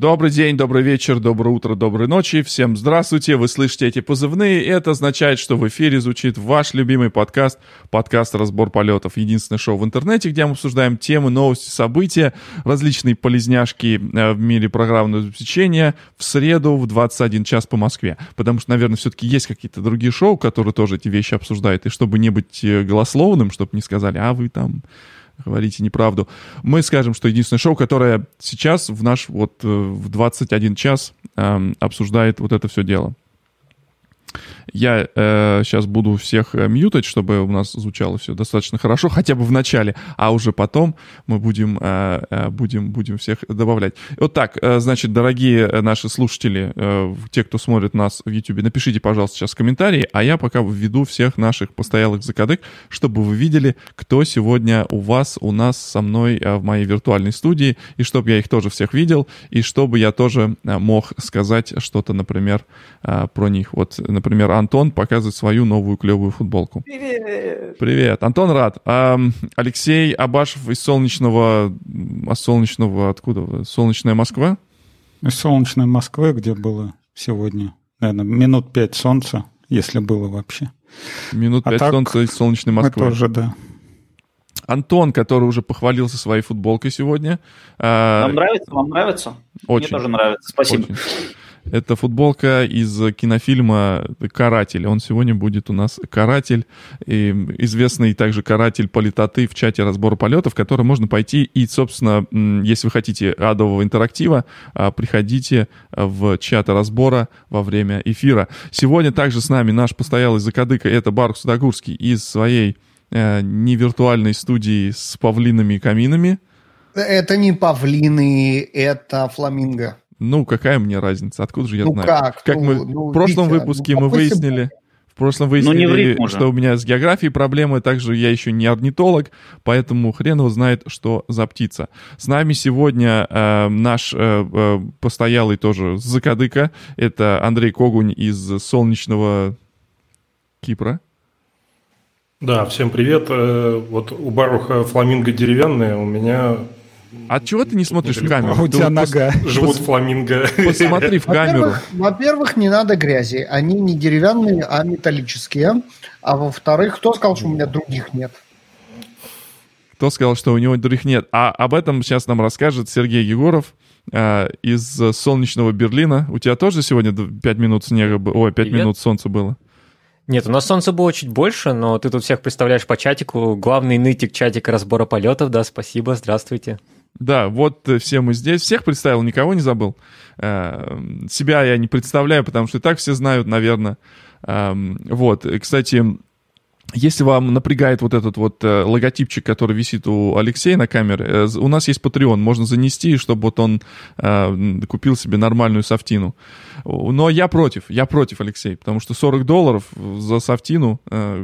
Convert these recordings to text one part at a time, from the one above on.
Добрый день, добрый вечер, доброе утро, доброй ночи. Всем здравствуйте. Вы слышите эти позывные. Это означает, что в эфире звучит ваш любимый подкаст, подкаст «Разбор полетов». Единственное шоу в интернете, где мы обсуждаем темы, новости, события, различные полезняшки э, в мире программного обеспечения в среду в 21 час по Москве. Потому что, наверное, все-таки есть какие-то другие шоу, которые тоже эти вещи обсуждают. И чтобы не быть э, голословным, чтобы не сказали, а вы там говорите неправду. Мы скажем, что единственное шоу, которое сейчас в наш вот э, в 21 час э, обсуждает вот это все дело. Я э, сейчас буду всех э, мьютать, чтобы у нас звучало все достаточно хорошо, хотя бы в начале, а уже потом мы будем, э, э будем, будем всех добавлять. Вот так, э, значит, дорогие наши слушатели, э, те, кто смотрит нас в YouTube, напишите, пожалуйста, сейчас комментарии, а я пока введу всех наших постоялых закадык, чтобы вы видели, кто сегодня у вас, у нас, со мной э, в моей виртуальной студии, и чтобы я их тоже всех видел, и чтобы я тоже э, мог сказать что-то, например, э, про них. Вот, например, Антон показывает свою новую клевую футболку. Привет! Привет. Антон рад. А, Алексей Абашев из солнечного... А солнечного откуда? Солнечная Москва? Из солнечной Москвы, где было сегодня, наверное, минут пять солнца, если было вообще. Минут а пять а солнца из солнечной Москвы. Мы тоже, да. Антон, который уже похвалился своей футболкой сегодня. А, Вам нравится? Вам нравится? Очень. Мне тоже нравится. Спасибо. Очень. Это футболка из кинофильма «Каратель». Он сегодня будет у нас «Каратель», и известный также «Каратель политоты» в чате разбора полетов, в который можно пойти. И, собственно, если вы хотите адового интерактива, а, приходите в чат разбора во время эфира. Сегодня также с нами наш постоялый закадыка, это Барх Судогурский из своей э, невиртуальной студии с павлинами и каминами. Это не павлины, это фламинго. Ну, какая мне разница? Откуда же я ну знаю? Как? Как ну, мы ну, в прошлом Витя, выпуске ну, мы выяснили. В прошлом выяснили, ну, что у меня с географией проблемы, также я еще не орнитолог, поэтому хрен его знает, что за птица. С нами сегодня э, наш э, э, постоялый тоже закадыка, это Андрей Когунь из солнечного Кипра. Да, всем привет. Э, вот у Баруха фламинго деревянные, у меня а чего ты не смотришь в камеру? А у тебя нога. Живут фламинго. Посмотри в камеру. Во-первых, не надо грязи. Они не деревянные, а металлические. А во-вторых, кто сказал, что у меня других нет? Кто сказал, что у него других нет? А об этом сейчас нам расскажет Сергей Егоров э, из солнечного Берлина. У тебя тоже сегодня 5 минут снега было? Ой, 5 минут солнца было. Нет, у нас солнца было чуть больше, но ты тут всех представляешь по чатику. Главный нытик чатика разбора полетов, да, спасибо, здравствуйте. Да, вот э, все мы здесь. Всех представил, никого не забыл. Э, себя я не представляю, потому что и так все знают, наверное. Эм, вот, кстати, если вам напрягает вот этот вот э, логотипчик, который висит у Алексея на камере, э, у нас есть Patreon, можно занести, чтобы вот он э, купил себе нормальную софтину. Но я против, я против, Алексей, потому что 40 долларов за софтину,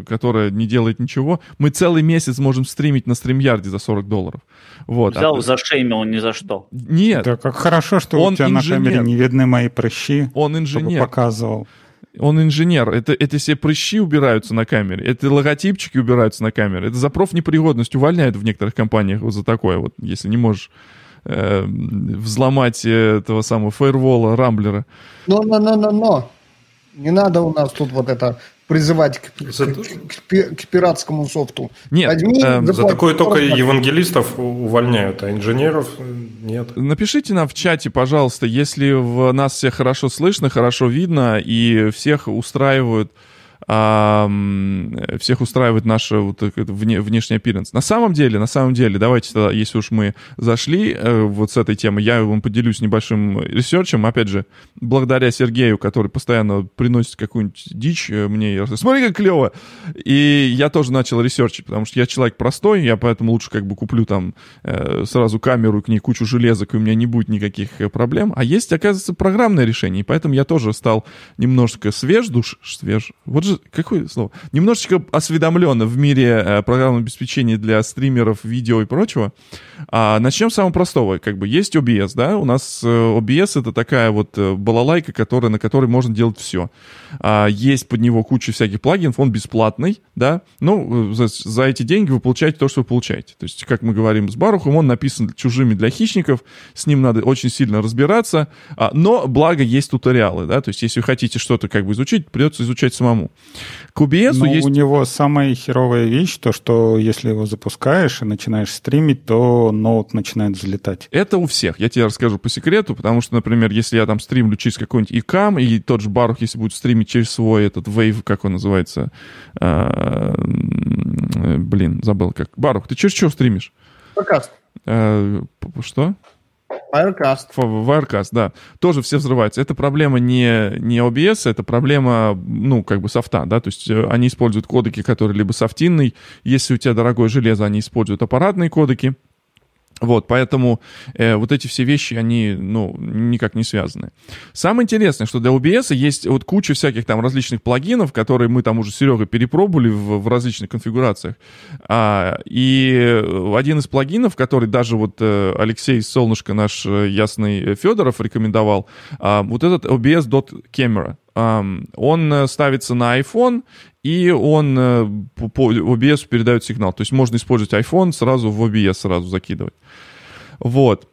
которая не делает ничего, мы целый месяц можем стримить на стримярде за 40 долларов. Вот. Взял, а... зашеймил ни за что. Нет. Да как хорошо, что он у тебя инженер. на камере не видны мои прыщи. Он инженер. показывал. Он инженер. Это, это все прыщи убираются на камере. Это логотипчики убираются на камере. Это за профнепригодность увольняют в некоторых компаниях вот за такое вот, если не можешь э, взломать этого самого фаервола, рамблера. Но-но-но-но-но. Не надо у нас тут вот это призывать к, за... к, к, к пиратскому софту. Нет, Возьми, э, за такое только евангелистов увольняют, а инженеров э, нет. Напишите нам в чате, пожалуйста, если в нас всех хорошо слышно, хорошо видно и всех устраивают а, всех устраивает наш вот, вне, внешний аппиранс. На самом деле, на самом деле, давайте тогда, если уж мы зашли э, вот с этой темы, я вам поделюсь небольшим ресерчем, опять же, благодаря Сергею, который постоянно приносит какую-нибудь дичь э, мне, я смотри, как клево! И я тоже начал ресерчить, потому что я человек простой, я поэтому лучше как бы куплю там э, сразу камеру, к ней кучу железок, и у меня не будет никаких э, проблем. А есть, оказывается, программное решение, и поэтому я тоже стал немножко свеж душ, свеж, вот же какое слово? Немножечко осведомлен в мире э, программного обеспечения для стримеров, видео и прочего. А, начнем с самого простого. Как бы есть OBS, да? У нас э, OBS это такая вот э, балалайка, которая, на которой можно делать все. А, есть под него куча всяких плагинов, он бесплатный, да? Ну, за, за эти деньги вы получаете то, что вы получаете. То есть, как мы говорим с Барухом, он написан чужими для хищников, с ним надо очень сильно разбираться, а, но благо есть туториалы, да? То есть, если вы хотите что-то как бы изучить, придется изучать самому. К OBS Но есть... у него самая херовая вещь, то, что если его запускаешь и начинаешь стримить, то ноут начинает взлетать. Это у всех. Я тебе расскажу по секрету, потому что, например, если я там стримлю через какой-нибудь икам, и тот же Барух, если будет стримить через свой этот Wave, как он называется, а, блин, забыл как. Барух, ты через что стримишь? Подкаст. А, что? Wirecast. Wirecast, да. Тоже все взрываются. Это проблема не, не OBS, это проблема, ну, как бы софта, да, то есть э, они используют кодеки, которые либо софтинный, если у тебя дорогое железо, они используют аппаратные кодеки, вот, поэтому э, вот эти все вещи, они, ну, никак не связаны. Самое интересное, что для OBS есть вот куча всяких там различных плагинов, которые мы там уже с Серегой перепробовали в, в различных конфигурациях. А, и один из плагинов, который даже вот э, Алексей Солнышко, наш э, ясный Федоров рекомендовал, а, вот этот OBS.camera. Он э, ставится на iPhone, и он э, по OBS передает сигнал. То есть можно использовать iPhone сразу в OBS сразу закидывать. Вот.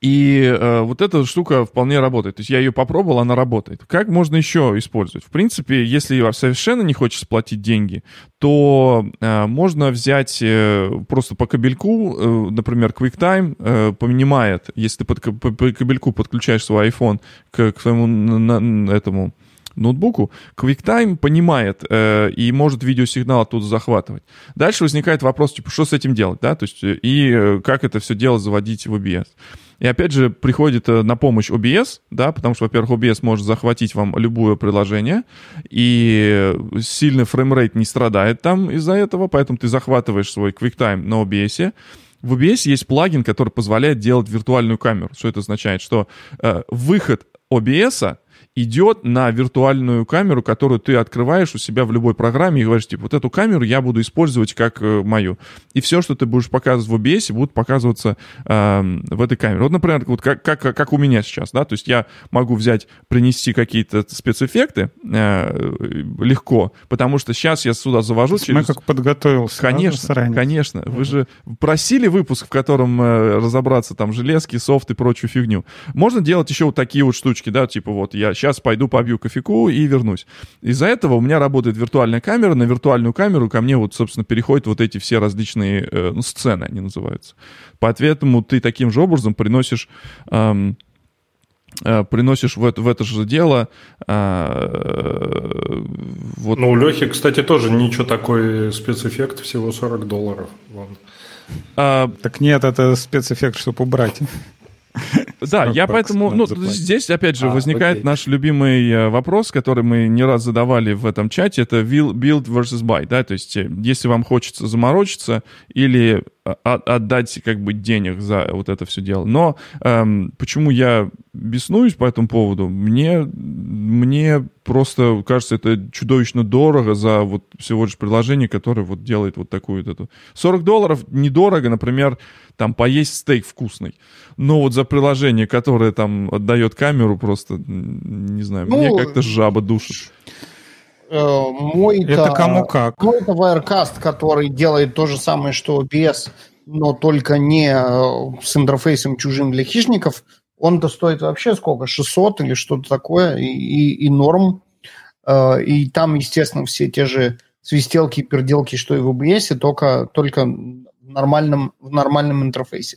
И э, вот эта штука вполне работает. То есть я ее попробовал, она работает. Как можно еще использовать? В принципе, если совершенно не хочешь платить деньги, то э, можно взять э, просто по кабельку, э, например, QuickTime э, понимает, если ты под, по, по кабельку подключаешь свой iPhone к, к своему на, на, этому ноутбуку, QuickTime понимает э, и может видеосигнал оттуда захватывать. Дальше возникает вопрос, типа, что с этим делать, да, то есть и э, как это все дело заводить в OBS. И опять же приходит э, на помощь OBS, да, потому что, во-первых, OBS может захватить вам любое приложение, и сильный фреймрейт не страдает там из-за этого, поэтому ты захватываешь свой QuickTime на OBS, в OBS есть плагин, который позволяет делать виртуальную камеру. Что это означает? Что э, выход OBS идет на виртуальную камеру, которую ты открываешь у себя в любой программе и говоришь, типа, вот эту камеру я буду использовать как э, мою. И все, что ты будешь показывать в OBS, будет показываться э, в этой камере. Вот, например, вот как, как, как у меня сейчас, да, то есть я могу взять, принести какие-то спецэффекты э, легко, потому что сейчас я сюда завожу через... Мы как подготовился. Конечно, конечно. Mm-hmm. Вы же просили выпуск, в котором э, разобраться там железки, софт и прочую фигню. Можно делать еще вот такие вот штучки, да, типа вот я сейчас пойду побью кофейку и вернусь. Из-за этого у меня работает виртуальная камера, на виртуальную камеру ко мне вот, собственно, переходят вот эти все различные, э, ну, сцены они называются. Поэтому ты таким же образом приносишь... Эм, приносишь в это, в это же дело. Э, вот. Ну, у Лехи, кстати, тоже ничего такой спецэффект, всего 40 долларов. Вон. А, так нет, это спецэффект, чтобы убрать. Да, я поэтому, ну, здесь, опять же, а, возникает наш любимый э, вопрос, который мы не раз задавали в этом чате, это build versus buy, да, то есть, э, если вам хочется заморочиться или отдать как бы денег за вот это все дело. Но эм, почему я беснуюсь по этому поводу? Мне, мне просто кажется, это чудовищно дорого за вот всего лишь приложение, которое вот делает вот такую вот эту... 40 долларов недорого, например, там поесть стейк вкусный. Но вот за приложение, которое там отдает камеру, просто, не знаю, ну, мне как-то жаба душит. Э, мой это кому как. Мой это Wirecast, который делает то же самое, что OBS, но только не э, с интерфейсом чужим для хищников. Он-то стоит вообще сколько? 600 или что-то такое, и, и, и норм. Э, и там, естественно, все те же свистелки и перделки, что и в OBS, только, только в нормальном, в нормальном интерфейсе.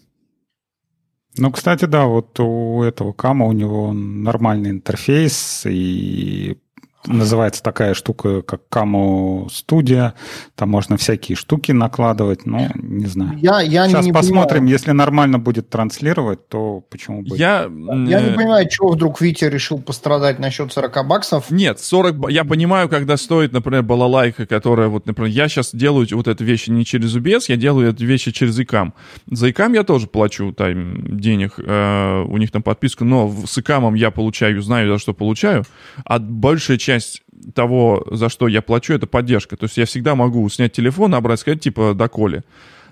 Ну, кстати, да, вот у этого Кама у него нормальный интерфейс, и называется такая штука, как Camo Studio. Там можно всякие штуки накладывать, ну, не знаю. Я, я Сейчас не посмотрим, понимаю. если нормально будет транслировать, то почему бы... Я, я не понимаю, чего вдруг Витя решил пострадать насчет 40 баксов. Нет, 40... Я понимаю, когда стоит, например, балалайка, которая, вот, например, я сейчас делаю вот эту вещи не через UBS, я делаю эти вещи через ИКАМ. За ИКАМ я тоже плачу там денег, э, у них там подписка, но с ИКАМом я получаю, знаю, за что получаю, а большая часть часть того, за что я плачу, это поддержка. То есть я всегда могу снять телефон, набрать, сказать, типа, доколе.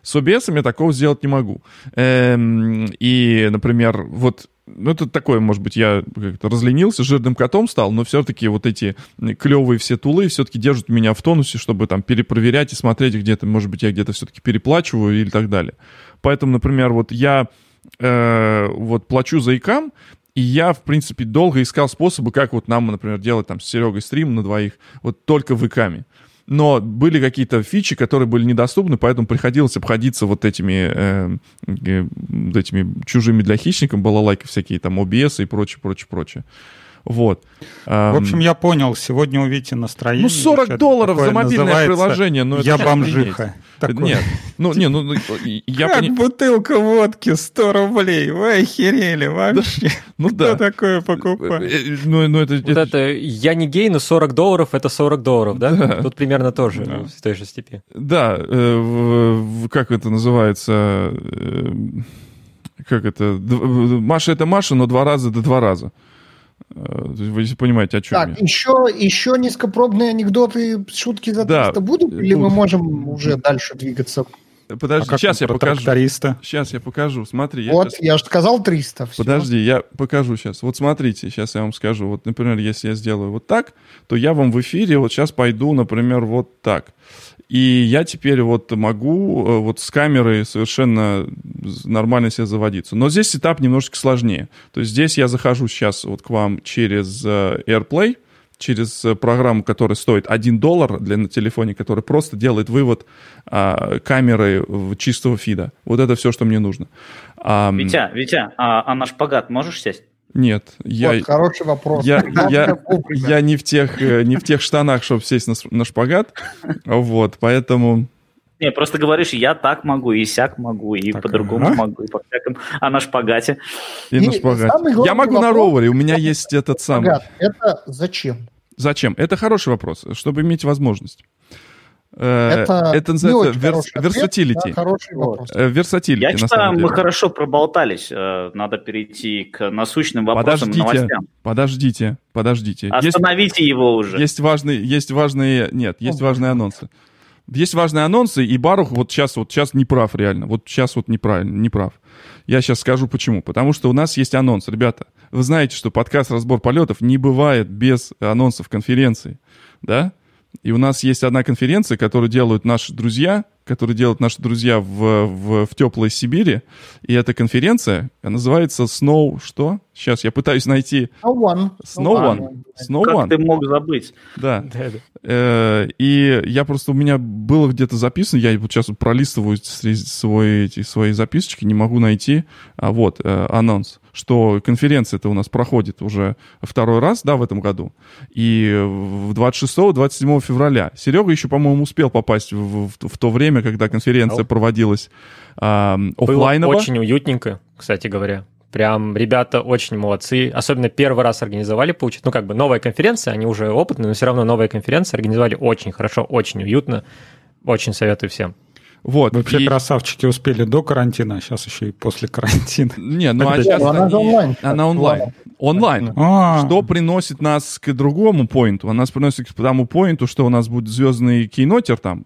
С OBS я такого сделать не могу. Эм, и, например, вот ну, это такое, может быть, я как-то разленился, жирным котом стал, но все-таки вот эти клевые все тулы все-таки держат меня в тонусе, чтобы там перепроверять и смотреть где-то, может быть, я где-то все-таки переплачиваю или так далее. Поэтому, например, вот я э, вот плачу за икам, и я, в принципе, долго искал способы, как вот нам, например, делать там с Серегой стрим на двоих, вот только в иками но были какие-то фичи, которые были недоступны, поэтому приходилось обходиться вот этими, э, э, этими чужими для хищников, балалайки всякие, там, OBS и прочее, прочее, прочее. Вот. В общем, я понял, сегодня увидите настроение. Ну, 40 долларов за мобильное приложение. Ну, я бомжиха. Нет, ну, не, ну, ну я Как пони... бутылка водки 100 рублей, вы охерели вообще. Ну Кто да. такое покупает? Э, э, ну, ну, это, вот это... это, я не гей, но 40 долларов это 40 долларов, да? да. Тут примерно тоже, да. в той же степи. Да, э, в, как это называется, э, как это, Маша это Маша, но два раза до два раза. Э, вы понимаете, о чем так, я. Еще, еще низкопробные анекдоты, шутки за 300 да, будут? Или мы можем уже дальше двигаться? Подожди, а сейчас я покажу. Тракториста? Сейчас я покажу. Смотри. Вот, я, сейчас... я же сказал 300. Все. Подожди, я покажу сейчас. Вот смотрите, сейчас я вам скажу. Вот, например, если я сделаю вот так, то я вам в эфире вот сейчас пойду, например, вот так. И я теперь вот могу э, вот с камерой совершенно нормально себе заводиться. Но здесь сетап немножечко сложнее. То есть здесь я захожу сейчас вот к вам через э, AirPlay, через э, программу, которая стоит 1 доллар для на телефоне, которая просто делает вывод а, камеры чистого фида. Вот это все, что мне нужно. А, Витя, Витя, а, а на шпагат можешь сесть? Нет, я... Вот хороший вопрос. Я, я, я не, в тех, э, не в тех штанах, чтобы сесть на, на шпагат, вот, поэтому... Не, просто говоришь, я так могу, и сяк могу, и по-другому а? могу, и по всякому, а на шпагате? И, и на шпагате. Я могу вопрос, на ровере, у меня есть этот самый... Это зачем? Зачем? Это хороший вопрос, чтобы иметь возможность. Э, это, это называется vers, versatility. хороший вопрос. Versatility, Я считаю, мы хорошо проболтались. Э, надо перейти к насущным вопросам подождите, новостям. Подождите, подождите. Остановите есть, его уже. Есть важные, есть важные, нет, есть О, важные анонсы. Есть важные анонсы, и Барух вот сейчас, вот сейчас не прав реально. Вот сейчас вот неправильно, не прав. Я сейчас скажу почему. Потому что у нас есть анонс, ребята. Вы знаете, что подкаст «Разбор полетов» не бывает без анонсов конференции, да? И у нас есть одна конференция, которую делают наши друзья, которые делают наши друзья в, в, в теплой Сибири. И эта конференция называется Snow... Что? Сейчас я пытаюсь найти... Snow One. Snow One. Snow как One. ты мог забыть? Да. Э, и я просто... У меня было где-то записано, я вот сейчас пролистываю свои, эти, свои записочки, не могу найти. А вот, э, анонс что конференция-то у нас проходит уже второй раз, да, в этом году. И в 26-27 февраля. Серега еще, по-моему, успел попасть в, в, в то время, когда конференция проводилась э, офлайново. Было очень уютненько, кстати говоря. Прям ребята очень молодцы. Особенно первый раз организовали, получить, ну как бы новая конференция, они уже опытные, но все равно новая конференция организовали очень хорошо, очень уютно. Очень советую всем. Вот. Вообще и... красавчики успели до карантина, а сейчас еще и после карантина. Не, ну а сейчас она, она онлайн. Она онлайн. Онлайн. А-а-а. Что приносит нас к другому поинту? Она нас приносит к тому поинту, что у нас будет звездный кинотер там,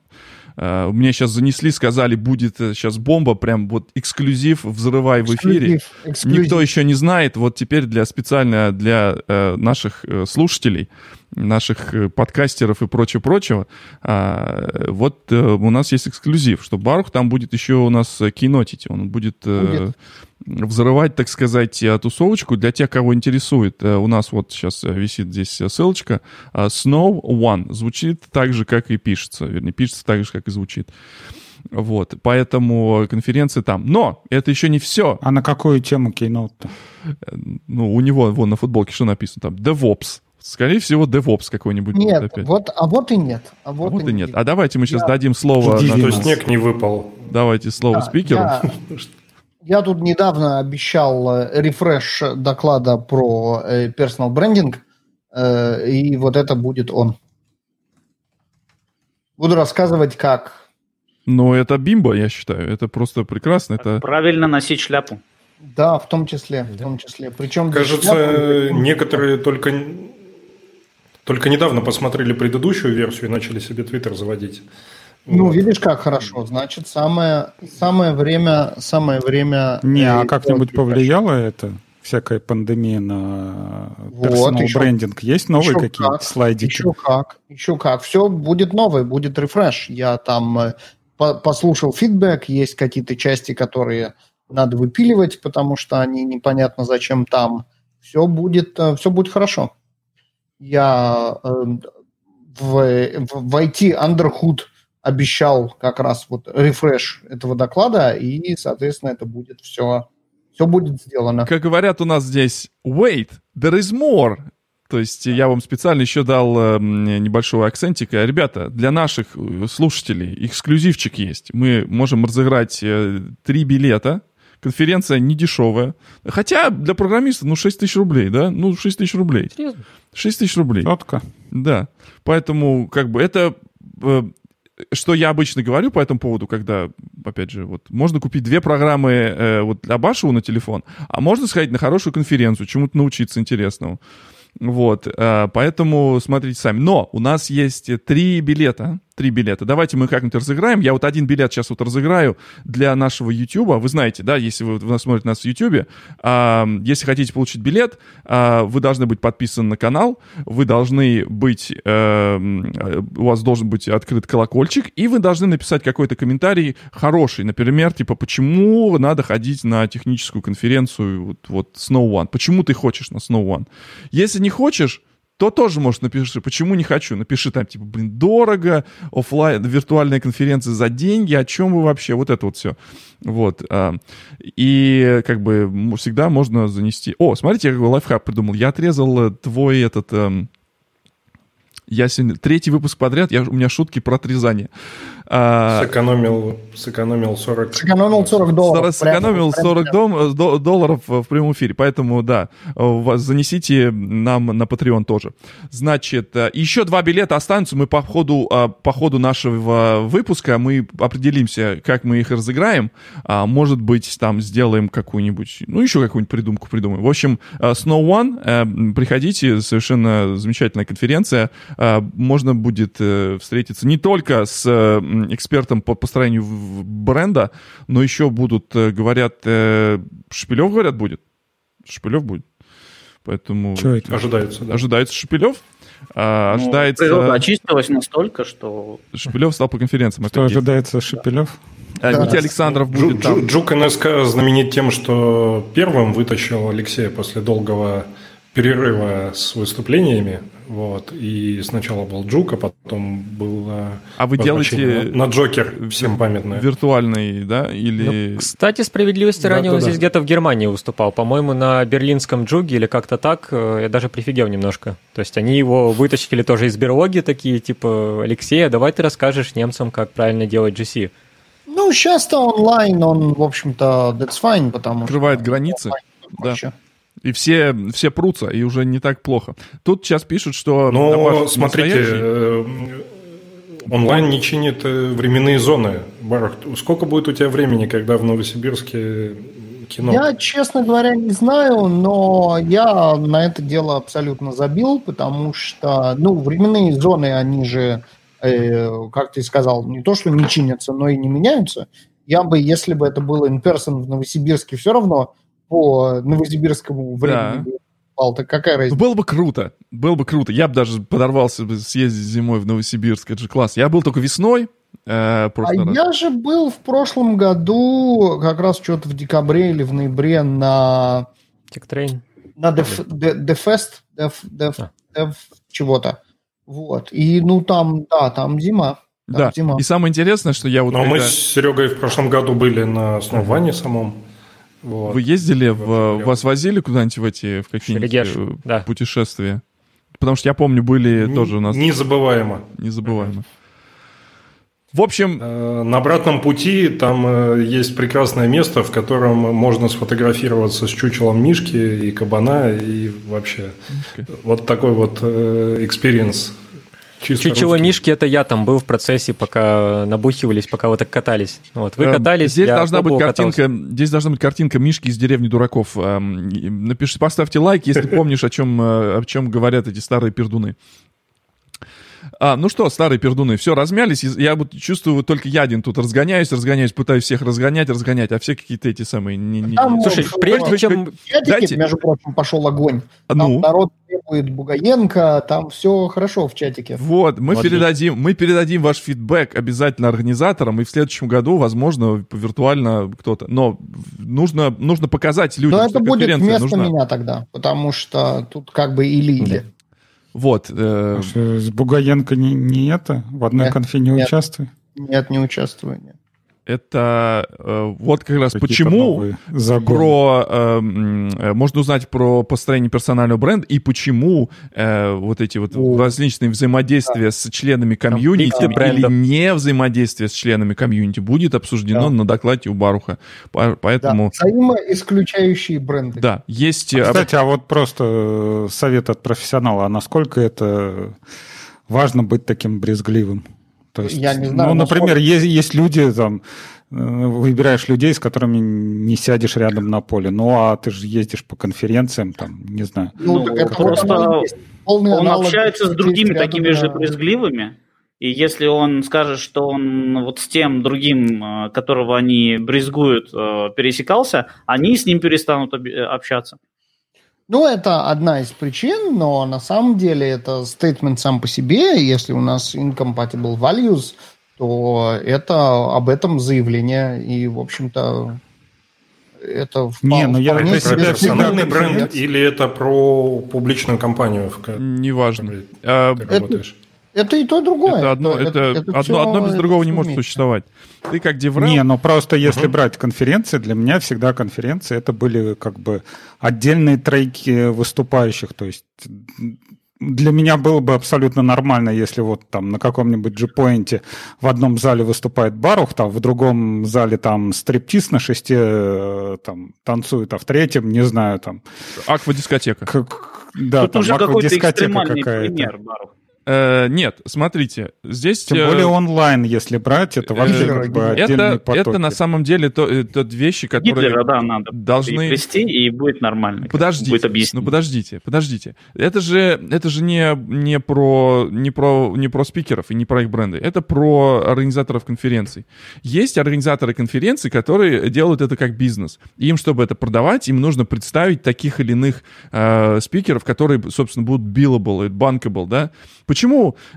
Uh, мне сейчас занесли, сказали, будет сейчас бомба, прям вот эксклюзив, взрывай эксклюзив, в эфире. Эксклюзив. Никто еще не знает. Вот теперь для специально для uh, наших uh, слушателей наших э, подкастеров и прочего-прочего, а, вот э, у нас есть эксклюзив, что Барух там будет еще у нас кинотить, он будет, э, будет. взрывать, так сказать, тусовочку для тех, кого интересует. У нас вот сейчас висит здесь ссылочка. Snow One звучит так же, как и пишется, вернее, пишется так же, как и звучит. Вот, поэтому конференция там. Но это еще не все. А на какую тему кейноут-то? Ну, у него вон на футболке что написано там? DevOps. Скорее всего, DevOps какой-нибудь. Нет, опять. Вот, а вот и нет. А вот, а вот и, нет. нет. А давайте мы сейчас я... дадим слово... На... То снег не выпал. Давайте слово да, спикеру. Я... Я тут недавно обещал э, рефреш доклада про э, personal брендинг, э, и вот это будет он. Буду рассказывать, как. Ну, это бимба, я считаю. Это просто прекрасно. Это... Правильно носить шляпу. Да, в том числе, в том числе. Причем кажется, шляпы... некоторые только только недавно посмотрели предыдущую версию и начали себе Твиттер заводить. Ну, вот. видишь, как хорошо. Значит, самое, самое время, самое время... Не, а как-нибудь повлияло это? Всякая пандемия на вот, еще, брендинг. Есть новые какие-то как, слайдики? Еще как, еще как. Все будет новое, будет рефреш. Я там э, по послушал фидбэк, есть какие-то части, которые надо выпиливать, потому что они непонятно зачем там. Все будет, э, все будет хорошо. Я э, в, в, IT Underhood обещал как раз вот рефреш этого доклада, и, соответственно, это будет все, все будет сделано. Как говорят у нас здесь, wait, there is more. То есть я вам специально еще дал э, небольшого акцентика. Ребята, для наших э, слушателей эксклюзивчик есть. Мы можем разыграть э, три билета. Конференция не дешевая. Хотя для программиста, ну, 6 тысяч рублей, да? Ну, 6 тысяч рублей. Серьезно? 6 тысяч рублей. Четко. Да. Поэтому, как бы, это э, что я обычно говорю по этому поводу, когда, опять же, вот можно купить две программы э, вот для Башева на телефон, а можно сходить на хорошую конференцию, чему-то научиться интересному. Вот, э, поэтому смотрите сами. Но у нас есть три билета три билета. Давайте мы как-нибудь разыграем. Я вот один билет сейчас вот разыграю для нашего YouTube. Вы знаете, да, если вы, вы смотрите нас в YouTube, а, если хотите получить билет, а, вы должны быть подписаны на канал, вы должны быть, а, у вас должен быть открыт колокольчик, и вы должны написать какой-то комментарий хороший, например, типа, почему надо ходить на техническую конференцию вот, вот Snow One, почему ты хочешь на Snow One. Если не хочешь, то тоже может напиши, почему не хочу. Напиши там, типа, блин, дорого, офлайн, виртуальная конференция за деньги, о чем вы вообще, вот это вот все. Вот. А, и как бы всегда можно занести... О, смотрите, я какой лайфхак придумал. Я отрезал твой этот эм, я сегодня третий выпуск подряд, я, у меня шутки про отрезание. А, сэкономил, сэкономил 40... Сэкономил 40 долларов. Сэкономил 40 дом, долларов в прямом эфире. Поэтому, да, занесите нам на Patreon тоже. Значит, э, еще два билета останутся. Мы по ходу, по ходу нашего выпуска мы определимся, как мы их разыграем. А, может быть, там сделаем какую-нибудь, ну, еще какую-нибудь придумку придумаем. В общем, э, Snow One, э, приходите, совершенно замечательная конференция. Можно будет э, встретиться не только с э, экспертом по построению бренда, но еще будут, э, говорят, Шпилев, говорят, будет. Шпилев будет. Поэтому... Что это? Ожидается, да. Ожидается Шпилев. А, ну, ожидается... Природа очистилась настолько, что... Шпилев стал по конференциям. Что ожидается Шпилев? А, да. Митя Александров будет Джу, там. Джук НСК знаменит тем, что первым вытащил Алексея после долгого перерыва с выступлениями. Вот. И сначала был Джук, а потом был А вы делаете... На Джокер, всем памятный. Виртуальный, да? Или... Ну, кстати, справедливости да, ранее да, он да. здесь где-то в Германии выступал. По-моему, на берлинском Джуге или как-то так. Э, я даже прифигел немножко. То есть они его вытащили тоже из берлоги такие, типа, Алексей, а давай ты расскажешь немцам, как правильно делать GC. Ну, сейчас-то онлайн, он, в общем-то, that's fine, потому Открывает что... границы. Да. Еще. И все, все прутся, и уже не так плохо. Тут сейчас пишут, что... Но смотрите, э, онлайн не чинит э, временные зоны. Барах, сколько будет у тебя времени, когда в Новосибирске кино? Я, честно говоря, не знаю, но я на это дело абсолютно забил, потому что, ну, временные зоны, они же, э, как ты сказал, не то, что не чинятся, но и не меняются. Я бы, если бы это было in-person в Новосибирске, все равно по новосибирскому времени. Да. Пал, так какая разница? Было бы круто, было бы круто. Я бы даже подорвался бы съездить зимой в Новосибирск, это же класс. Я был только весной, э, а раз. я же был в прошлом году, как раз что-то в декабре или в ноябре на... TechTrain. На DevFest, Dev, Dev, а. Dev чего-то. Вот. И, ну, там, да, там зима. Там да, зима. и самое интересное, что я вот... Но когда... мы с Серегой в прошлом году были на основании самом. Вот. Вы ездили, в, вас возили куда-нибудь в эти в какие-нибудь э, да. путешествия? Потому что я помню, были не, тоже у нас... Незабываемо. Незабываемо. В общем... Э, на обратном пути там э, есть прекрасное место, в котором можно сфотографироваться с чучелом Мишки и кабана, и вообще okay. вот такой вот experience Чисто Чучело русский. Мишки это я там был в процессе, пока набухивались, пока вы так катались. Вот, вы эм, катались, здесь должна быть картинка, катался. Здесь должна быть картинка Мишки из деревни дураков. Эм, напишите, поставьте лайк, если помнишь, о чем, э, о чем говорят эти старые пердуны. А, ну что, старые пердуны, все, размялись. Я вот чувствую, вот только я один тут разгоняюсь, разгоняюсь, пытаюсь всех разгонять, разгонять, а все какие-то эти самые... Не, не... Там, Слушай, вот, прежде в чем... чатике, Дайте- между прочим, пошел огонь. Там Ну? народ требует Бугаенко, там все хорошо в чатике. Вот, мы Вот передадим, мы передадим ваш фидбэк обязательно организаторам, и в следующем году, возможно, виртуально кто-то. Но нужно, нужно показать людям, Но что это будет вместо нужна. меня тогда, потому что тут как бы или-или. Вот. э, Что, С Бугаенко не, не это? В одной Нет, конфе не нет. участвуй? Нет, не участвую. нет. Это э, вот как раз почему про э, м, э, можно узнать про построение персонального бренда и почему э, вот эти вот О. различные взаимодействия с членами комьюнити или не взаимодействие с членами комьюнити будет обсуждено Да. на докладе у Баруха. По- Да, Поэтому взаимоисключающие бренды. да, есть э, Кстати, а вот просто э, совет от профессионала, а насколько это важно быть таким брезгливым? То есть, Я не знаю, ну, например, насколько- есть, есть люди, там, э, выбираешь людей, с которыми не сядешь рядом на поле. Ну, а ты же ездишь по конференциям, там, не знаю. Ну, Ну, так это просто Он аналог общается с другими такими же брезгливыми, и если он скажет, что он вот с тем другим, э, которого они брезгуют, э, пересекался, они с ним перестанут об- общаться. Ну, это одна из причин, но на самом деле это стейтмент сам по себе. Если у нас incompatible values, то это об этом заявление. И, в общем-то, это Не, ну я вполне для Про себя себе персональный всегда бренд или это про публичную компанию, в неважно. Э, ты работаешь? Это и то, и другое. Это одно, это, одно, всё- одно без это другого не может существовать. Ты как деврел, Не, ну просто если брать конференции, для меня всегда конференции это были как бы отдельные треки выступающих. То есть для меня было бы абсолютно нормально, если вот там на каком-нибудь G-Point в одном зале выступает Барух, там в другом зале там стриптиз на шесте э, там танцует, а в третьем, не знаю, там... аквадискотека. Как, да, Тут там уже какой-то аквадискотека экстремальный какая-то. пример, Барух. Э, нет, смотрите, здесь... Тем э, более онлайн, если брать, это вообще э, как бы это, это на самом деле то, э, то вещи, которые... Гитлера, да, надо должны- привести, и будет нормально. Подождите, Будет ну подождите, подождите. Это же, это же не, не, про, не, про, не про спикеров и не про их бренды. Это про организаторов конференций. Есть организаторы конференций, которые делают это как бизнес. Им, чтобы это продавать, им нужно представить таких или иных э, спикеров, которые, собственно, будут billable, bankable, да? Почему?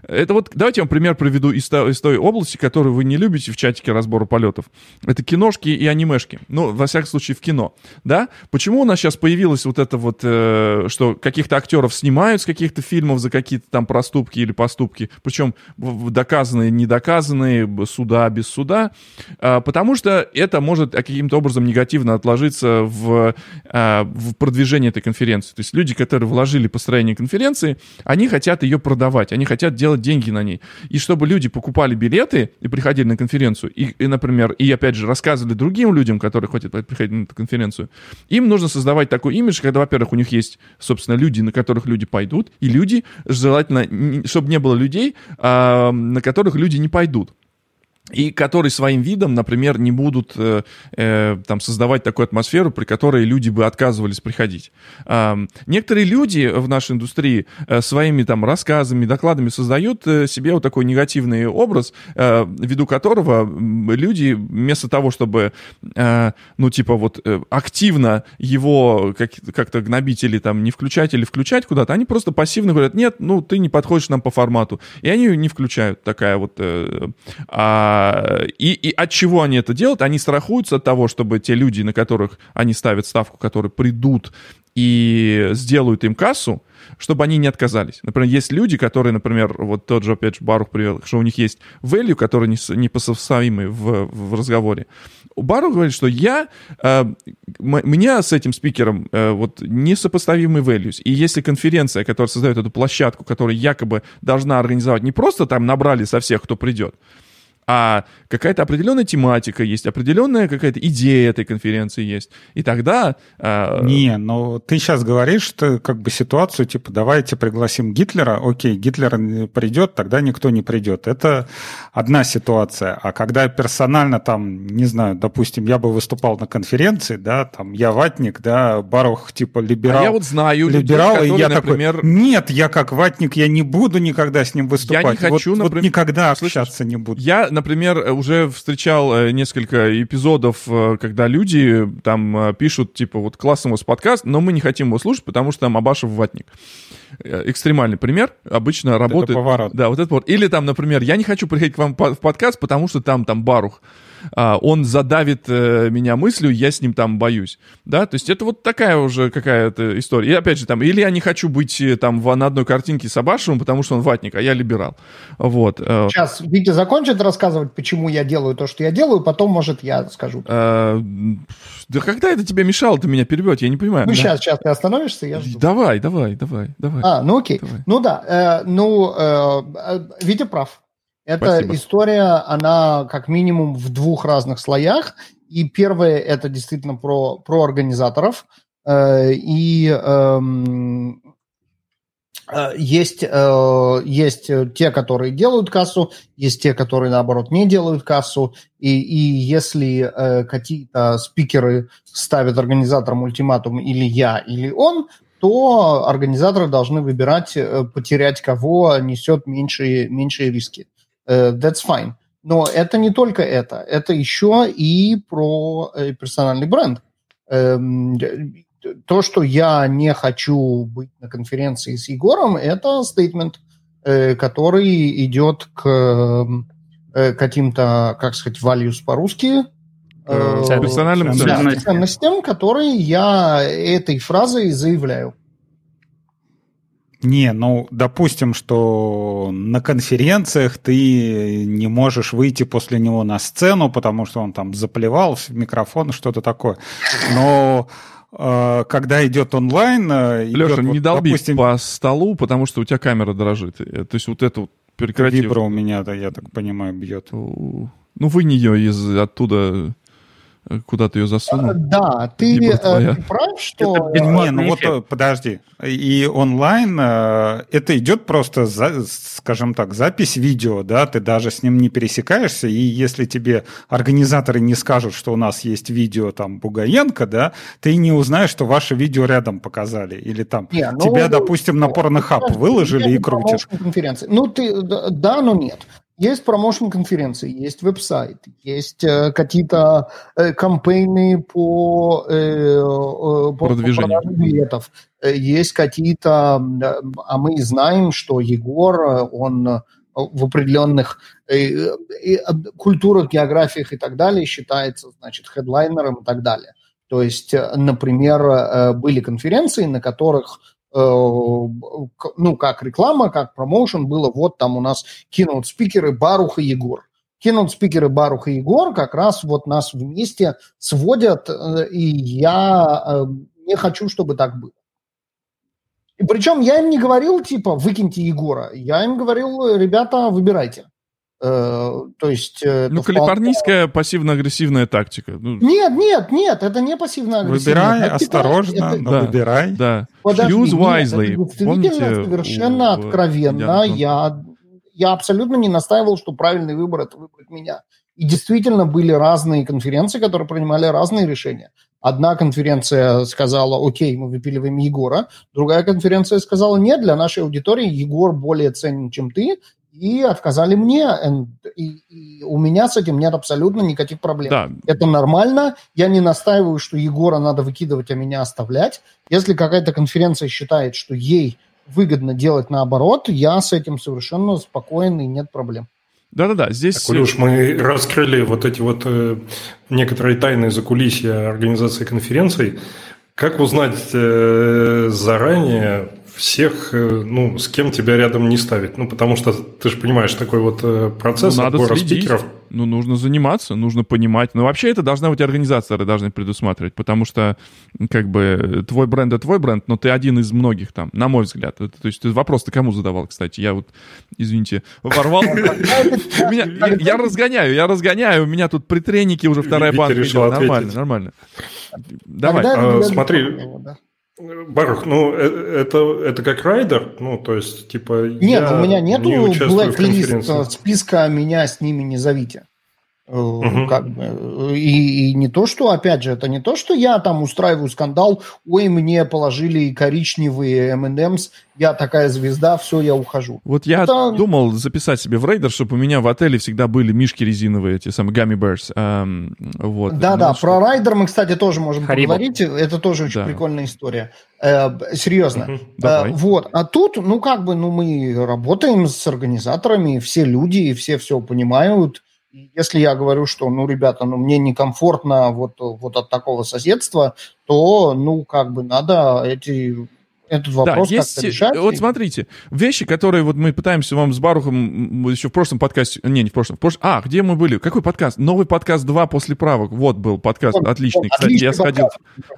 Это вот, давайте я вам пример приведу из, из той области, которую вы не любите в чатике разбора полетов. Это киношки и анимешки. Ну, во всяком случае, в кино. Да? Почему у нас сейчас появилось вот это вот, э, что каких-то актеров снимают с каких-то фильмов за какие-то там проступки или поступки, причем доказанные, недоказанные, суда, без суда, А, потому что это может каким-то образом негативно отложиться в, а, в продвижении этой конференции. То есть люди, которые вложили построение конференции, они хотят ее продавать, они хотят делать деньги на ней. И чтобы люди покупали билеты и приходили на конференцию, и, и, например, и опять же рассказывали другим людям, которые хотят приходить на эту конференцию, им нужно создавать такой имидж, когда, во-первых, у них есть, собственно, люди, на которых люди пойдут, и люди, желательно, чтобы не было людей, а, на которых люди не пойдут и которые своим видом, например, не будут э, э, там создавать такую атмосферу, при которой люди бы отказывались приходить. А, некоторые люди в нашей индустрии э, своими там рассказами, докладами создают э, себе вот такой негативный образ, э, ввиду которого люди вместо того, чтобы, э, ну типа вот э, активно его как- как-то гнобить или там не включать или включать куда-то, они просто пассивно говорят, нет, ну ты не подходишь нам по формату, и они не включают такая вот э, а, и, и от чего они это делают? Они страхуются от того, чтобы те люди, на которых они ставят ставку, которые придут и сделают им кассу, чтобы они не отказались. Например, есть люди, которые, например, вот тот же, опять же, Барух привел, что у них есть value, который не, не посовсавимый в, в разговоре. Барух говорит, что я, э, меня с этим спикером э, вот несопоставимый values. И если конференция, которая создает эту площадку, которая якобы должна организовать, не просто там набрали со всех, кто придет, а какая-то определенная тематика есть, определенная какая-то идея этой конференции есть. И тогда... Э... Не, но ты сейчас говоришь, что как бы ситуацию, типа, давайте пригласим Гитлера, окей, Гитлер придет, тогда никто не придет. Это одна ситуация. А когда персонально там, не знаю, допустим, я бы выступал на конференции, да, там, я ватник, да, Барух, типа, либерал. А я вот знаю либерал, людей, которые, и я например... такой, нет, я как ватник, я не буду никогда с ним выступать. Я не хочу, вот, например... вот никогда общаться не буду. Я, например, уже встречал э, несколько эпизодов, э, когда люди там э, пишут, типа, вот классный у вас подкаст, но мы не хотим его слушать, потому что там Абашев ватник. Экстремальный пример. Обычно работает... Это поворот. Да, вот это вот. Или там, например, я не хочу приходить к вам в подкаст, потому что там, там Барух. А, он задавит э, меня мыслью, я с ним там боюсь. Да, то есть это вот такая уже какая-то история. И опять же, там, или я не хочу быть э, там в, на одной картинке с Абашевым, потому что он ватник, а я либерал. Вот. Э. Сейчас Витя закончит рассказывать, почему я делаю то, что я делаю, потом, может, я скажу. А, да когда это тебе мешало, ты меня перебьет, я не понимаю. Ну, да? сейчас, сейчас ты остановишься, я жду. Давай, давай, давай, давай. А, ну окей. Давай. Ну да, э, ну, э, Витя прав. Эта Спасибо. история, она как минимум в двух разных слоях. И первое это действительно про, про организаторов. Э, и эм, э, есть, э, есть те, которые делают кассу, есть те, которые, наоборот, не делают кассу. И, и если э, какие-то спикеры ставят организаторам ультиматум или я, или он, то организаторы должны выбирать, э, потерять кого несет меньшие, меньшие риски. Uh, that's fine. Но это не только это. Это еще и про э, персональный бренд. Эм, то, что я не хочу быть на конференции с Егором, это стейтмент, э, который идет к э, каким-то, как сказать, values по-русски, персональным ценностям. ценностям, которые я этой фразой заявляю. Не, ну, допустим, что на конференциях ты не можешь выйти после него на сцену, потому что он там заплевал в микрофон, что-то такое. Но э, когда идет онлайн... Э, Леша, идет, не вот, долби допустим... по столу, потому что у тебя камера дрожит. Э, то есть вот это вот прекрати. Вибра у меня, да, я так понимаю, бьет. Ну, вынь ее из оттуда куда ты ее засунул? Да, ты, э, ты прав, что... Не, ну вот э, подожди. И онлайн э, это идет просто, за, скажем так, запись видео, да, ты даже с ним не пересекаешься, и если тебе организаторы не скажут, что у нас есть видео там Бугаенко, да, ты не узнаешь, что ваше видео рядом показали, или там не, ну, тебя, допустим, на порнохаб выложили и крутишь. Ну, ты, да, но нет. Есть промоушен-конференции, есть веб-сайт, есть э, какие-то э, кампейны по, э, э, по продвижению билетов, э, есть какие-то, а мы знаем, что Егор, э, он в определенных э, э, культурах, географиях и так далее считается, значит, хедлайнером и так далее. То есть, например, были конференции, на которых Э, ну, как реклама, как промоушен было, вот там у нас кинут спикеры Барух и Егор. Кинут спикеры Барух и Егор как раз вот нас вместе сводят, э, и я э, не хочу, чтобы так было. И причем я им не говорил, типа, выкиньте Егора. Я им говорил, ребята, выбирайте. Э, то есть... Э, ну, калифорнийская вполне... пассивно-агрессивная тактика. Ну... Нет, нет, нет, это не пассивно-агрессивная Выбирай тактика. осторожно, это... но да, выбирай. Да. Подожди, Use wisely. Нет, это Помните, совершенно у... откровенно. Я, я абсолютно не настаивал, что правильный выбор – это выбрать меня. И действительно были разные конференции, которые принимали разные решения. Одна конференция сказала, окей, мы выпиливаем Егора. Другая конференция сказала, нет, для нашей аудитории Егор более ценен, чем ты, и отказали мне. И, и у меня с этим нет абсолютно никаких проблем. Да. Это нормально. Я не настаиваю, что Егора надо выкидывать, а меня оставлять. Если какая-то конференция считает, что ей выгодно делать наоборот, я с этим совершенно спокоен и нет проблем. Да-да-да, здесь... Так, Илюш, мы раскрыли вот эти вот э, некоторые тайны закулисья организации конференций Как узнать э, заранее всех, э, ну, с кем тебя рядом не ставить? Ну, потому что ты же понимаешь, такой вот э, процесс Ну, надо отбора следить. спикеров. Ну, нужно заниматься, нужно понимать. Но вообще это должна быть организаторы должны предусматривать, потому что, как бы, твой бренд — это твой бренд, но ты один из многих там, на мой взгляд. Это- то есть ты вопрос ты кому задавал, кстати? Я вот, извините, ворвал. Я разгоняю, я разгоняю. У меня тут при тренике уже вторая банка. Нормально, нормально. Давай. А, смотри. Барух, ну, э, это, это как райдер? Ну, то есть, типа, Нет, я у меня нету не участвую в блэк-лист конференции. списка «меня с ними не зовите». Э, Мгм. Как бы, э, и, и не то, что, опять же, это не то, что я там устраиваю скандал, ой, мне положили коричневые M&M's, я такая звезда, все, я ухожу. Вот я Это- думал записать себе в рейдер, чтобы у меня в отеле всегда были мишки резиновые, эти самые gummy bears. Эм, вот. Да-да, Ну, про райдер мы, кстати, тоже можем Харибо. поговорить. Это тоже очень Да. прикольная история. Э, серьезно. Э, Давай. вот. А тут, ну, как бы, ну, мы работаем с организаторами, все люди, все все понимают. Если я говорю, что, ну, ребята, ну, мне некомфортно вот, вот от такого соседства, то, ну, как бы, надо эти, этот вопрос да, есть, как-то решать. вот смотрите, вещи, которые вот мы пытаемся вам с Барухом еще в прошлом подкасте, не, не в прошлом, в прошлом, а, где мы были? Какой подкаст? Новый подкаст 2 после правок, вот был подкаст, Вот, отличный. вот, Кстати, я сходил,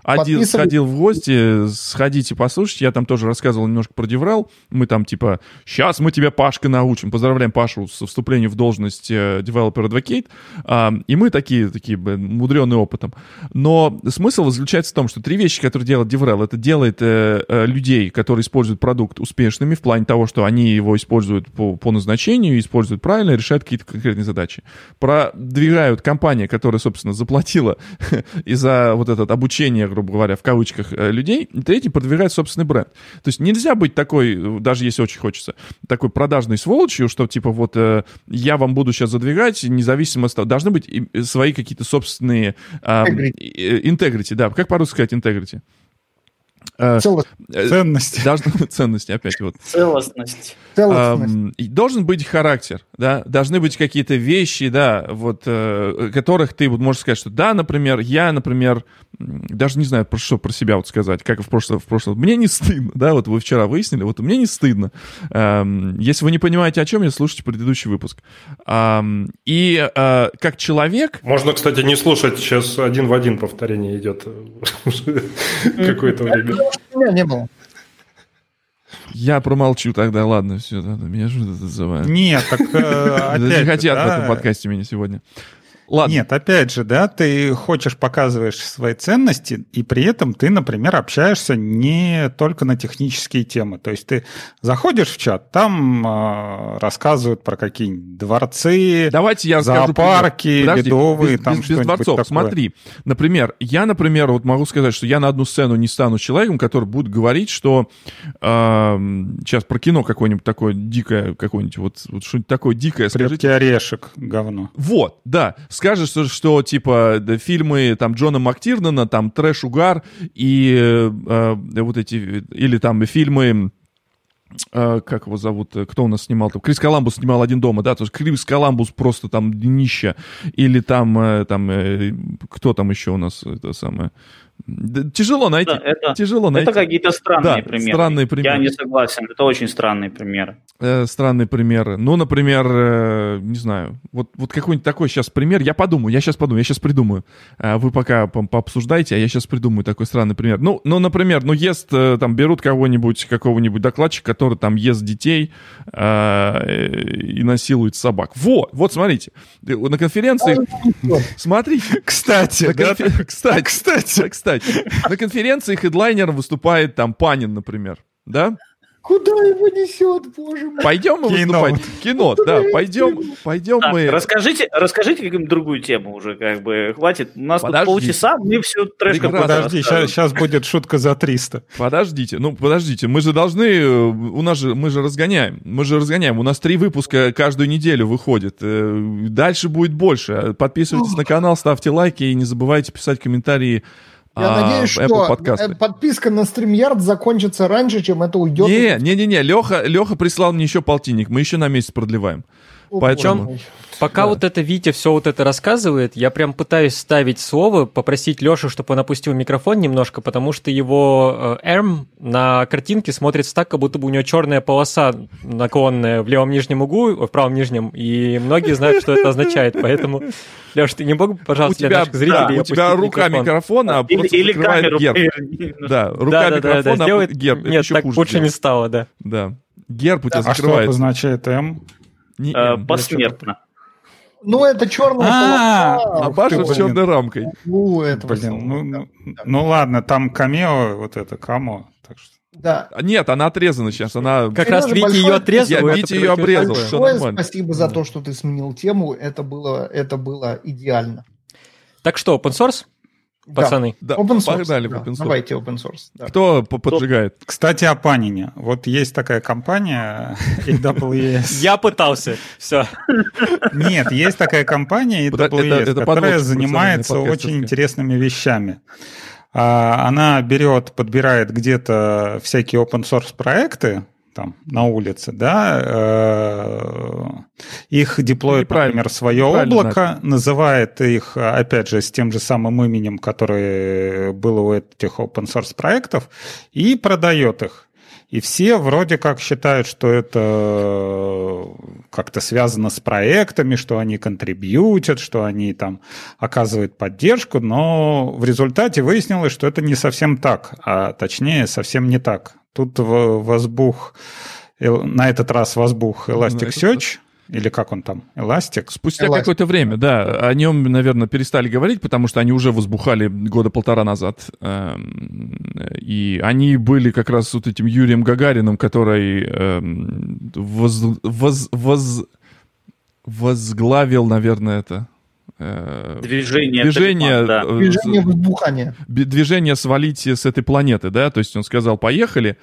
один, сходил в гости, сходите послушайте, я там тоже рассказывал немножко про Деврал, мы там типа, сейчас мы тебя, Пашка, научим, поздравляем Пашу с вступлением в должность э, Developer Advocate, А, и мы такие, такие, блин, мудренные опытом. Но смысл заключается в том, что три вещи, которые делает Деврел, это делает э, э, людей, которые используют продукт успешными в плане того, что они его используют по, по назначению, используют правильно, решают какие-то конкретные задачи. Продвигают компания, которая, собственно, заплатила и за вот это обучение, грубо говоря, в кавычках, э, людей. И третий продвигает собственный бренд. То есть нельзя быть такой, э, даже если очень хочется, такой продажной сволочью, что типа вот э, я вам буду сейчас задвигать, независимо от того. Должны быть и свои какие-то собственные... Integrity. э, да. Как по-русски сказать integrity? Э, Целост- э. Должны быть ценности, опять вот. Целостность. целостность. И должен быть характер, да, должны быть какие-то вещи, да, вот, э, которых ты вот можешь сказать, что да, например, я, например, даже не знаю, про что про себя вот сказать, как в прошлом, в прошлом, мне не стыдно, да, вот вы вчера выяснили, вот мне не стыдно. Ам, если вы не понимаете, о чем я, слушайте предыдущий выпуск. Ам, и э, как человек, Можно, кстати, не слушать, сейчас один в один повторение идет какое-то время. У меня не было. я промолчу тогда, ладно, все, меня же называют. Нет, так э, Не хотят в да, этом подкасте меня сегодня. Ладно. Нет, опять же, да, ты хочешь, показываешь свои ценности, и при этом ты, например, общаешься не только на технические темы. То есть ты заходишь в чат, там э, рассказывают про какие-нибудь дворцы, Давайте я зоопарки. Подожди, ледовые, без, там без- без дворцов. такое. Смотри, например, я, например, вот могу сказать, что я на одну сцену не стану человеком, который будет говорить, что эм, сейчас про кино какое-нибудь такое дикое, какое-нибудь вот, вот что-нибудь такое дикое скажите. Крепкий орешек, говно. Вот, да. Скажешь, что, что, типа да, фильмы там Джона Мактирнана, там трэш угар и э, э, вот эти или там фильмы э, как его зовут, э, кто у нас снимал там, Крис Коламбус снимал «Один дома», да, то есть Крис Коламбус просто там днище, или там, там, кто там еще у нас, это самое, Да, тяжело найти, Да, это, тяжело найти. это какие-то странные Да, примеры. странные примеры. Я не согласен. Это очень странные примеры. Э, странные примеры. Ну, например, э, не знаю, вот, вот какой-нибудь такой сейчас пример. Я подумаю, я сейчас подумаю, я сейчас придумаю. А вы пока по- пообсуждайте, а я сейчас придумаю такой странный пример. Ну, ну, например, ну, ест, э, там, берут кого-нибудь, какого-нибудь докладчика, который там ест детей э, и насилует собак. Вот, вот, смотрите. Э, На конференции... Смотрите. Кстати, да, конфе- Кстати, кстати, кстати, на конференции хедлайнером выступает там Панин, например, да? Куда его несет, боже мой? Пойдем мы Кино. выступать? Кино, да, пойдем, пойдем Так, мы. расскажите, расскажите какую-нибудь другую тему уже, как бы, хватит. У нас Подожди. тут полчаса, мы всю трэш Прекрасно. какой-то подожди, рассказываем. сейчас, будет шутка за 300. Подождите, ну подождите, мы же должны, э, у нас же, мы же разгоняем, мы же разгоняем, у нас три выпуска каждую неделю выходит, Э, дальше будет больше. Подписывайтесь на канал, ставьте лайки и не забывайте писать комментарии Я а, надеюсь, Apple что подкасты. э, подписка на StreamYard закончится раньше, чем это уйдет. Не, не, не, не, Леха, Леха прислал мне еще полтинник, мы еще на месяц продлеваем. Поэтому... Пока да. вот это Витя все вот это рассказывает, я прям пытаюсь ставить слово, попросить Лешу, чтобы он опустил микрофон немножко, потому что его э, эрм на картинке смотрится так, как будто бы у него черная полоса наклонная в левом нижнем углу, в правом нижнем, и многие знают, что это означает, поэтому, Леша, ты не мог бы, пожалуйста, у тебя, для зрителей да, У тебя рука микрофон? микрофона а или, или камеру герб. Да, рука да, микрофона, да, да, сделает... герб. Нет, так лучше не стало, да. Да. Герб у тебя а закрывается. А что обозначает М? Не, э, посмертно. Ну, это черная а, полоса. А Паша с черной рамкой. Ну, это Блин, ну, ну, ну ладно, там камео, вот это камо. Так что... Да. Нет, она отрезана сейчас. Она... Как раз Витя ее отрезал. Я Витя ее обрезал. Большое спасибо за то, что ты сменил тему. Это было, это было идеально. Так что, open source? Пацаны. Да, open source. Погнали да. open source. Давайте open source. Да. Кто поджигает? Кстати, о Панине. Вот есть такая компания AWS. Я пытался. Все. Нет, есть такая компания AWS, которая занимается очень интересными вещами. А, она берет, подбирает где-то всякие open source проекты, там на улице, да, э, их деплоит, например, свое облако, начал. называет их, опять же, с тем же самым именем, которое было у этих open source проектов, и продает их. И все вроде как считают, что это как-то связано с проектами, что они контрибьютят, что они там оказывают поддержку, но в результате выяснилось, что это не совсем так, а точнее совсем не так. Тут возбух, на этот раз возбух Elasticsearch, или как он там, Elastic? Спустя Elastic. какое-то время, да. О нем, наверное, перестали говорить, потому что они уже возбухали года полтора назад. Эм, и они были как раз вот этим Юрием Гагарином, который эм, воз, воз, воз, возглавил, наверное, это Э, движение. Движение, да. Э, движение. Движение свалить с этой планеты, да, то есть он сказал, поехали,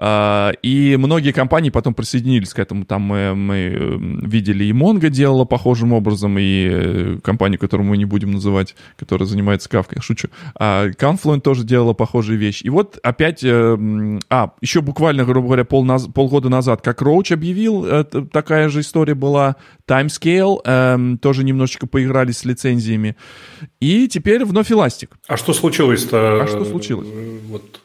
и многие компании потом присоединились к этому. Там мы, мы э, видели и Mongo делала похожим образом, и компанию, которую мы не будем называть, которая занимается кавкой, шучу. А Confluent тоже делала похожие вещи. И вот опять, а, еще буквально, грубо говоря, пол, полгода назад, как Роуч объявил, такая же история была, Timescale, эм, тоже немножечко поиграли с лицензиями. И теперь вновь Elastic. А что случилось-то? А что случилось? Вот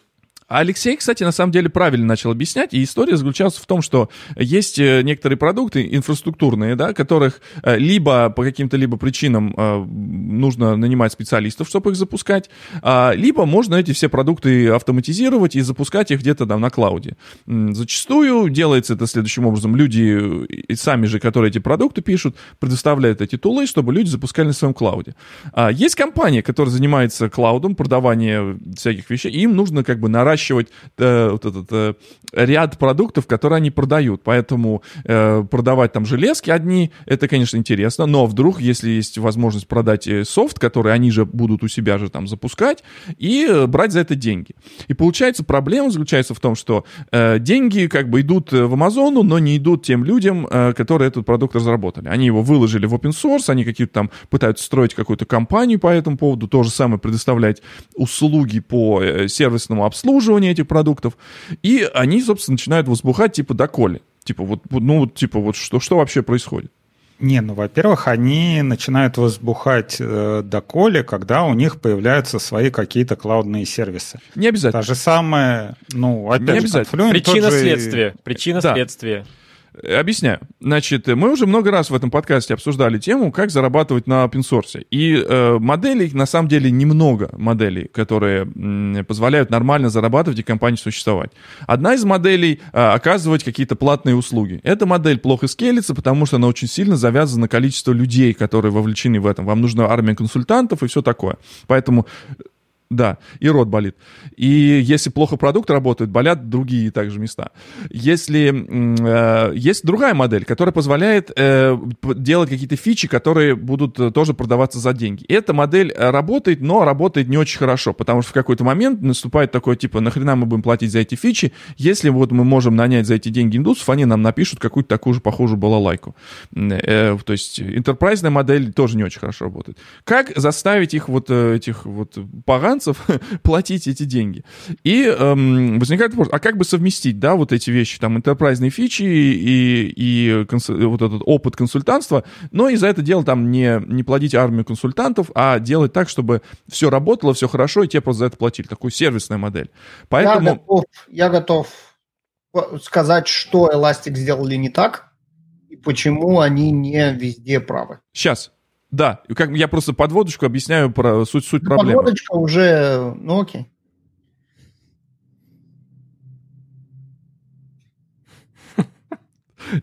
а Алексей, кстати, на самом деле правильно начал объяснять, и история заключалась в том, что есть э, некоторые продукты инфраструктурные, да, которых э, либо по каким-то либо причинам э, нужно нанимать специалистов, чтобы их запускать, а, либо можно эти все продукты автоматизировать и запускать их где-то там на клауде. Зачастую делается это следующим образом. Люди сами же, которые эти продукты пишут, предоставляют эти тулы, чтобы люди запускали на своем клауде. А есть компания, которая занимается клаудом, продаванием всяких вещей, и им нужно как бы наращивать наращивать э, вот этот э, ряд продуктов, которые они продают. Поэтому э, продавать там железки одни, это, конечно, интересно, но вдруг, если есть возможность продать э, софт, который они же будут у себя же там запускать, и э, брать за это деньги. И получается, проблема заключается в том, что э, деньги как бы идут в Амазону, но не идут тем людям, э, которые этот продукт разработали. Они его выложили в open source, они какие-то там пытаются строить какую-то компанию по этому поводу, то же самое предоставлять услуги по э, сервисному обслуживанию, обслуживания этих продуктов, и они, собственно, начинают возбухать, типа, доколе. Типа, вот, ну, типа, вот что, что вообще происходит? Не, ну, во-первых, они начинают возбухать э, доколе, когда у них появляются свои какие-то клаудные сервисы. Не обязательно. Та же самая, ну, опять Не обязательно. Причина-следствие. Причина-следствие. Да. Объясняю. Значит, мы уже много раз в этом подкасте обсуждали тему, как зарабатывать на open source. И э, моделей, на самом деле, немного моделей, которые м, позволяют нормально зарабатывать и компании существовать. Одна из моделей э, оказывать какие-то платные услуги. Эта модель плохо скелится, потому что она очень сильно завязана на количество людей, которые вовлечены в этом. Вам нужна армия консультантов и все такое. Поэтому да, и рот болит. И если плохо продукт работает, болят другие также места. Если э, есть другая модель, которая позволяет э, делать какие-то фичи, которые будут э, тоже продаваться за деньги. Эта модель э, работает, но работает не очень хорошо, потому что в какой-то момент наступает такой типа, нахрена мы будем платить за эти фичи, если вот мы можем нанять за эти деньги индусов, они нам напишут какую-то такую же похожую балалайку. Э, то есть интерпрайзная модель тоже не очень хорошо работает. Как заставить их вот э, этих вот поган американцев платить эти деньги. И эм, возникает вопрос, а как бы совместить, да, вот эти вещи, там, интерпрайзные фичи и, и конс... вот этот опыт консультантства, но и за это дело там не, не плодить армию консультантов, а делать так, чтобы все работало, все хорошо, и те просто за это платили. Такую сервисная модель. Поэтому... Я готов, я готов сказать, что Elastic сделали не так, и почему они не везде правы. Сейчас, да, как я просто подводочку объясняю про суть, суть ну, проблемы. Подводочка уже, ну окей.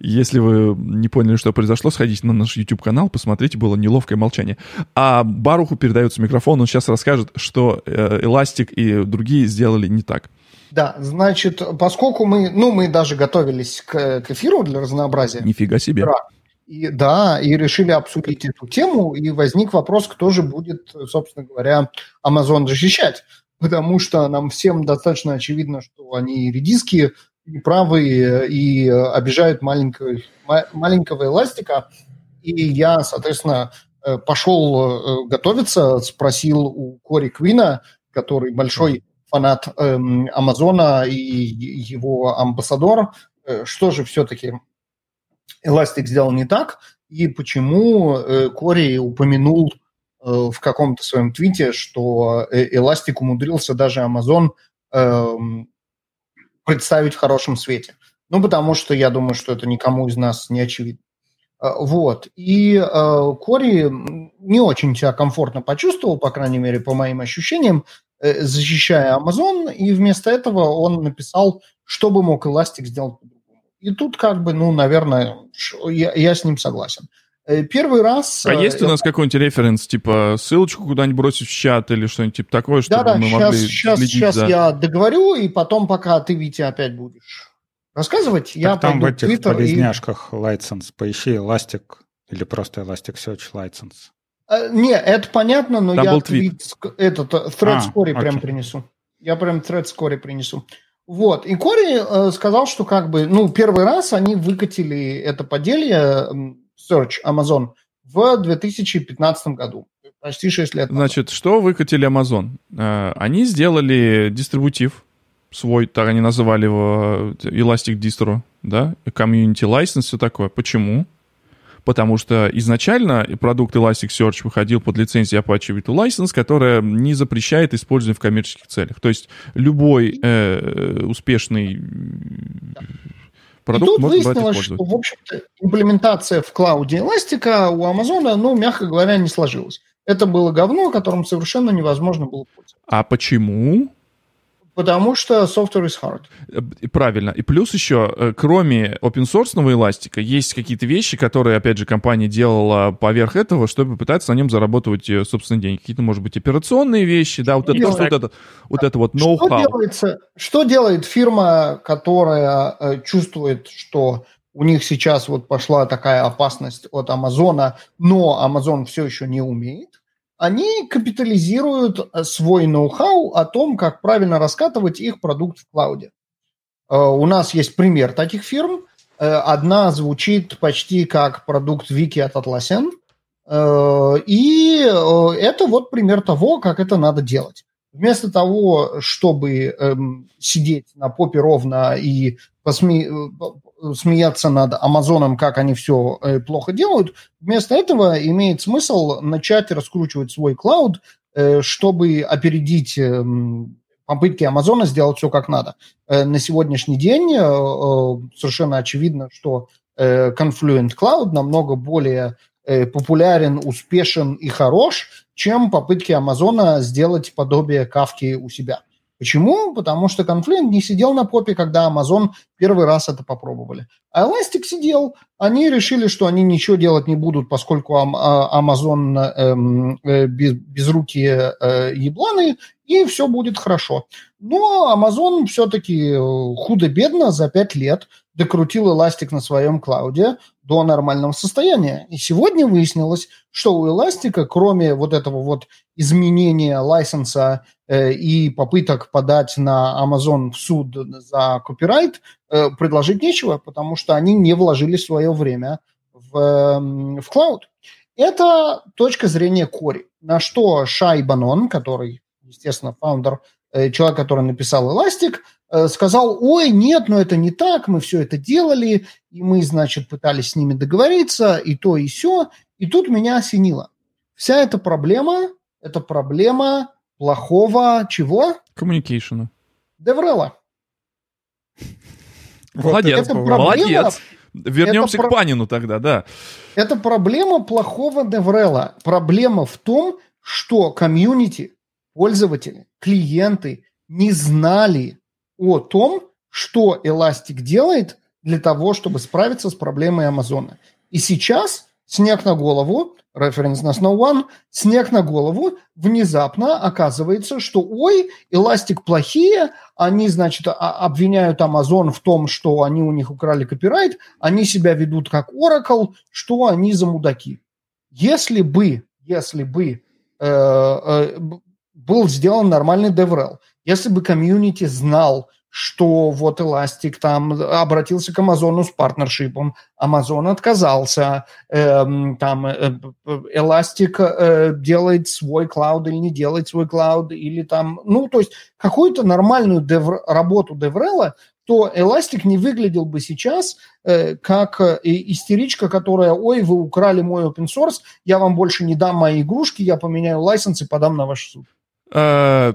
Если вы не поняли, что произошло, сходите на наш YouTube-канал, посмотрите, было неловкое молчание. А Баруху передается микрофон, он сейчас расскажет, что э, Эластик и другие сделали не так. Да, значит, поскольку мы, ну, мы даже готовились к, к эфиру для разнообразия. Нифига себе. Да, и, да, и решили обсудить эту тему, и возник вопрос, кто же будет, собственно говоря, Amazon защищать. Потому что нам всем достаточно очевидно, что они редиски неправые и обижают маленького, маленького эластика. И я, соответственно, э, пошел э, готовиться, спросил у Кори Квина, который большой фанат эм, Амазона и его амбассадор, э, что же все-таки Elastic сделал не так, и почему э, Кори упомянул э, в каком-то своем твите, что Elastic умудрился даже Amazon э, представить в хорошем свете. Ну, потому что я думаю, что это никому из нас не очевидно. Э, вот. И э, Кори не очень себя комфортно почувствовал, по крайней мере, по моим ощущениям, э, защищая Amazon, и вместо этого он написал, что бы мог Elastic сделать и тут как бы, ну, наверное, я, я с ним согласен. Э, первый раз... А есть у нас какой-нибудь референс, типа ссылочку куда-нибудь бросить в чат или что-нибудь типа такое, чтобы да, да, мы сейчас, могли сейчас, сейчас за... я договорю, и потом, пока ты, Витя, опять будешь рассказывать, так я там в этих Twitter полезняшках и... license поищи Elastic или просто Elasticsearch license. А, не, это понятно, но там я твит, этот thread а, score прям принесу. Я прям thread score принесу. Вот. И Кори э, сказал, что как бы, ну, первый раз они выкатили это поделие Search Amazon в 2015 году. Почти 6 лет назад. Значит, что выкатили Amazon? Э, они сделали дистрибутив свой, так они называли его э, Elastic Distro, да, Community License, все такое. Почему? Потому что изначально продукт Elasticsearch выходил под лицензией Apache V2 License, которая не запрещает использование в коммерческих целях. То есть любой э, успешный продукт и тут может выяснилось, что, в общем-то, имплементация в клауде эластика у Амазона, ну, мягко говоря, не сложилась. Это было говно, которым совершенно невозможно было пользоваться. А почему? Потому что software is hard. Э, правильно. И плюс еще, э, кроме open source эластика, есть какие-то вещи, которые, опять же, компания делала поверх этого, чтобы пытаться на нем заработать, э, собственно, деньги. Какие-то, может быть, операционные вещи, да, вот это, вот это, вот это вот know-how. Что, делается, что делает фирма, которая чувствует, что у них сейчас вот пошла такая опасность от Амазона, но Амазон все еще не умеет? Они капитализируют э, свой ноу-хау о том, как правильно раскатывать их продукт в клауде. Э, у нас есть пример таких фирм. Э, одна звучит почти как продукт Вики от Atlassian. И это вот пример того, как это надо делать. Вместо того, чтобы эм, сидеть на попе ровно и посме смеяться над Амазоном, как они все э, плохо делают. Вместо этого имеет смысл начать раскручивать свой клауд, э, чтобы опередить э, попытки Амазона сделать все как надо. На сегодняшний день совершенно очевидно, что Confluent Cloud намного более популярен, успешен и хорош, чем попытки Амазона сделать подобие кавки у себя. Почему? Потому что Confluent не сидел на попе, когда Amazon первый раз это попробовали. А Elastic сидел, они решили, что они ничего делать не будут, поскольку а, Amazon эм, э, без, безрукие э, ебланы, и все будет хорошо. Но Amazon все-таки э, худо-бедно за пять лет докрутил Elastic на своем клауде до нормального состояния. И сегодня выяснилось, что у Elastic, кроме вот этого вот изменения лайсенса э, и попыток подать на Amazon в суд за копирайт, э, предложить нечего, потому что они не вложили свое время в, э, в клауд. Это точка зрения Кори, на что Шай Банон, который естественно, фаундер, э, человек, который написал Elastic, э, сказал, ой, нет, но это не так, мы все это делали, и мы, значит, пытались с ними договориться, и то, и все. И тут меня осенило. Вся эта проблема – это проблема плохого чего? Коммуникейшена. DevRel а. Молодец, это молодец. Вернемся это к Панину тогда, да. Это проблема плохого DevRel а. Проблема в том, что комьюнити, пользователи, клиенты не знали о том, что Elastic делает для того, чтобы справиться с проблемой Амазона. И сейчас снег на голову, референс на SnowOne, снег на голову, внезапно оказывается, что ой, Elastic плохие, они, значит, обвиняют Amazon в том, что они у них украли копирайт, они себя ведут как Oracle, что они за мудаки. Если бы, если бы э, э, был сделан нормальный DevRel, если бы комьюнити знал, что вот Elastic там обратился к Амазону с партнершипом, Амазон отказался, эм, там э, Elastic э, делает свой клауд или не делает свой клауд, или там, ну, то есть какую-то нормальную дев, работу DevRel, то Elastic не выглядел бы сейчас э, как э, истеричка, которая, ой, вы украли мой open source, я вам больше не дам мои игрушки, я поменяю лайсенс и подам на ваш суд. А,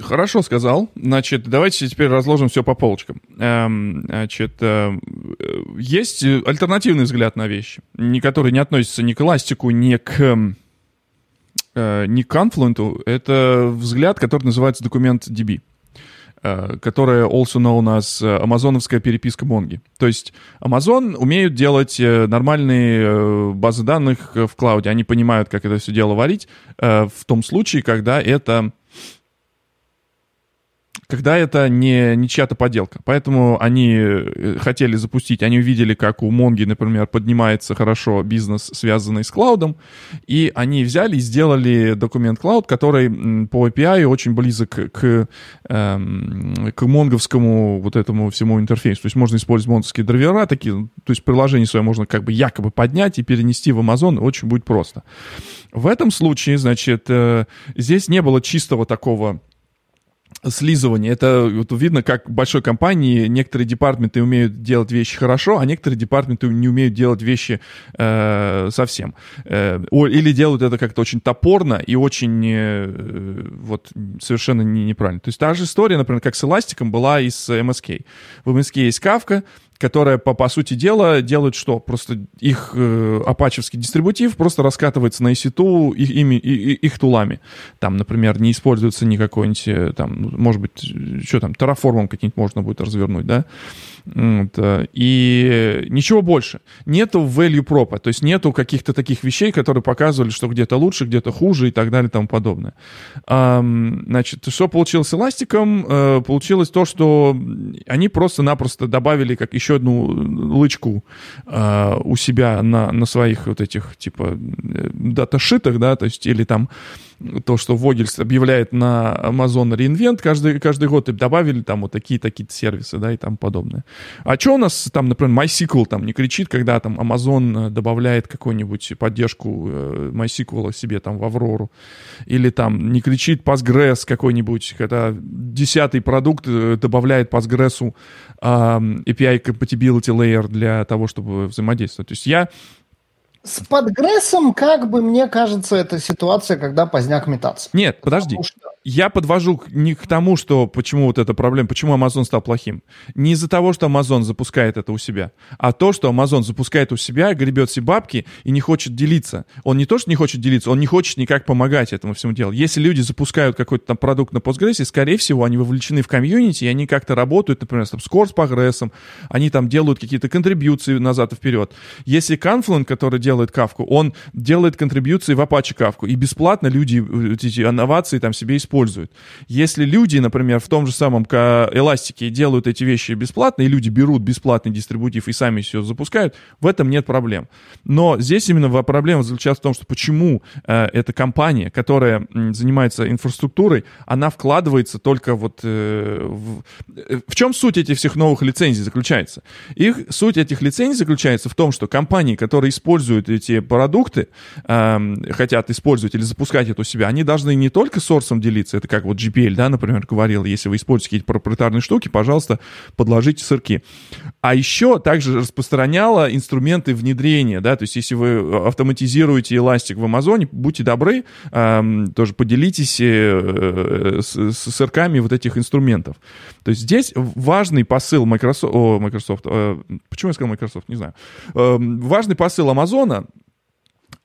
Хорошо сказал. Значит, давайте теперь разложим все по полочкам. Эм, значит, э, есть альтернативный взгляд на вещи, который не относится ни к эластику, ни к э, не к Confluent. Это взгляд, который называется документ DB э, которая also known as амазоновская переписка Монги. То есть Amazon умеют делать э, нормальные э, базы данных в клауде. Они понимают, как это все дело варить в том случае, когда это когда это не, не чья-то поделка. Поэтому они э, хотели запустить, они увидели, как у Монги, например, поднимается хорошо бизнес, связанный с клаудом, и они взяли и сделали документ клауд, который по API очень близок к, эм, к монговскому вот этому всему интерфейсу. То есть можно использовать монговские драйвера, такие, то есть приложение свое можно как бы якобы поднять и перенести в Amazon, очень будет просто. В этом случае, значит, э, здесь не было чистого такого слизывание. Это вот видно, как в большой компании некоторые департаменты умеют делать вещи хорошо, а некоторые департаменты не умеют делать вещи э, совсем. Э, или делают это как-то очень топорно и очень э, вот совершенно не, неправильно. То есть та же история, например, как с эластиком была и с MSK. В MSK есть Kafka, которая, по, по сути дела, делает что? Просто их э, дистрибутив просто раскатывается на EC2 их, ими, и, их тулами. Там, например, не используется никакой нибудь э, там, может быть, что там, терраформом каким-нибудь можно будет развернуть, да? Вот, э, и ничего больше. Нету value prop, то есть нету каких-то таких вещей, которые показывали, что где-то лучше, где-то хуже и так далее и тому подобное. Значит, что получилось с эластиком? Э, получилось то, что они просто-напросто добавили как еще одну лычку э, у себя на, на своих вот этих, типа, даташитах, да, то есть или там то, что Вогельс объявляет на Amazon Reinvent каждый, каждый год, и добавили там вот такие-такие сервисы, да, и там подобное. А что у нас там, например, MySQL там не кричит, когда там Amazon э, добавляет какую-нибудь поддержку э, MySQL себе там в Аврору? Или там не кричит Postgres какой-нибудь, когда десятый продукт э, добавляет Postgres API Compatibility Layer для того, чтобы взаимодействовать. То есть я с подгрессом, как бы, мне кажется, это ситуация, когда поздняк метаться. Нет, подожди. Что... Я подвожу не к тому, что почему вот эта проблема, почему Amazon стал плохим. Не из-за того, что Amazon запускает это у себя, а то, что Amazon запускает у себя, гребет себе бабки и не хочет делиться. Он не то, что не хочет делиться, он не хочет никак помогать этому всему делу. Если люди запускают какой-то там продукт на Postgres, скорее всего, они вовлечены в комьюнити, и они как-то работают, например, там, с Core, с Progress, они там делают какие-то контрибьюции назад и вперед. Если Confluent, который делает кавку, он делает контрибьюции в Apache кавку, и бесплатно люди э, эти инновации там себе используют. Если люди, например, в том же самом эластике делают эти вещи бесплатно, и люди берут бесплатный дистрибутив и сами все запускают, в этом нет проблем. Но здесь именно проблема заключается в том, что почему э, эта компания, которая занимается инфраструктурой, она вкладывается только вот э, в... Э, в чем суть этих всех новых лицензий заключается? Их суть этих лицензий заключается в том, что компании, которые используют используют эти продукты, э, хотят использовать или запускать это у себя, они должны не только сорсом делиться, это как вот GPL, да, например, говорил, если вы используете какие-то проприетарные штуки, пожалуйста, подложите сырки. А еще также распространяла инструменты внедрения, да, то есть если вы автоматизируете эластик в Амазоне, будьте добры, э, тоже поделитесь э, с, с сырками вот этих инструментов. То есть здесь важный посыл Microsoft, о, Microsoft, э, почему я сказал Microsoft, не знаю, э, важный посыл Амазона,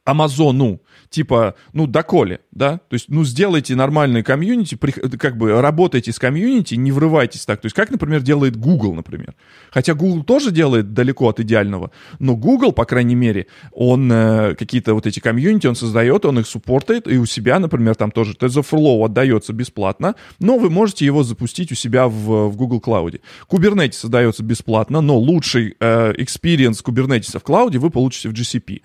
Амазону, типа, ну, доколе, да, то есть, ну, сделайте нормальный комьюнити, как бы работайте с комьюнити, не врывайтесь так, то есть, как, например, делает Google, например. Хотя Google тоже делает далеко от идеального, но Google, по крайней мере, он э, какие-то вот эти комьюнити, он создает, он их суппортает, и у себя, например, там тоже TensorFlow отдается бесплатно, но вы можете его запустить у себя в, в Google Cloud. Kubernetes создается бесплатно, но лучший э, experience Kubernetes в клауде вы получите в GCP.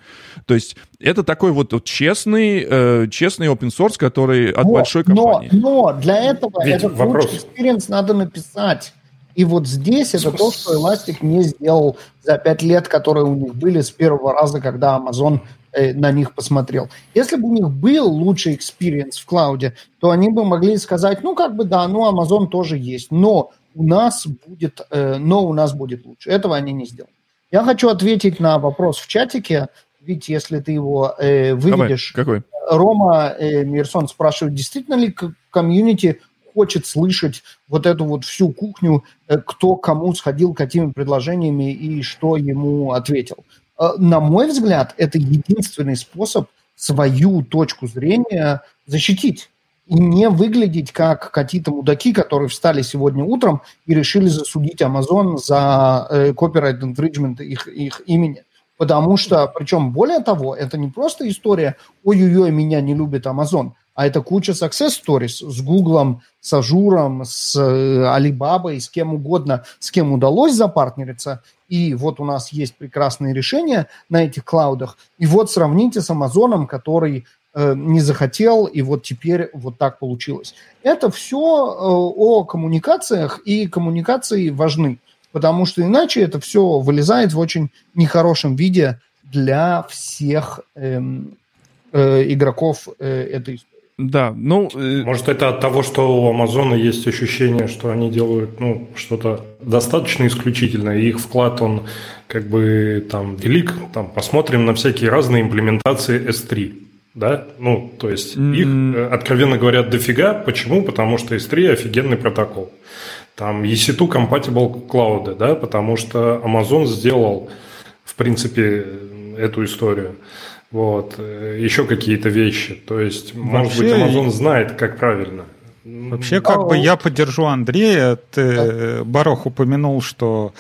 То есть, это такой вот, вот честный, э, честный open source, который от но, большой компании. Но, но для этого Ведь этот вопрос... experience надо написать. И вот здесь это то, что Elastic не сделал за пять лет, которые у них были с первого раза, когда Amazon э, на них посмотрел. Если бы у них был лучший experience в клауде, то они бы могли сказать, ну как бы да, ну Amazon тоже есть, но у нас будет, э, но у нас будет лучше. Этого они не сделали. Я хочу ответить на вопрос в чатике ведь если ты его э, выведешь... Давай, какой? Рома э, Мирсон спрашивает, действительно ли комьюнити хочет слышать вот эту вот всю кухню, э, кто кому сходил, какими предложениями и что ему ответил. Э, на мой взгляд, это единственный способ свою точку зрения защитить и не выглядеть как какие-то мудаки, которые встали сегодня утром и решили засудить Amazon за э, copyright infringement их, их имени. Потому что, причем более того, это не просто история «Ой-ой-ой, меня не любит Amazon», а это куча success stories с Гуглом, с Azure ом, с Alibaba, с кем угодно, с кем удалось запартнериться. И вот у нас есть прекрасные решения на этих cloud ах. И вот сравните с Амазоном, который э, не захотел, и вот теперь вот так получилось. Это все э, о коммуникациях, и коммуникации важны потому что иначе это все вылезает в очень нехорошем виде для всех эм, э, игроков э, этой истории. Да, ну... Э... Может, это от того, что у Амазона есть ощущение, что они делают ну, что-то достаточно исключительное, и их вклад, он как бы там велик. Там, посмотрим на всякие разные имплементации S3. Да, ну, то есть mm-hmm. их, э, откровенно говоря, дофига. Почему? Потому что S3 офигенный протокол. Там EC2 compatible cloud, да, потому что Amazon сделал, в принципе, эту историю. Вот. Еще какие-то вещи. То есть, Вообще, может быть, Amazon знает, как правильно. Вообще, как бы я поддержу Андрея. Ты, Барох упомянул, что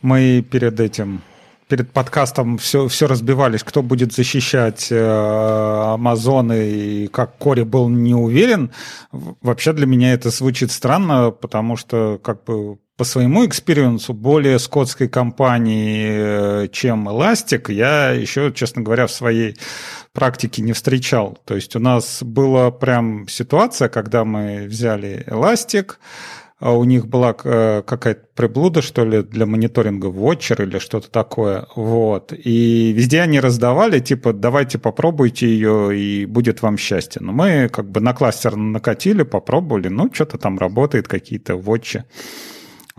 мы перед этим перед подкастом все, все разбивались, кто будет защищать э, Амазон и как Кори был не уверен. Вообще для меня это звучит странно, потому что как бы по своему experience у более скотской компании, э, чем Elastic, я еще, честно говоря, в своей практике не встречал. То есть у нас была прям ситуация, когда мы взяли Elastic, а у них была э, какая-то приблуда, что ли, для мониторинга Watcher или что-то такое. Вот. И везде они раздавали, типа, давайте попробуйте ее, и будет вам счастье. Но мы как бы на кластер накатили, попробовали, ну, что-то там работает, какие-то Watch.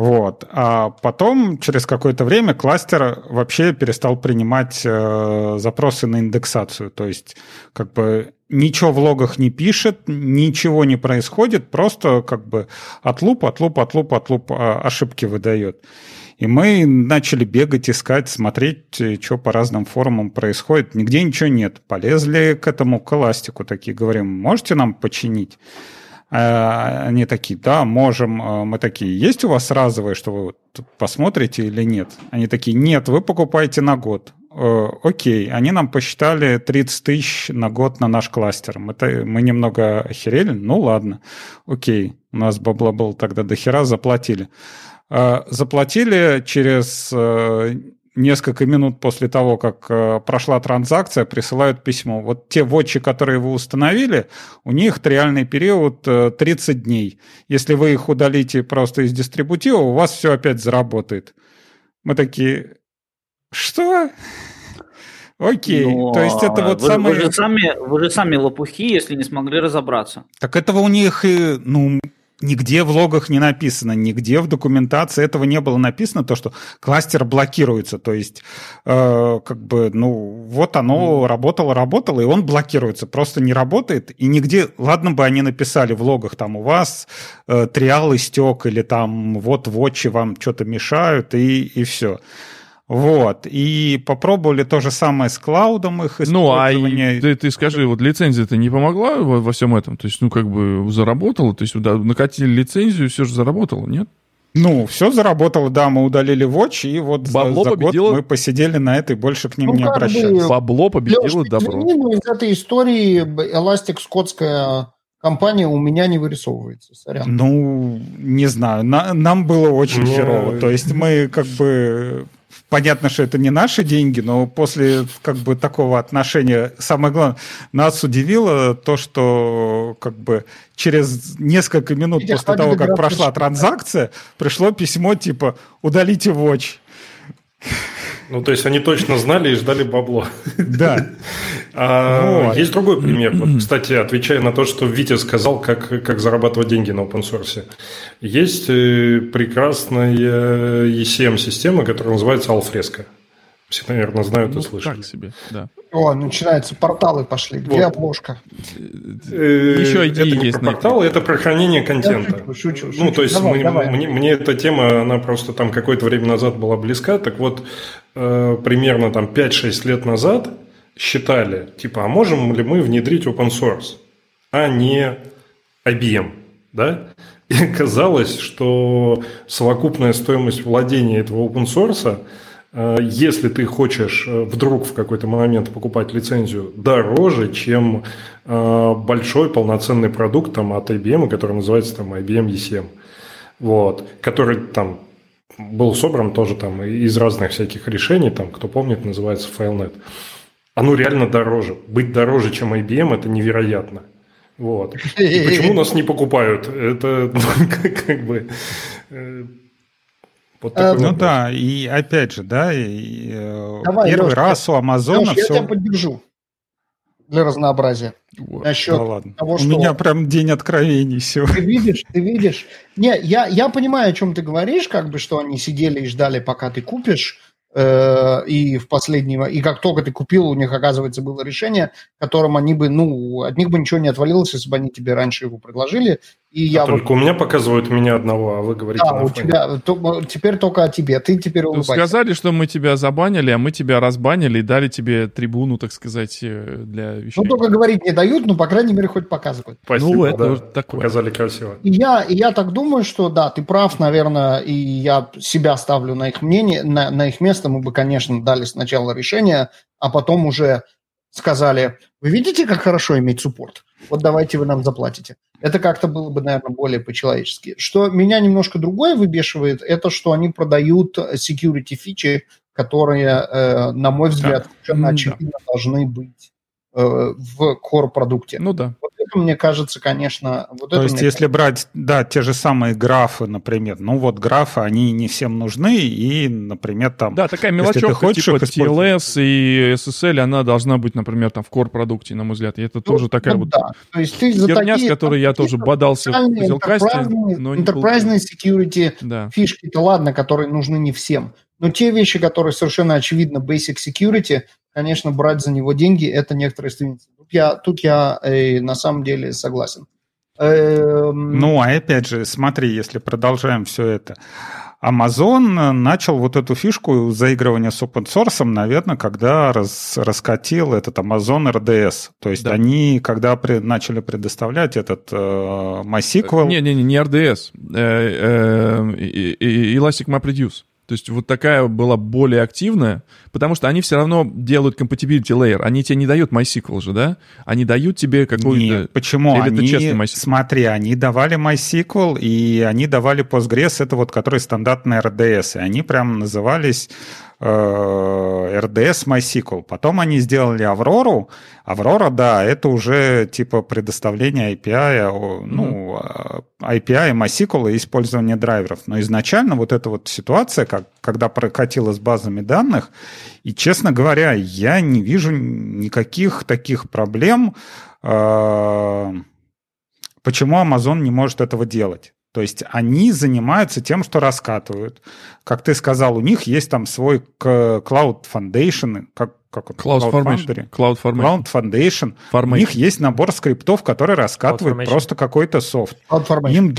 Вот. А потом, через какое-то время, кластер вообще перестал принимать э, запросы на индексацию. То есть, как бы ничего в логах не пишет, ничего не происходит, просто как бы от луп, от луп, от луп, от луп а, ошибки выдает. И мы начали бегать, искать, смотреть, что по разным форумам происходит. Нигде ничего нет. Полезли к этому к эластику такие, говорим, можете нам починить? А, они такие, да, можем. А, мы такие, есть у вас разовые, что вы посмотрите или нет? Они такие, нет, вы покупаете на год. Э, окей, они нам посчитали 30 тысяч на год на наш кластер. Мы, мы немного охерели, ну ладно, окей, у нас бабла был тогда до хера, заплатили. Э, заплатили через э, несколько минут после того, как э, прошла транзакция, присылают письмо. Вот те вотчи, которые вы установили, у них реальный период э, 30 дней. Если вы их удалите просто из дистрибутива, у вас все опять заработает. Мы такие, что? Окей, Но то есть это вот вы, самое... Вы же, сами, вы же сами лопухи, если не смогли разобраться. Так этого у них, и, ну, нигде в логах не написано, нигде в документации этого не было написано, то, что кластер блокируется. То есть, э, как бы, ну, вот оно работало, работало, и он блокируется, просто не работает. И нигде, ладно бы они написали в логах, там, у вас э, триал истек, или там, вот вотчи вам что-то мешают, и, и все. Вот. И попробовали то же самое с клаудом их Ну, а использование. и ты, ты скажи, вот лицензия-то не помогла во, во всем этом? То есть, ну, как бы заработала? То есть, да, накатили лицензию, все же заработало, нет? Ну, все заработало, да, мы удалили Watch, и вот за- Бабло за, год победило? мы посидели на это и больше к ним Ну, не как бы, обращались. Бабло победило Лёш, добро. извини, но из этой истории Elastic скотская компания у меня не вырисовывается. Сорян. Ну, не знаю, на- нам было очень Ну, херово. То есть мы как бы... Понятно, что это не наши деньги, но после как бы такого отношения, самое главное, нас удивило то, что как бы через несколько минут Видя, после того, как прошла в- транзакция, пришло письмо типа «удалите Watch». Ну, то есть они точно знали и ждали бабло. Да. А Вот. Есть другой пример. Вот, кстати, отвечая на то, что Витя сказал, как, как зарабатывать деньги на open source. Есть э, прекрасная ECM-система, которая называется Alfresco. Все, наверное, знают и Ну, слышали. так себе, да. О, начинаются порталы пошли. Где Вот. обложка? Э, Еще идеи это не есть про на портал, это про хранение контента. шучу, шучу, ну, шучу. то есть Давай, мы- давай. Мне, мне эта тема, она просто там какое-то время назад была близка. Так вот, э, примерно там 5-6 лет назад считали, типа, а можем ли мы внедрить open source, а не IBM, да? И оказалось, что совокупная стоимость владения этого open source э, если ты хочешь э, вдруг в какой-то момент покупать лицензию дороже, чем э, большой полноценный продукт там, от IBM, который называется там, IBM ECM, вот, который там был собран тоже там из разных всяких решений, там, кто помнит, называется FileNet. Оно реально дороже. Быть дороже, чем IBM, это невероятно. Вот. И почему нас не покупают? Это ну, как, бы... э, Вот такой Ну вопрос. да, и опять же, да, и, э, Давай, первый Лёш, раз у Амазона Лёш, я все... тебя поддержу. Для разнообразия. Вот. Насчет Да ладно. того, У что... меня прям день откровений сегодня. Ты видишь, ты видишь. Не, я, я понимаю, о чем ты говоришь, как бы, что они сидели и ждали, пока ты купишь, и в последний... мо- И как только ты купил, у них, оказывается, было решение, которым они бы, ну, от них бы ничего не отвалилось, если бы они тебе раньше его предложили. И я А вот... только у меня показывают меня одного, а вы говорите Да, на у фоне. тебя... то- теперь только о тебе. Ты теперь Ну, улыбайся. сказали, что мы тебя забанили, а мы тебя разбанили и дали тебе трибуну, так сказать, э, для Ну, вещей. только говорить не дают, но, по крайней мере, хоть показывают. Спасибо, Ну, это да, вот такое. показали красиво. И я, и я так думаю, что да, ты прав, наверное, и я себя ставлю на их мнение, на, на их место. Мы бы, конечно, дали сначала решение, а потом уже сказали, вы видите, как хорошо иметь суппорт? Вот давайте вы нам заплатите. Это как-то было бы, наверное, более по-человечески. Что меня немножко другое выбешивает, это что они продают security фичи, которые, э, на мой взгляд, совершенно М-да. очевидно должны быть в core-продукте. Ну да. Вот это, мне кажется, конечно... Вот То это есть, если брать, да, те же самые графы, например, ну вот графы, они не всем нужны, и, например, там... Да, такая мелочевка, хочешь типа. TLS и SSL, она должна быть, например, там в core-продукте, на мой взгляд. И это Ну, тоже такая ну вот да. То есть ты за херня, с такие которой я тоже бодался в enterprise-ные- но не enterprise security Да. фишки-то ладно, которые нужны не всем. Но те вещи, которые совершенно очевидно basic security, конечно, брать за него деньги – это некоторые стремительность. Тут я, тут я э, на самом деле согласен. Эм, Ну, а опять же, смотри, если продолжаем все это. Amazon начал вот эту фишку заигрывания с open source, наверное, когда раз- раскатил этот Amazon RDS. То есть Да. они, когда при- начали предоставлять этот э, MySQL... Не-не-не, не RDS. э, э, Elastic MapReduce. То есть вот такая была более активная, потому что они все равно делают compatibility layer. Они тебе не дают MySQL же, да? Они дают тебе какую-то... Нет, почему? Или это они, честный MySQL? Смотри, они давали MySQL, и они давали Postgres, это вот который стандартный RDS, и они прям назывались э, RDS MySQL. Потом они сделали Аврору. Аврора, да, это уже типа предоставление API, ну, э, API MySQL и использование драйверов. Но изначально вот эта вот ситуация, как, когда прокатило с базами данных. И, честно говоря, я не вижу никаких таких проблем, э, почему Amazon не может этого делать. То есть они занимаются тем, что раскатывают. Как ты сказал, у них есть там свой Cloud Foundation, как, как Cloud, Cloud Formation. Cloud Formation. Cloud Foundation. Formation. У них есть набор скриптов, которые раскатывают просто какой-то софт. Cloud Formation. Им,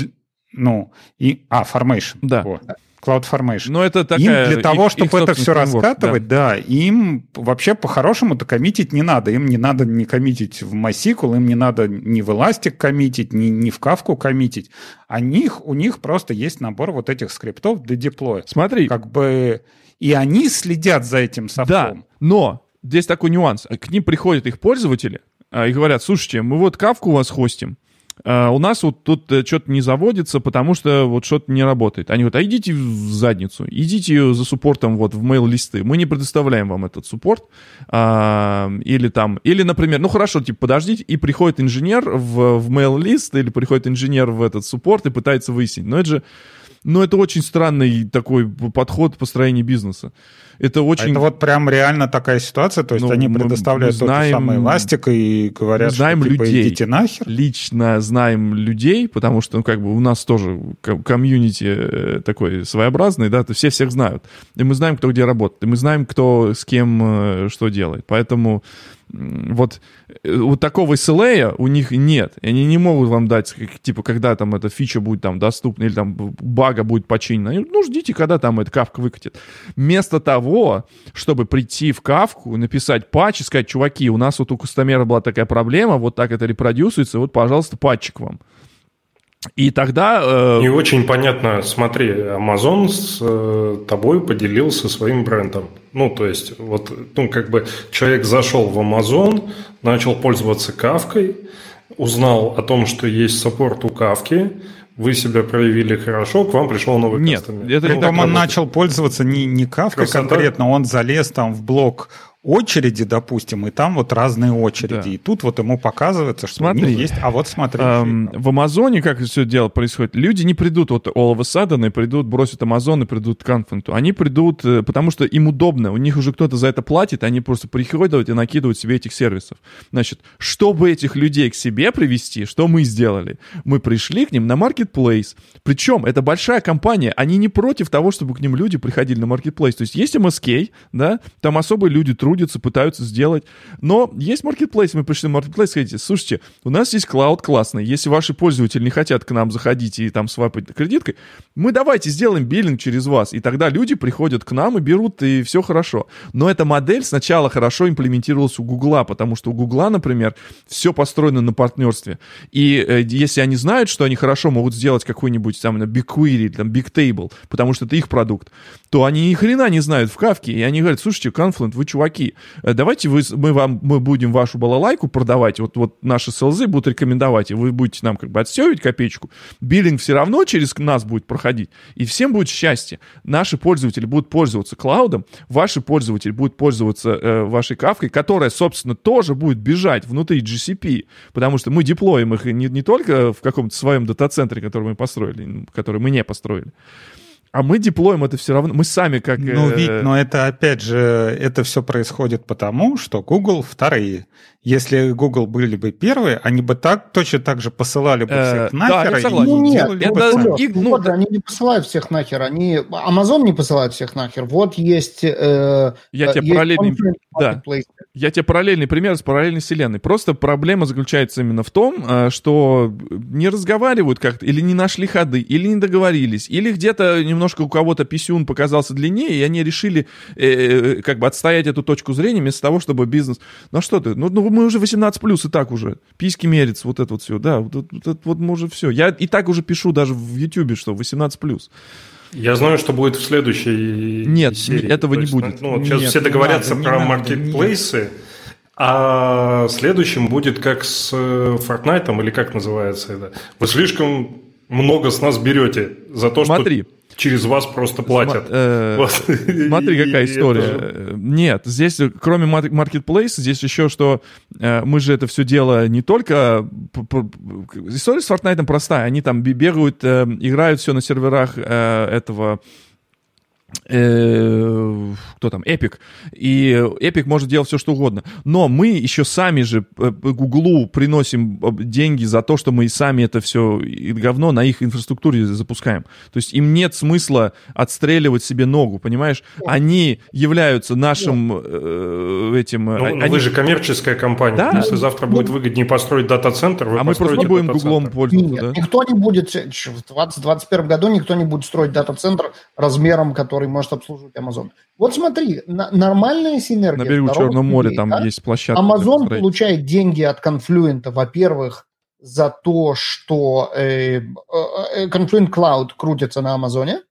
ну, и, а, Formation. Да. Вот. CloudFormation. Но это такая... Им для того, чтобы это все раскатывать, да. да, им вообще по-хорошему-то коммитить не надо. Им не надо не коммитить в MySQL, им не надо ни в Elastic коммитить, ни, ни в Kafka коммитить. А них, у них просто есть набор вот этих скриптов для деплоя. Смотри. Как бы... И они следят за этим софтом. Да, но здесь такой нюанс. К ним приходят их пользователи а, и говорят, слушайте, мы вот кавку у вас хостим, Uh, у нас вот тут uh, что-то не заводится, потому что вот что-то не работает. Они говорят, а идите в задницу, идите за суппортом вот в mail-листы. Мы не предоставляем вам этот суппорт. Uh, или там, или, например, ну хорошо, типа, подождите, и приходит инженер в, в mail-лист, или приходит инженер в этот суппорт и пытается выяснить. Но это же, ну это очень странный такой подход построения бизнеса. Это очень... А это вот прям реально такая ситуация, то есть ну, они предоставляют мы знаем, тот же самый эластик и говорят, мы знаем что типа, людей. идите нахер. Лично знаем людей, потому что, ну, как бы у нас тоже комьюнити э, такой своеобразный, да, то все всех знают. И мы знаем, кто где работает, и мы знаем, кто с кем э, что делает. Поэтому вот, э, вот такого SLA у них нет. И они не могут вам дать, типа, когда там эта фича будет там доступна или там бага будет починена. Ну, ждите, когда там эта кавка выкатит. Вместо того, чтобы прийти в кавку, написать патч и сказать, чуваки, у нас вот у кастомера была такая проблема, вот так это репродюсится, вот, пожалуйста, патчик вам. И тогда... Э... Не очень понятно, смотри, Amazon с э, тобой поделился своим брендом. Ну, то есть, вот, ну, как бы человек зашел в Amazon, начал пользоваться кавкой, узнал о том, что есть саппорт у кавки, вы себя проявили хорошо, к вам пришел новый Нет, кастомер. это ну, Притом он начал пользоваться не, не кавкой Красота. конкретно, он залез там в блок очереди, допустим, и там вот разные очереди. Да. И тут вот ему показывается, что смотри, у них есть... А вот смотри. Эм, в Амазоне как все дело происходит? Люди не придут вот all of a sudden и придут, бросят Амазон и придут к Confluent. Они придут, э, потому что им удобно. У них уже кто-то за это платит, они просто приходят и накидывают себе этих сервисов. Значит, чтобы этих людей к себе привести, что мы сделали? Мы пришли к ним на Marketplace. Причем это большая компания. Они не против того, чтобы к ним люди приходили на Marketplace. То есть есть MSK, да, там особые люди трудятся, трудятся, пытаются сделать. Но есть marketplace, мы пришли в marketplace, скажите, слушайте, у нас есть клауд классный, если ваши пользователи не хотят к нам заходить и там свапать кредиткой, мы давайте сделаем биллинг через вас, и тогда люди приходят к нам и берут, и все хорошо. Но эта модель сначала хорошо имплементировалась у Гугла, потому что у Гугла, например, все построено на партнерстве. И э, если они знают, что они хорошо могут сделать какой-нибудь там BigQuery, там BigTable, потому что это их продукт, то они ни хрена не знают в Кавке, и они говорят, слушайте, Confluent, вы чуваки, чуваки, э, давайте вы, мы вам, мы будем вашу балалайку продавать, вот, вот наши селзы будут рекомендовать, и вы будете нам как бы отстегивать копеечку, биллинг все равно через нас будет проходить, и всем будет счастье. Наши пользователи будут пользоваться клаудом, ваши пользователи будут пользоваться э, вашей кавкой, которая, собственно, тоже будет бежать внутри GCP, потому что мы деплоим их не, не только в каком-то своем дата-центре, который мы построили, который мы не построили, а мы деплоим это все равно, мы сами как... Ну, э, ведь, но это опять же, это все происходит потому, что Google вторые. Если Google были бы первые, они бы так точно так же посылали бы всех э, нахер. Да, согласен. Ну, нет, это, бы их, ну, вот, они не посылают всех нахер, они... Amazon не посылает всех нахер. Вот есть... Э, я тебе есть параллельный... Да. Я тебе параллельный пример с параллельной вселенной. Просто проблема заключается именно в том, э, что не разговаривают как-то, или не нашли ходы, или не договорились, или где-то немножко у кого-то писюн показался длиннее, и они решили э, э как бы отстоять эту точку зрения вместо того, чтобы бизнес... Ну что ты, ну, ну мы уже 18 плюс и так уже. Письки мерится, вот это вот все. Да, вот, вот, вот мы уже все. Я и так уже пишу даже в Ютубе, что 18 плюс. Я знаю, что будет в следующей Нет, серии. этого есть, не будет. Ну, вот сейчас Нет, все договорятся надо, про маркетплейсы, а следующим будет как с э, Fortnite или как называется это. Вы слишком много с нас берете за то, Смотри, что через вас просто платят. Э, вот. Смотри, какая история. Нет, здесь кроме Marketplace, здесь еще что э, мы же это все дело не только... История с Fortnite простая. Они там бегают, э, играют все на серверах этого э, кто там, Epic. И Epic может делать все, что угодно. Но мы еще сами же э, Гуглу приносим э, деньги за то, что мы сами это все говно на их инфраструктуре запускаем. То есть им нет смысла отстреливать себе ногу, понимаешь? Они являются нашим э, этим... Ну, они... Вы же коммерческая компания. Да? Если завтра будет выгоднее построить дата-центр, вы А мы просто не будем Гуглом пользоваться, Нет, да? никто не будет, в 2021 году никто не будет строить дата-центр размером, который может обслуживать Amazon. Вот смотри, на, нормальная синергия. На берегу Черного моря людей, там да? есть площадка. Amazon получает деньги от Confluent, во-первых, за то, что э, э, Confluent Cloud крутится на Амазоне,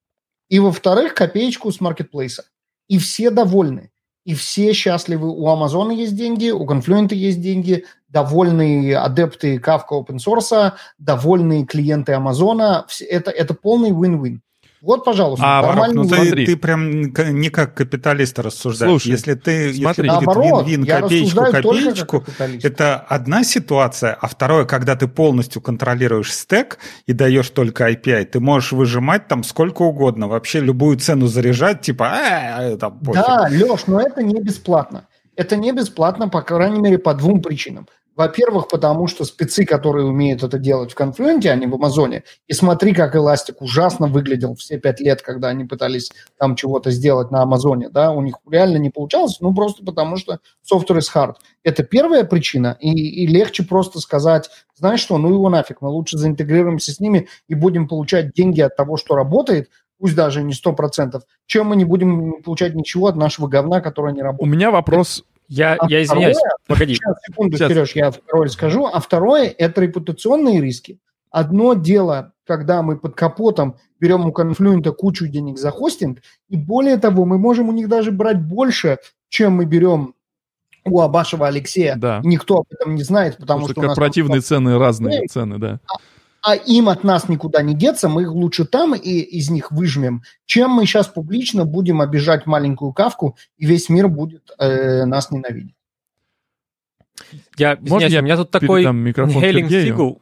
и, во-вторых, копеечку с маркетплейса. И все довольны. И все счастливы. У Амазона есть деньги, у Confluent есть деньги, довольные адепты Kafka open source, довольные клиенты Амазона. Это, это полный win-win. Вот, пожалуйста, А, нормальный Ну, ты, смотри. ты прям не как капиталист рассуждаешь. Слушай, если ты смотри. если будет Наоборот, вин-вин, копеечку, копеечку, это одна ситуация, а второе, когда ты полностью контролируешь стек и даешь только API, ты можешь выжимать там сколько угодно, вообще любую цену заряжать, типа, «А, там, пофиг». Да, Леш, но это не бесплатно. Это не бесплатно, по крайней мере, по двум причинам. Во-первых, потому что спецы, которые умеют это делать в Confluent, а не в Амазоне, и смотри, как Elastic ужасно выглядел все пять лет, когда они пытались там чего-то сделать на Амазоне, да, у них реально не получалось, ну, просто потому что software is hard. Это первая причина, и, и легче просто сказать, знаешь что, ну его нафиг, мы лучше заинтегрируемся с ними и будем получать деньги от того, что работает, пусть даже не 100%, чем мы не будем получать ничего от нашего говна, которое не У работает. меня вопрос... Я, А я извиняюсь, второе- погоди. Сейчас, секунду, Сейчас. Сереж, я второе скажу. А второе – это репутационные риски. Одно дело, когда мы под капотом берем у конфлюента кучу денег за хостинг, и более того, мы можем у них даже брать больше, чем мы берем у Абашева Алексея. Да. Никто об этом не знает, потому, Потому что что у нас корпоративные цены разные цены, да. А им от нас никуда не деться, мы их лучше там и из них выжмем, чем мы сейчас публично будем обижать маленькую кавку, и весь мир будет э, нас ненавидеть. Я, Можно извиняюсь, я у меня тут такой Сергею? Seagull.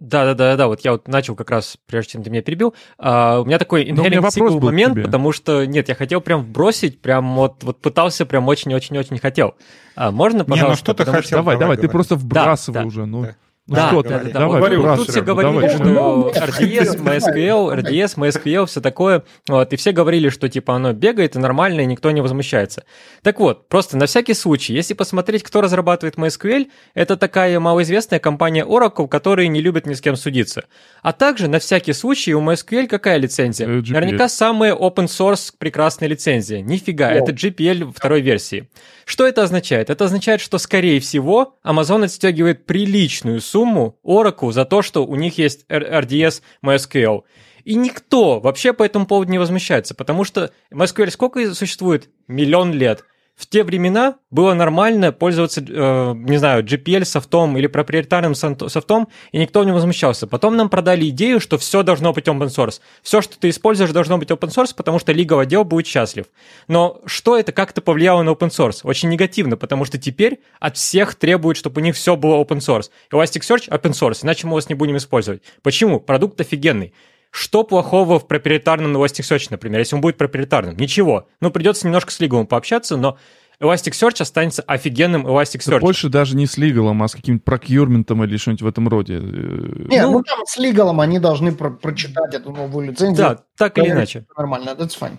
Да, да, да, да, вот я вот начал как раз, прежде чем ты меня перебил. А, у меня такой inhaling был к момент, тебе. потому что, нет, я хотел прям бросить, прям вот, вот пытался, прям очень-очень-очень хотел. А, можно, Не, ну пожалуйста? что ты хотел? Давай, давай, ты говори. просто вбрасывай да. уже, ну. Да. Ну Да, что да, ты, да, да. давай, вбрасывай, тут все Серега, говорили, давай. что. RDS, MySQL. RDS, MySQL, все такое. Вот, и все говорили, что типа оно бегает и нормально, и никто не возмущается. Так вот, просто на всякий случай, если посмотреть, кто разрабатывает MySQL, это такая малоизвестная компания Oracle, которые не любят ни с кем судиться. А также, на всякий случай, у MySQL какая лицензия? GPL. Наверняка самая open source прекрасная лицензия. Нифига, это GPL второй версии. Что это означает? Это означает, что, скорее всего, Amazon отстегивает приличную сумму Oracle за то, что у них есть RDS MySQL. И никто вообще по этому поводу не возмущается, потому что MySQL сколько существует? Миллион лет. В те времена было нормально пользоваться, э, не знаю, GPL софтом или проприетарным софтом, и никто не возмущался. Потом нам продали идею, что все должно быть open source. Все, что ты используешь, должно быть open source, потому что лиговый отдел будет счастлив. Но что это, как это повлияло на open source? Очень негативно, потому что теперь от всех требуют, чтобы у них все было open source. Elasticsearch open source, иначе мы вас не будем использовать. Почему? Продукт офигенный. Что плохого в проприетарном Elasticsearch, например, если он будет проприетарным? Ничего. Ну, придется немножко с лиговым пообщаться, но Elasticsearch останется офигенным Elasticsearch. больше даже не с лигалом, а с каким-то прокьюрментом или что-нибудь в этом роде. Э, Не, Ну- ну, там с лигалом они должны про- прочитать эту новую лицензию. Да, так или иначе. Нормально, that's fine.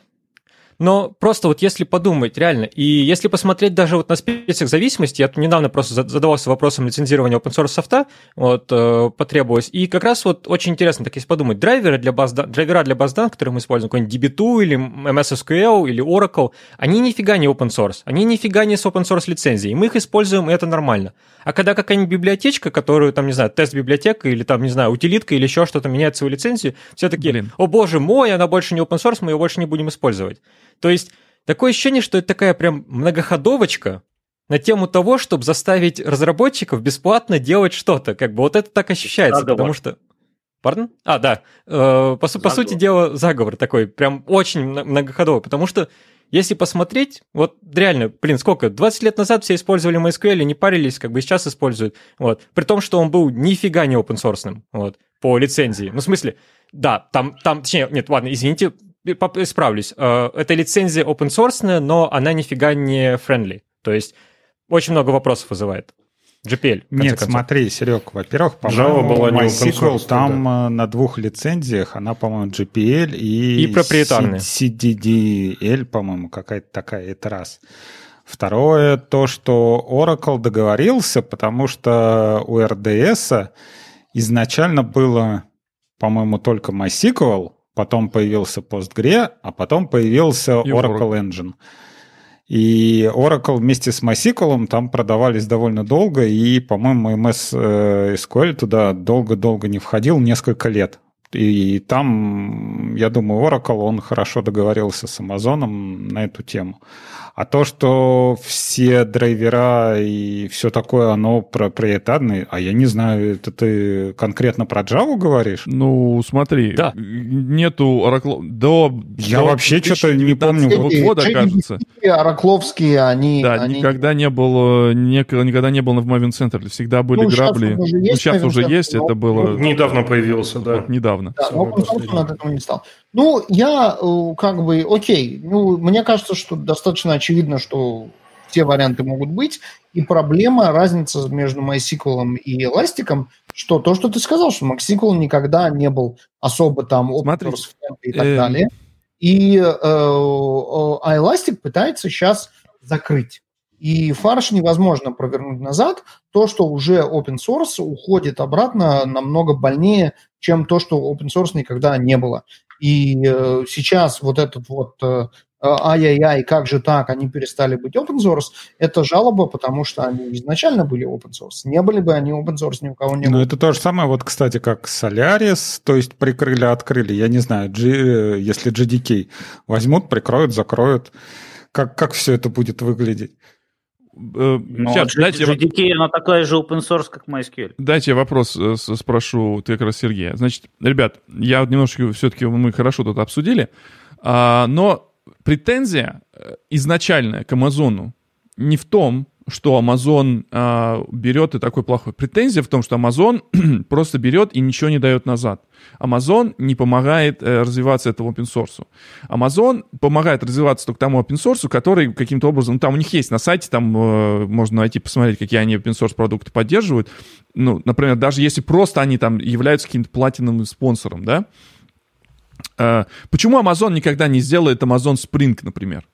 Но просто вот если подумать, реально, и если посмотреть даже вот на список зависимости, я тут недавно просто за- задавался вопросом лицензирования open source софта, вот, э, потребовалось, и как раз вот очень интересно, так если подумать, драйверы для баз, драйвера для баз данных, которые мы используем, какой-нибудь DB2 или MS SQL или Oracle, они нифига не open source, они нифига не с open source лицензией, мы их используем, и это нормально. А когда какая-нибудь библиотечка, которую, там, не знаю, тест-библиотека или там, не знаю, утилитка или еще что-то меняет свою лицензию, все такие, Блин. о боже мой, она больше не open source, мы ее больше не будем использовать. То есть такое ощущение, что это такая прям многоходовочка на тему того, чтобы заставить разработчиков бесплатно делать что-то. Как бы вот это так ощущается, Заговор. потому что... Пардон? А, да. Э, по, по сути дела, заговор такой, прям очень мно- многоходовый, потому что если посмотреть, вот реально, блин, сколько, 20 лет назад все использовали MySQL и не парились, как бы сейчас используют, вот, при том, что он был нифига не open source, вот, по лицензии. Ну, в смысле, да, там, там, точнее, нет, ладно, извините, исправлюсь. Э, это лицензия open source, но она нифига не friendly. То есть очень много вопросов вызывает. GPL. Нет, концов. смотри, Серег, во-первых, по-моему, MySQL там да. Э, на двух лицензиях, она, по-моему, GPL и, и проприетарная. CDDL, по-моему, какая-то такая, это раз. Второе, то, что Oracle договорился, потому что у RDS изначально было, по-моему, только MySQL, потом появился PostgreSQL, а потом появился Oracle Engine. И Oracle вместе с MySQL там продавались довольно долго, и, по-моему, MS э, SQL туда долго-долго не входил, несколько лет. И там, я думаю, Oracle, он хорошо договорился с Amazon на эту тему. А то, что все драйвера и все такое, оно проприетарное, а я не знаю, это ты конкретно про Java говоришь? Ну, смотри, да. нету Oracle... До, я до вообще что-то не помню. года, кажется. Оракловские, они... Да, они... никогда не было, никогда не было в Maven Center, всегда были ну, грабли. Сейчас ну, сейчас уже есть, это было... Недавно появился, да. Вот, недавно. Да, но он от этого не стал. Ну, я э, как бы, окей, ну, мне кажется, что достаточно очевидно, что все варианты могут быть, и проблема, разница между MySQL и Elastic, что то, что ты сказал, что MySQL никогда не был особо там open и так э... далее, и э, э, а Elastic пытается сейчас закрыть. И фарш невозможно провернуть назад. То, что уже open source, уходит обратно намного больнее, чем то, что open source никогда не было. И э, сейчас вот этот вот э, ай-яй-яй, как же так, они перестали быть open source, это жалоба, потому что они изначально были open source. Не были бы они open source, ни у кого не было. Ну, это то же самое, вот, кстати, как Solaris, то есть прикрыли, открыли. Я не знаю, G, если GDK возьмут, прикроют, закроют. Как, как все это будет выглядеть? Э, Но Сейчас, дайте... GDK, она такая же open source, как MySQL. Дайте я вопрос э, спрошу ты как раз Сергея. Значит, ребят, я немножко все-таки мы хорошо тут обсудили, а, но претензия э, изначальная к Амазону не в том, что Amazon а, берет и такой плохой. Претензия в том, что Amazon просто берет и ничего не дает назад. Amazon не помогает э, развиваться этому open source. Amazon помогает развиваться только тому open source, который каким-то образом, ну, там у них есть на сайте, там э, можно найти, посмотреть, какие они open source продукты поддерживают. Ну, например, даже если просто они там являются каким-то платиновым спонсором, да. Э, почему Amazon никогда не сделает Amazon Spring, например?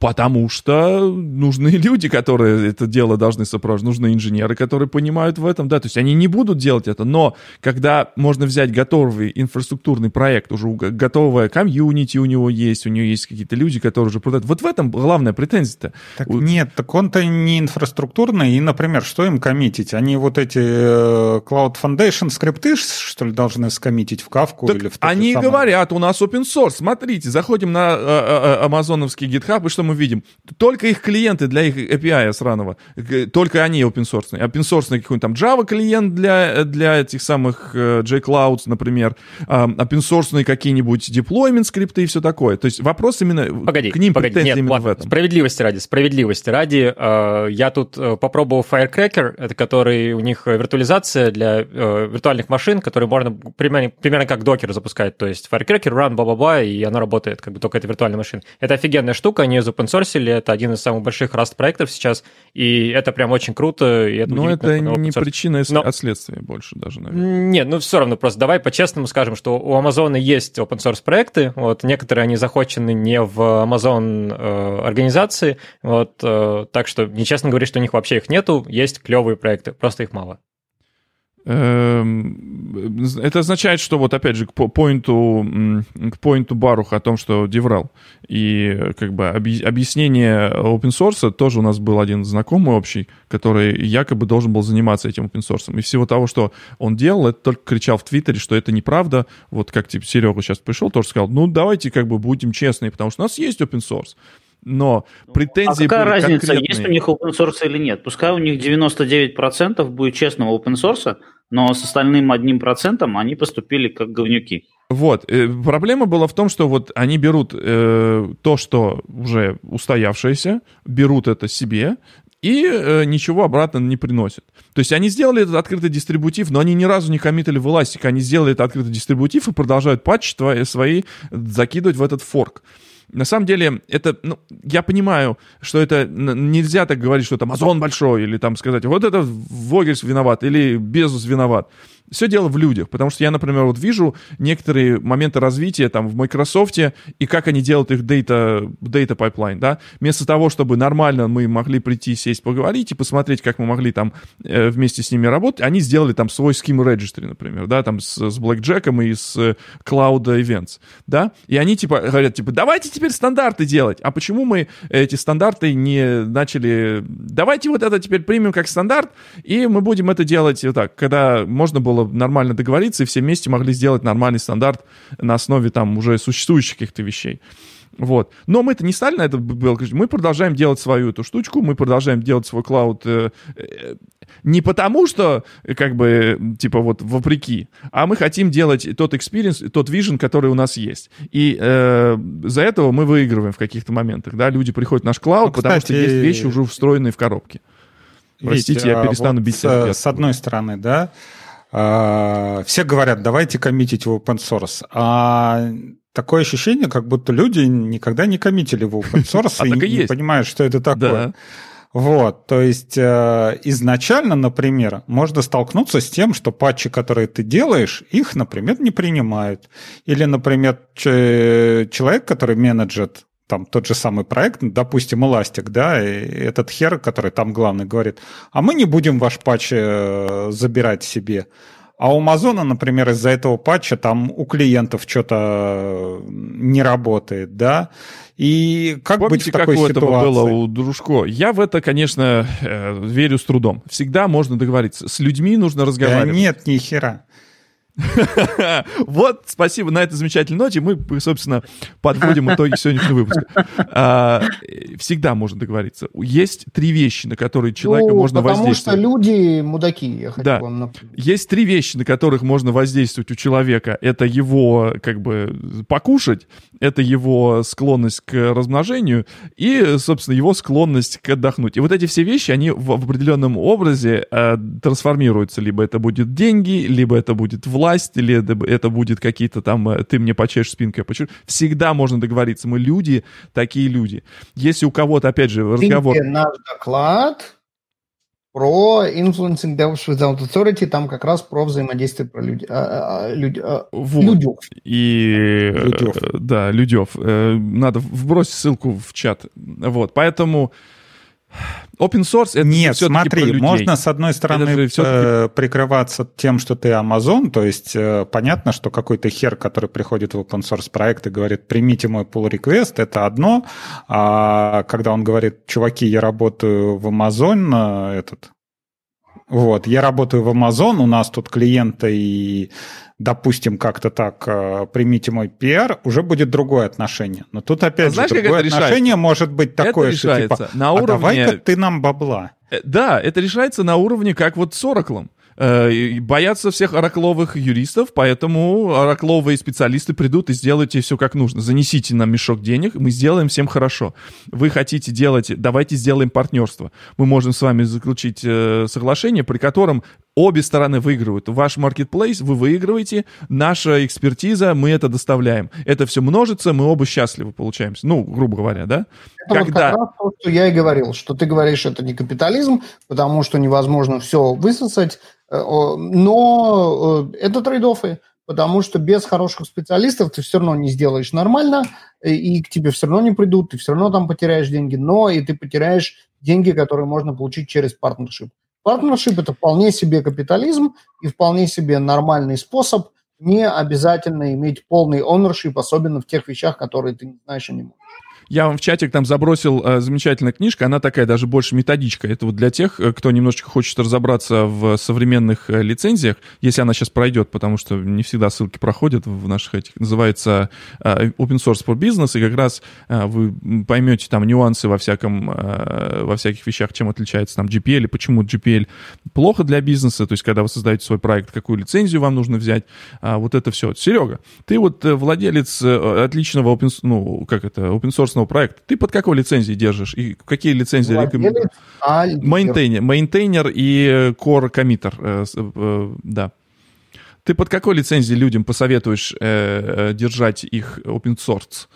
Потому что нужны люди, которые это дело должны сопровождать, нужны инженеры, которые понимают в этом, да, то есть они не будут делать это, но когда можно взять готовый инфраструктурный проект, уже готовое комьюнити у него есть, у него есть какие-то люди, которые уже продают, вот в этом главная претензия-то. Так у... Нет, так он-то не инфраструктурный, и, например, что им коммитить? Они вот эти э, Cloud Foundation скрипты, что ли, должны скоммитить в Кавку так или в Они самое... говорят, у нас open source, смотрите, заходим на э, э амазоновский GitHub, и что мы видим? Только их клиенты для их API сраного, только они open source. Open source какой-нибудь там Java клиент для, для этих самых uh, JClouds, например, uh, open source какие-нибудь deployment скрипты и все такое. То есть вопрос именно погоди, к ним погоди, нет, именно ладно, в этом. Справедливости ради, справедливости ради, э, я тут э, попробовал Firecracker, это который у них виртуализация для э, виртуальных машин, которые можно примерно, примерно как докер запускать. То есть Firecracker, run, бла-бла-бла, и она работает, как бы только это виртуальная машина. Это офигенная штука, они open выпустили. Это один из самых больших Rust-проектов сейчас, и это прям очень круто. И это Но это не причина Но... от следствия больше даже, наверное. Нет, ну все равно просто давай по-честному скажем, что у Amazon есть open source проекты, вот некоторые они захочены не в Amazon э, организации, вот, э, так что нечестно говорить, что у них вообще их нету, есть клевые проекты, просто их мало. Эм, это означает, что вот опять же к поинту, к поинту Баруха о том, что деврал. И как бы объяснение open source тоже у нас был один знакомый общий, который якобы должен был заниматься этим open source. И всего того, что он делал, это только кричал в Твиттере, что это неправда. Вот как типа Серега сейчас пришел, тоже сказал, ну давайте как бы будем честны, потому что у нас есть open source но ну, претензии А какая разница, конкретные. есть у них open source или нет? Пускай у них 99% будет честного open source, но с остальным одним процентом они поступили как говнюки. Вот. Э, проблема была в том, что вот они берут э, то, что уже устоявшееся, берут это себе, и э, ничего обратно не приносят. То есть они сделали этот открытый дистрибутив, но они ни разу не коммитали в Elastic, они сделали этот открытый дистрибутив и продолжают патчи твои, свои закидывать в этот форк. На самом деле, это, ну, я понимаю, что это нельзя так говорить, что это Amazon большой, или там сказать, вот это Вогельс виноват, или Безус виноват. Все дело в людях, потому что я, например, вот вижу некоторые моменты развития там в Microsoft и как они делают их data, data pipeline, да. Вместо того, чтобы нормально мы могли прийти, сесть, поговорить и посмотреть, как мы могли там э, вместе с ними работать, они сделали там свой scheme registry, например, да, там с, с Blackjack и с Cloud Events, да. И они типа говорят, типа, давайте теперь стандарты делать. А почему мы эти стандарты не начали... Давайте вот это теперь примем как стандарт, и мы будем это делать вот так, когда можно было было нормально договориться, и все вместе могли сделать нормальный стандарт на основе там уже существующих каких-то вещей. Вот. Но мы это не стали на это было. Мы продолжаем делать свою эту штучку, мы продолжаем делать свой клауд э, э, не потому, что, как бы, типа, вот, вопреки, а мы хотим делать тот experience, тот vision, который у нас есть. И э, за этого мы выигрываем в каких-то моментах, да, люди приходят в наш клауд, ну, потому что есть вещи уже встроенные в коробке. Простите, Ведь, я перестану вот бить с, с одной стороны, да, а, все говорят, давайте коммитить в open source. А такое ощущение, как будто люди никогда не коммитили в open source а и не, понимают, что это такое. Да. Вот, то есть э, изначально, например, можно столкнуться с тем, что патчи, которые ты делаешь, их, например, не принимают. Или, например, человек, который менеджет там тот же самый проект, допустим, Elastic, да, и этот хер, который там главный, говорит, а мы не будем ваш патч э, забирать себе. А у Амазона, например, из-за этого патча там у клиентов что-то не работает, да. И как Помните, быть в такой как ситуации? у этого было у Дружко? Я в это, конечно, э, верю с трудом. Всегда можно договориться. С людьми нужно разговаривать. Да нет, ни хера. Вот, спасибо. На этой замечательной ноте мы, собственно, подводим итоги сегодняшнего выпуска. А, всегда можно договориться. Есть три вещи, на которые человека ну, можно воздействовать. Потому что люди мудаки, я хочу да. вам напомнить. Есть три вещи, на которых можно воздействовать у человека. Это его, как бы, покушать, это его склонность к размножению и, собственно, его склонность к отдохнуть. И вот эти все вещи, они в, в определенном образе э, трансформируются. Либо это будет деньги, либо это будет власть, или это, это будет какие-то там, э, ты мне почешешь спинкой, почешешь. Всегда можно договориться. Мы люди, такие люди. Если у кого-то, опять же, разговор... наш доклад про Influencing Devs Without Authority, там как раз про взаимодействие про люди, а, а, люд, а, вот. Людев. И, Людев. Э, да, Людев. Э, надо вбросить ссылку в чат. Вот, поэтому Open source это Нет, смотри, можно с одной стороны э, прикрываться тем, что ты Amazon, то есть э, понятно, что какой-то хер, который приходит в open source проект и говорит, примите мой pull request, это одно, а когда он говорит, чуваки, я работаю в Amazon, э, этот, вот, я работаю в Amazon, у нас тут клиенты и допустим, как-то так, э, примите мой пиар, уже будет другое отношение. Но тут опять а же знаешь, другое отношение решается? может быть такое, это что типа, на уровне... а давай-ка ты нам бабла. Э, да, это решается на уровне, как вот с Ораклом. Э, боятся всех оракловых юристов, поэтому оракловые специалисты придут и сделайте все как нужно. Занесите нам мешок денег, мы сделаем всем хорошо. Вы хотите делать, давайте сделаем партнерство. Мы можем с вами заключить э, соглашение, при котором обе стороны выигрывают. Ваш маркетплейс вы выигрываете, наша экспертиза, мы это доставляем. Это все множится, мы оба счастливы получаемся. Ну, грубо говоря, да? Это Когда... вот как раз то, что я и говорил, что ты говоришь, это не капитализм, потому что невозможно все высосать, Э, но э, это трейдофы, потому что без хороших специалистов ты все равно не сделаешь нормально, и к тебе все равно не придут, ты все равно там потеряешь деньги, но и ты потеряешь деньги, которые можно получить через партнершип. Партнершип – это вполне себе капитализм и вполне себе нормальный способ не обязательно иметь полный ownership, особенно в тех вещах, которые ты не знаешь и не можешь. Я вам в чатик там забросил э, замечательная книжка, она такая даже больше методичка. Это вот для тех, э, кто немножечко хочет разобраться в современных э, лицензиях, если она сейчас пройдет, потому что не всегда ссылки проходят в наших этих. Называется э, Open Source for Business, и как раз э, вы поймете там нюансы во всяком, э, во всяких вещах, чем отличается там GPL и почему GPL плохо для бизнеса, то есть когда вы создаете свой проект, какую лицензию вам нужно взять, а, вот это все. Серега, ты вот э, владелец э, отличного open, ну, как это, open source open-source проекта. Ты под какой лицензией держишь? И какие лицензии рекомендуешь? Мейнтейнер, мейнтейнер и core committer, э, э, да. Ты под какой лицензией людям посоветуешь э, э, держать их open source?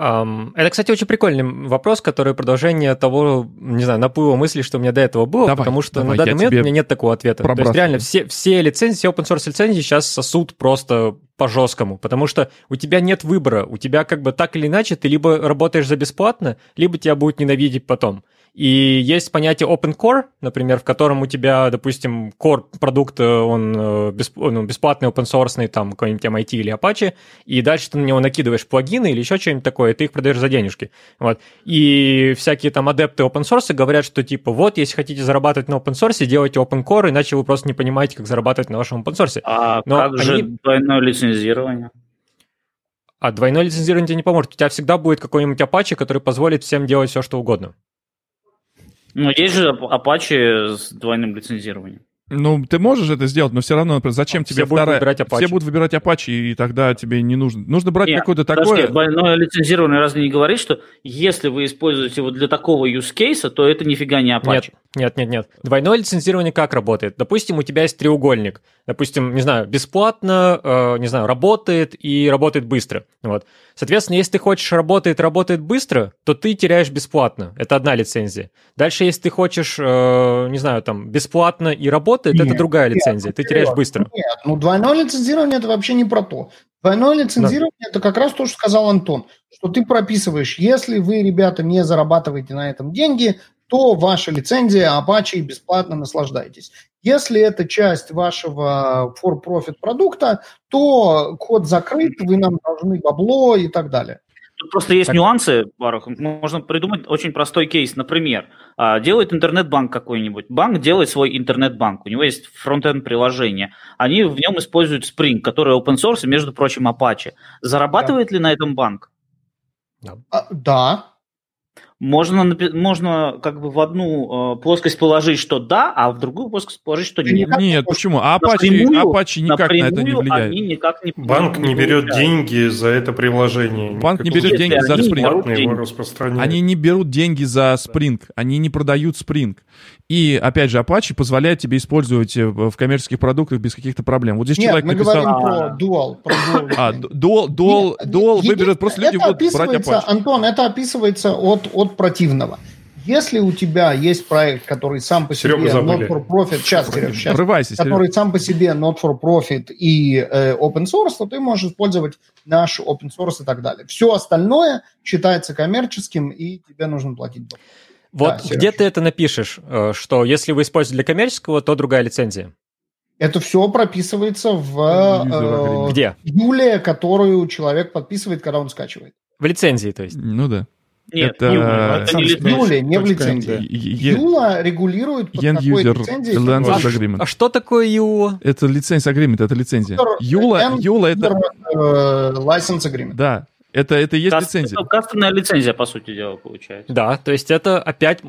Это, кстати, очень прикольный вопрос, который продолжение того, не знаю, наплыва мысли, что у меня до этого было, давай, потому что давай, на данный момент у меня нет такого ответа. То есть реально все, все лицензии, все open source лицензии сейчас сосут просто по-жесткому, потому что у тебя нет выбора, у тебя как бы так или иначе ты либо работаешь за бесплатно, либо тебя будут ненавидеть потом. И есть понятие open core, например, в котором у тебя, допустим, core продукт, э, он э, ну, бесплатный, open source, там какой-нибудь MIT или Apache, и дальше ты на него накидываешь плагины или еще что-нибудь такое, и ты их продаешь за денежки. Вот. И всякие там адепты open source говорят, что типа вот, если хотите зарабатывать на open source, делайте open core, иначе вы просто не понимаете, как зарабатывать на вашем open source. А Но как они... же двойное лицензирование? А двойное лицензирование тебе не поможет. У тебя всегда будет какой-нибудь Apache, который позволит всем делать все, что угодно. Ну, есть же Apache с двойным лицензированием. Ну, ты можешь это сделать, но все равно, например, зачем все тебе будут вторая... Выбирать Apache. Все будут выбирать Apache, и тогда тебе не нужно... Нужно брать какое-то такое... Подожди, двойное лицензирование разве не говорит, что если вы используете его для такого use case, то это нифига не Apache? Нет, нет, нет, нет. Двойное лицензирование как работает? Допустим, у тебя есть треугольник. Допустим, не знаю, бесплатно, э, не знаю, работает и работает быстро. Вот. Соответственно, если ты хочешь работает, работает быстро, то ты теряешь бесплатно. Это одна лицензия. Дальше, если ты хочешь, э, не знаю, там, бесплатно и работает, нет, это другая нет, лицензия. Ты теряешь быстро. Нет, ну двойное лицензирование это вообще не про то. Двойное лицензирование да. это как раз то, что сказал Антон, что ты прописываешь, если вы, ребята, не зарабатываете на этом деньги, то ваша лицензия Apache бесплатно наслаждайтесь. Если это часть вашего for-profit продукта, то код закрыт, вы нам должны бабло и так далее. Тут просто есть так. нюансы, Барух. Можно придумать очень простой кейс. Например, а, делает интернет-банк какой-нибудь. Банк делает свой интернет-банк. У него есть front-end приложение. Они в нем используют Spring, который open source, и, между прочим, Apache. Зарабатывает да. ли на этом банк? Да. А, да. Можно, можно как бы в одну э, плоскость положить, что да, а в другую плоскость положить, что нет. Нет, почему? А Apache, Apache никак на это не влияет. Они никак не, Банк не, не берет деньги за это приложение. Банк не берет деньги за Spring. Они не берут деньги за Spring. Они не продают Spring. И, опять же, Apache позволяет тебе использовать э, в коммерческих продуктах без каких-то проблем. Вот здесь Нет, человек мы написал... говорим про Dual. Про dual. А, Dual, Dual, Dual выберет, просто люди будут брать Apache. Антон, это описывается от, от противного. Если у тебя есть проект, который сам по себе not for profit, сейчас, Серег, сейчас, Врывайся, который сам по себе not for profit и э, open source, то ты можешь использовать наш open source и так далее. Все остальное считается коммерческим, и тебе нужно платить. Вот да, где ты это напишешь, э, что если вы используете для коммерческого, то другая лицензия? Это все прописывается в э, где? Юле, которую человек подписывает, когда он скачивает. В лицензии, то есть? Ну да. Нет, это, это не Юля, не в лицензии. Юла регулирует под какой лицензией. Agreement. А что такое Юла? Это лицензия agreement, это лицензия. Юла, Юла это... License agreement. Да, это, это и есть Каст, лицензия. Это кастомная лицензия, по сути дела, получается. Да, то есть это опять...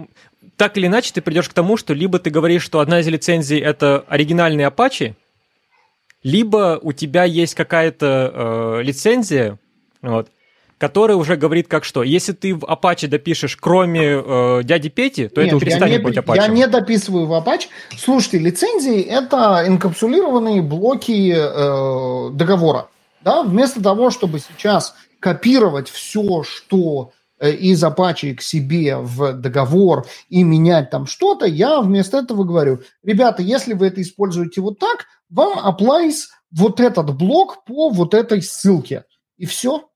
Так или иначе ты придешь к тому, что либо ты говоришь, что одна из лицензий — это оригинальный Apache, либо у тебя есть какая-то э, лицензия, вот, которая уже говорит как что. Если ты в Apache допишешь кроме э, дяди Пети, то Нет, это перестанет не, быть Apache. Я не дописываю в Apache. Слушайте, лицензии — это инкапсулированные блоки э, договора. Да? Вместо того, чтобы сейчас копировать все, что э, из Apache к себе в договор и менять там что-то, я вместо этого говорю, ребята, если вы это используете вот так, вам applies вот этот блок по вот этой ссылке. И все.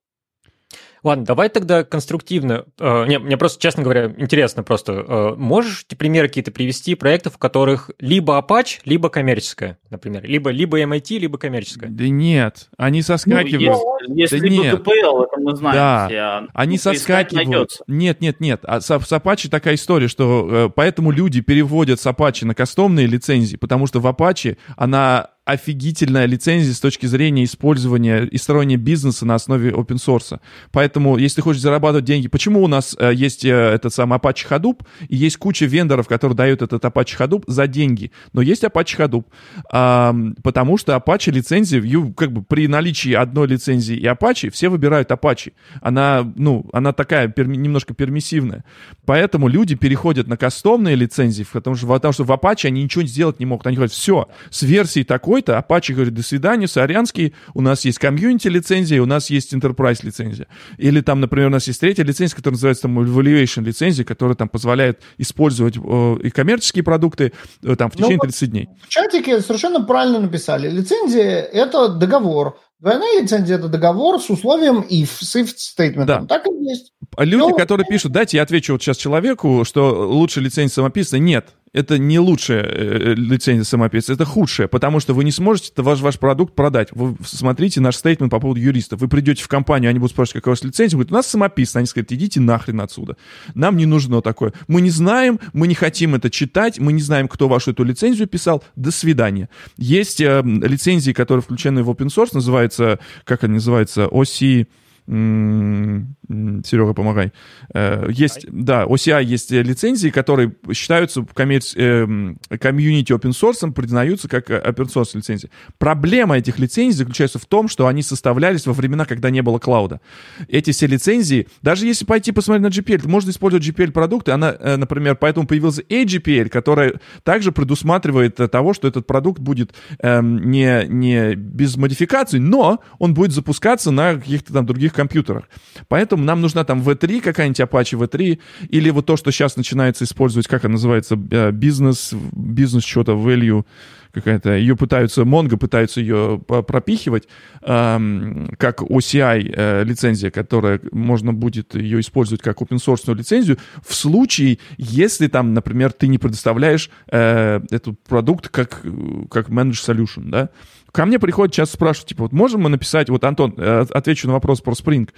Ладно, давай тогда конструктивно. Э, не, мне просто, честно говоря, интересно просто. Э, можешь ты примеры какие-то привести проектов, в которых либо Apache, либо коммерческая, например? Либо, либо MIT, либо коммерческая? Да нет, они соскакивают. Ну, если да нет. КПЛ, это мы знаем. Да, все. они соскакивают. Нет, нет, нет. А с, с Apache такая история, что э, поэтому люди переводят с Apache на кастомные лицензии, потому что в Apache она офигительная лицензия с точки зрения использования и строения бизнеса на основе open source. Поэтому, если ты хочешь зарабатывать деньги, почему у нас э, есть э, этот самый Apache Hadoop, и есть куча вендоров, которые дают этот Apache Hadoop за деньги, но есть Apache Hadoop, э, потому что Apache лицензия, как бы при наличии одной лицензии и Apache, все выбирают Apache. Она, ну, она такая перми, немножко пермиссивная. Поэтому люди переходят на кастомные лицензии, потому что, потому что в Apache они ничего сделать не могут. Они говорят, все, с версией такой такой-то, Apache говорит, до свидания, Сорянский, у нас есть комьюнити лицензия, у нас есть enterprise лицензия. Или там, например, у нас есть третья лицензия, которая называется там evaluation лицензия, которая там позволяет использовать э, и коммерческие продукты э, там в течение ну, 30 дней. В чатике совершенно правильно написали. Лицензия – это договор. Двойная лицензия – это договор с условием if, с if statement. Да. Так и есть. Люди, Но... которые пишут, дайте я отвечу вот сейчас человеку, что лучше лицензия самописная. Нет, это не лучшая э, лицензия самописца, это худшая, потому что вы не сможете ваш, ваш продукт продать. Вы смотрите наш стейтмент по поводу юристов. Вы придете в компанию, они будут спрашивать, какая у вас лицензия, говорят, у нас самописная. Они скажут, идите нахрен отсюда. Нам не нужно такое. Мы не знаем, мы не хотим это читать, мы не знаем, кто вашу эту лицензию писал. До свидания. Есть э, лицензии, которые включены в open source, называется, как они называются, OC... Серега, помогай. Э, есть, да, OCI есть лицензии, которые считаются коммерц... Эм, комьюнити open source, признаются как open source лицензии. Проблема этих лицензий заключается в том, что они составлялись во времена, когда не было клауда. Эти все лицензии, даже если пойти посмотреть на GPL, можно использовать GPL-продукты, она, э, например, поэтому появился AGPL, который также предусматривает того, что этот продукт будет эм, не, не без модификаций, но он будет запускаться на каких-то там других компьютерах. Поэтому нам нужна там V3, какая-нибудь Apache V3, или вот то, что сейчас начинается использовать, как она называется, э, бизнес, бизнес что-то, value, какая-то, ее пытаются, Mongo пытаются ее пропихивать, эм, как OCI э, лицензия, которая можно будет ее использовать как open source лицензию, в случае, если там, например, ты не предоставляешь э, этот продукт как, как managed solution, да, ко мне приходят часто спрашивают, типа, вот можем мы написать, вот, Антон, э, отвечу на вопрос про Spring,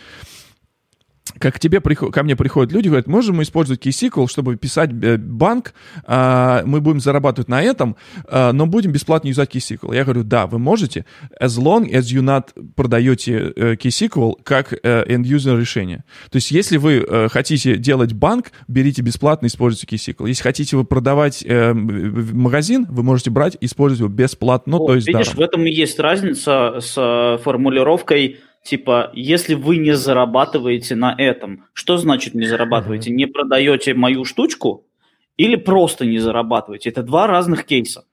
как к тебе ко мне приходят люди, говорят, можем мы использовать KeySQL, чтобы писать э, банк, а, мы будем зарабатывать на этом, а, но будем бесплатно юзать KeySQL. Я говорю, да, вы можете, as long as you not продаете э, KeySQL как э, end-user решение. То есть если вы хотите делать банк, берите бесплатно, используйте KeySQL. Если хотите вы продавать магазин, вы можете брать, использовать его бесплатно, О, то есть Видишь, даром. в этом и есть разница с формулировкой типа, если вы не зарабатываете на этом, что значит не зарабатываете? Не продаете мою штучку или просто не зарабатываете? Это два разных кейса.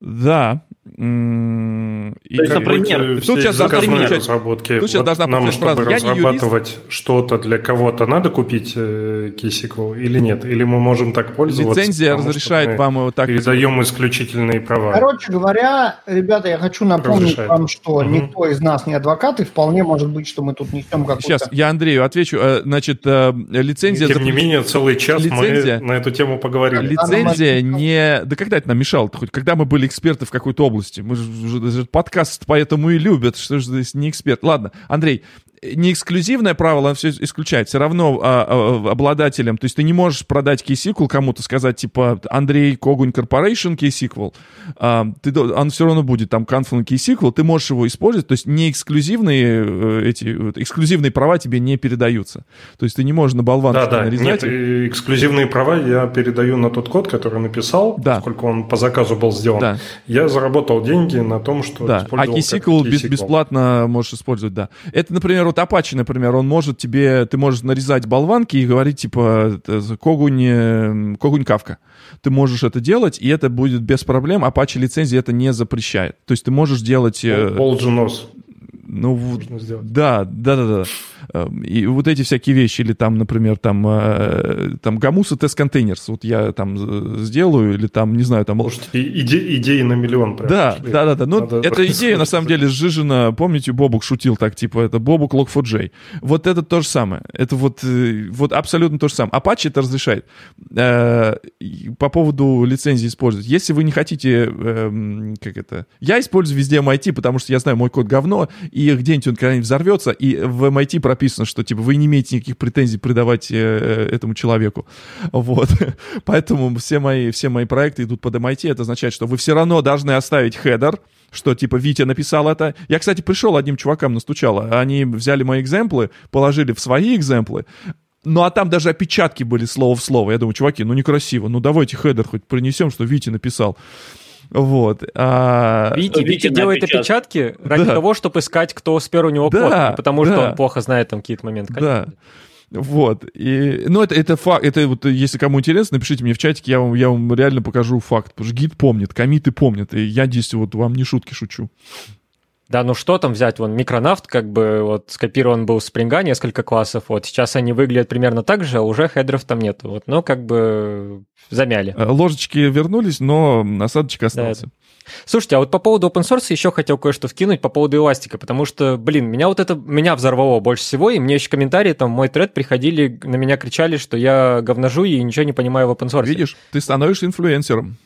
Да, и есть, например, тут сейчас заказные разработки. Тут сейчас вот должна нам, чтобы фраза. разрабатывать что-то для кого-то, надо купить э, KeySQL или нет? Или мы можем так пользоваться? Лицензия разрешает вам его так... Передаем исключительные права. Короче говоря, ребята, я хочу напомнить разрешает. вам, что угу. никто из нас не адвокат, и вполне может быть, что мы тут несем какой-то... Сейчас, я Андрею отвечу. Э, значит, э, лицензия... И тем не менее, целый час лицензия... мы на эту тему поговорили. Лицензия не... Да когда это нам мешало Хоть когда мы были эксперты в какой-то области? Мы же подкаст поэтому и любят, что же здесь не эксперт. Ладно, Андрей, не эксклюзивное правило, все исключает. Все равно а, а, обладателем, то есть ты не можешь продать KeySQL кому-то, сказать, типа, Андрей Когунь Corporation KeySQL, а, ты, он все равно будет там Confluent KeySQL, ты можешь его использовать, то есть не эксклюзивные э, эти, эксклюзивные права тебе не передаются. То есть ты не можешь на болванку да, да. нарезать. Нет, эксклюзивные права я передаю на тот код, который написал, да. поскольку он по заказу был сделан. Да. Я заработал деньги на том, что да. А KeySQL, KeySQL бесплатно можешь использовать, да. Это, например, вот Apache, например, он может тебе, ты можешь нарезать болванки и говорить, типа, когунь, когунь кавка. Ты можешь это делать, и это будет без проблем. Apache лицензия это не запрещает. То есть ты можешь делать... Полджинос. Ну, да, да, да, да. Эм, и вот эти всякие вещи, или там, например, там, э, там гамуса тест контейнерс, вот я там сделаю, или там, не знаю, там... Слушайте, иде, идеи на миллион прям. Да, пошли. да, да, да. Ну, Надо эта идея, на самом деле, сжижена, помните, Бобук шутил так, типа, это Бобук Log4j. Вот это то же самое. Это вот, э, вот абсолютно то же самое. Apache это разрешает. Э, по поводу лицензии использовать. Если вы не хотите, эм, как это... Я использую везде MIT, потому что я знаю, мой код говно, и где-нибудь он когда-нибудь взорвется, и в MIT прописано, что, типа, вы не имеете никаких претензий придавать э, этому человеку. Вот. Поэтому все мои, все мои проекты идут под MIT. Это означает, что вы все равно должны оставить хедер, что типа Витя написал это. Я, кстати, пришел одним чувакам настучал. Они взяли мои экземплы, положили в свои экземплы, ну, а там даже опечатки были слово в слово. Я думаю, чуваки, ну некрасиво. Ну, давайте хедер хоть принесем, что Витя написал. Вот. А... Витя, Витя делает опечатки, ради да. того, чтобы искать, кто спер у него да, код, потому да. что он плохо знает там какие-то моменты. Да. Вот. И, ну, это, это факт. Это вот, если кому интересно, напишите мне в чатике, я вам, я вам реально покажу факт. Потому что гид помнит, комиты помнят. И я здесь вот вам не шутки шучу. Да, ну что там взять, вон микронавт, как бы вот скопирован был с Spring несколько классов, вот сейчас они выглядят примерно так же, а уже хедров там нет, вот, но как бы замяли. Э, ложечки вернулись, но осадочек остался. Да, Слушайте, а вот по поводу open source еще хотел кое-что вкинуть по поводу эластика, потому что, блин, меня вот это, меня взорвало больше всего, и мне еще комментарии там мой тред приходили, на меня кричали, что я говножу и ничего не понимаю в open source. Видишь, ты становишься инфлюенсером.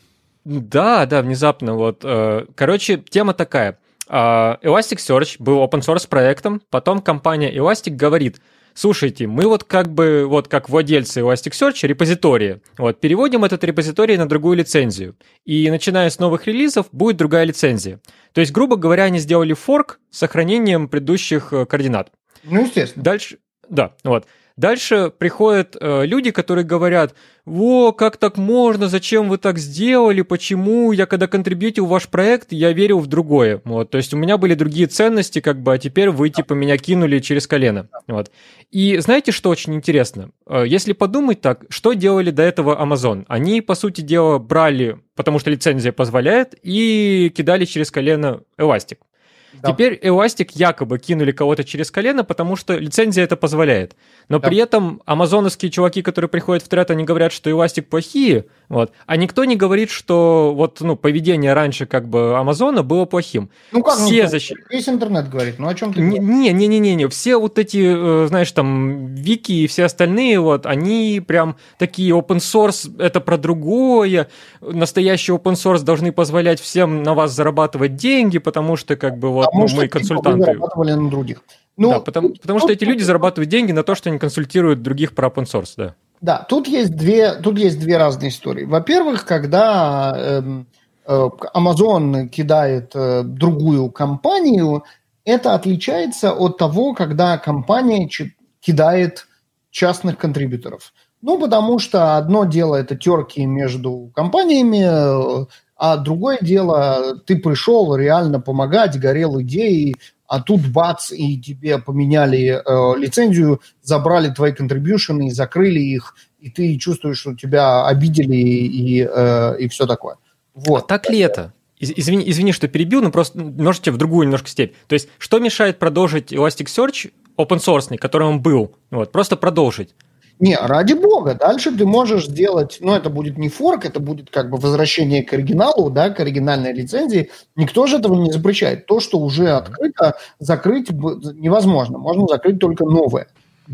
Да, да, внезапно вот. Э, короче, тема такая. А, Elasticsearch был open source проектом, потом компания Elastic говорит, слушайте, мы вот как бы, вот как владельцы Elasticsearch репозитория, вот, переводим этот репозиторий на другую лицензию. И начиная с новых релизов будет другая лицензия. То есть, грубо говоря, они сделали форк с сохранением предыдущих э, координат. Ну, естественно. Дальше, да, вот. Дальше приходят э, люди, которые говорят, во, как так можно, зачем вы так сделали, почему, я когда контрибьютил ваш проект, я верил в другое, вот, то есть у меня были другие ценности, как бы, а теперь вы, типа, меня кинули через колено, вот. И знаете, что очень интересно? Э, если подумать так, что делали до этого Amazon? Они, по сути дела, брали, потому что лицензия позволяет, и кидали через колено Elastic. Да. Теперь Elastic якобы кинули кого-то через колено, потому что лицензия это позволяет. Но да. при этом амазоновские чуваки, которые приходят в тред, они говорят, что Elastic плохие, вот, а никто не говорит, что вот, ну, поведение раньше как бы Амазона было плохим. Ну как, все ну, защ... весь интернет говорит, ну о чем ты Не-не-не-не, все вот эти, э, знаешь, там, вики и все остальные, вот, они прям такие open source, это про другое, настоящий open source должны позволять всем на вас зарабатывать деньги, потому что как бы вот потому ну, мы консультанты. зарабатывали на других. Ну, да, потому, потому что эти люди зарабатывают деньги на то, что они консультируют других про open source, да. Да, тут есть две, тут есть две разные истории. Во-первых, когда эм, э, Amazon кидает э, другую компанию, это отличается от того, когда компания кидает частных контрибьюторов. Ну, потому что одно дело это терки между компаниями, а другое дело, ты пришел реально помогать, горел идеей, а тут бац, и тебе поменяли э, лицензию, забрали твои контрибьюшены, закрыли их, и ты чувствуешь, что тебя обидели и, э, и все такое. Вот. А так ли это? Извини, извини, что перебил, но просто можете в другую немножко степь. То есть, что мешает продолжить Elasticsearch open source, который он был? Вот, просто продолжить. Не, ради бога, дальше ты можешь сделать, ну, это будет не форк, это будет как бы возвращение к оригиналу, да, к оригинальной лицензии. Никто же этого не запрещает. То, что уже открыто, закрыть невозможно. Можно закрыть только новое.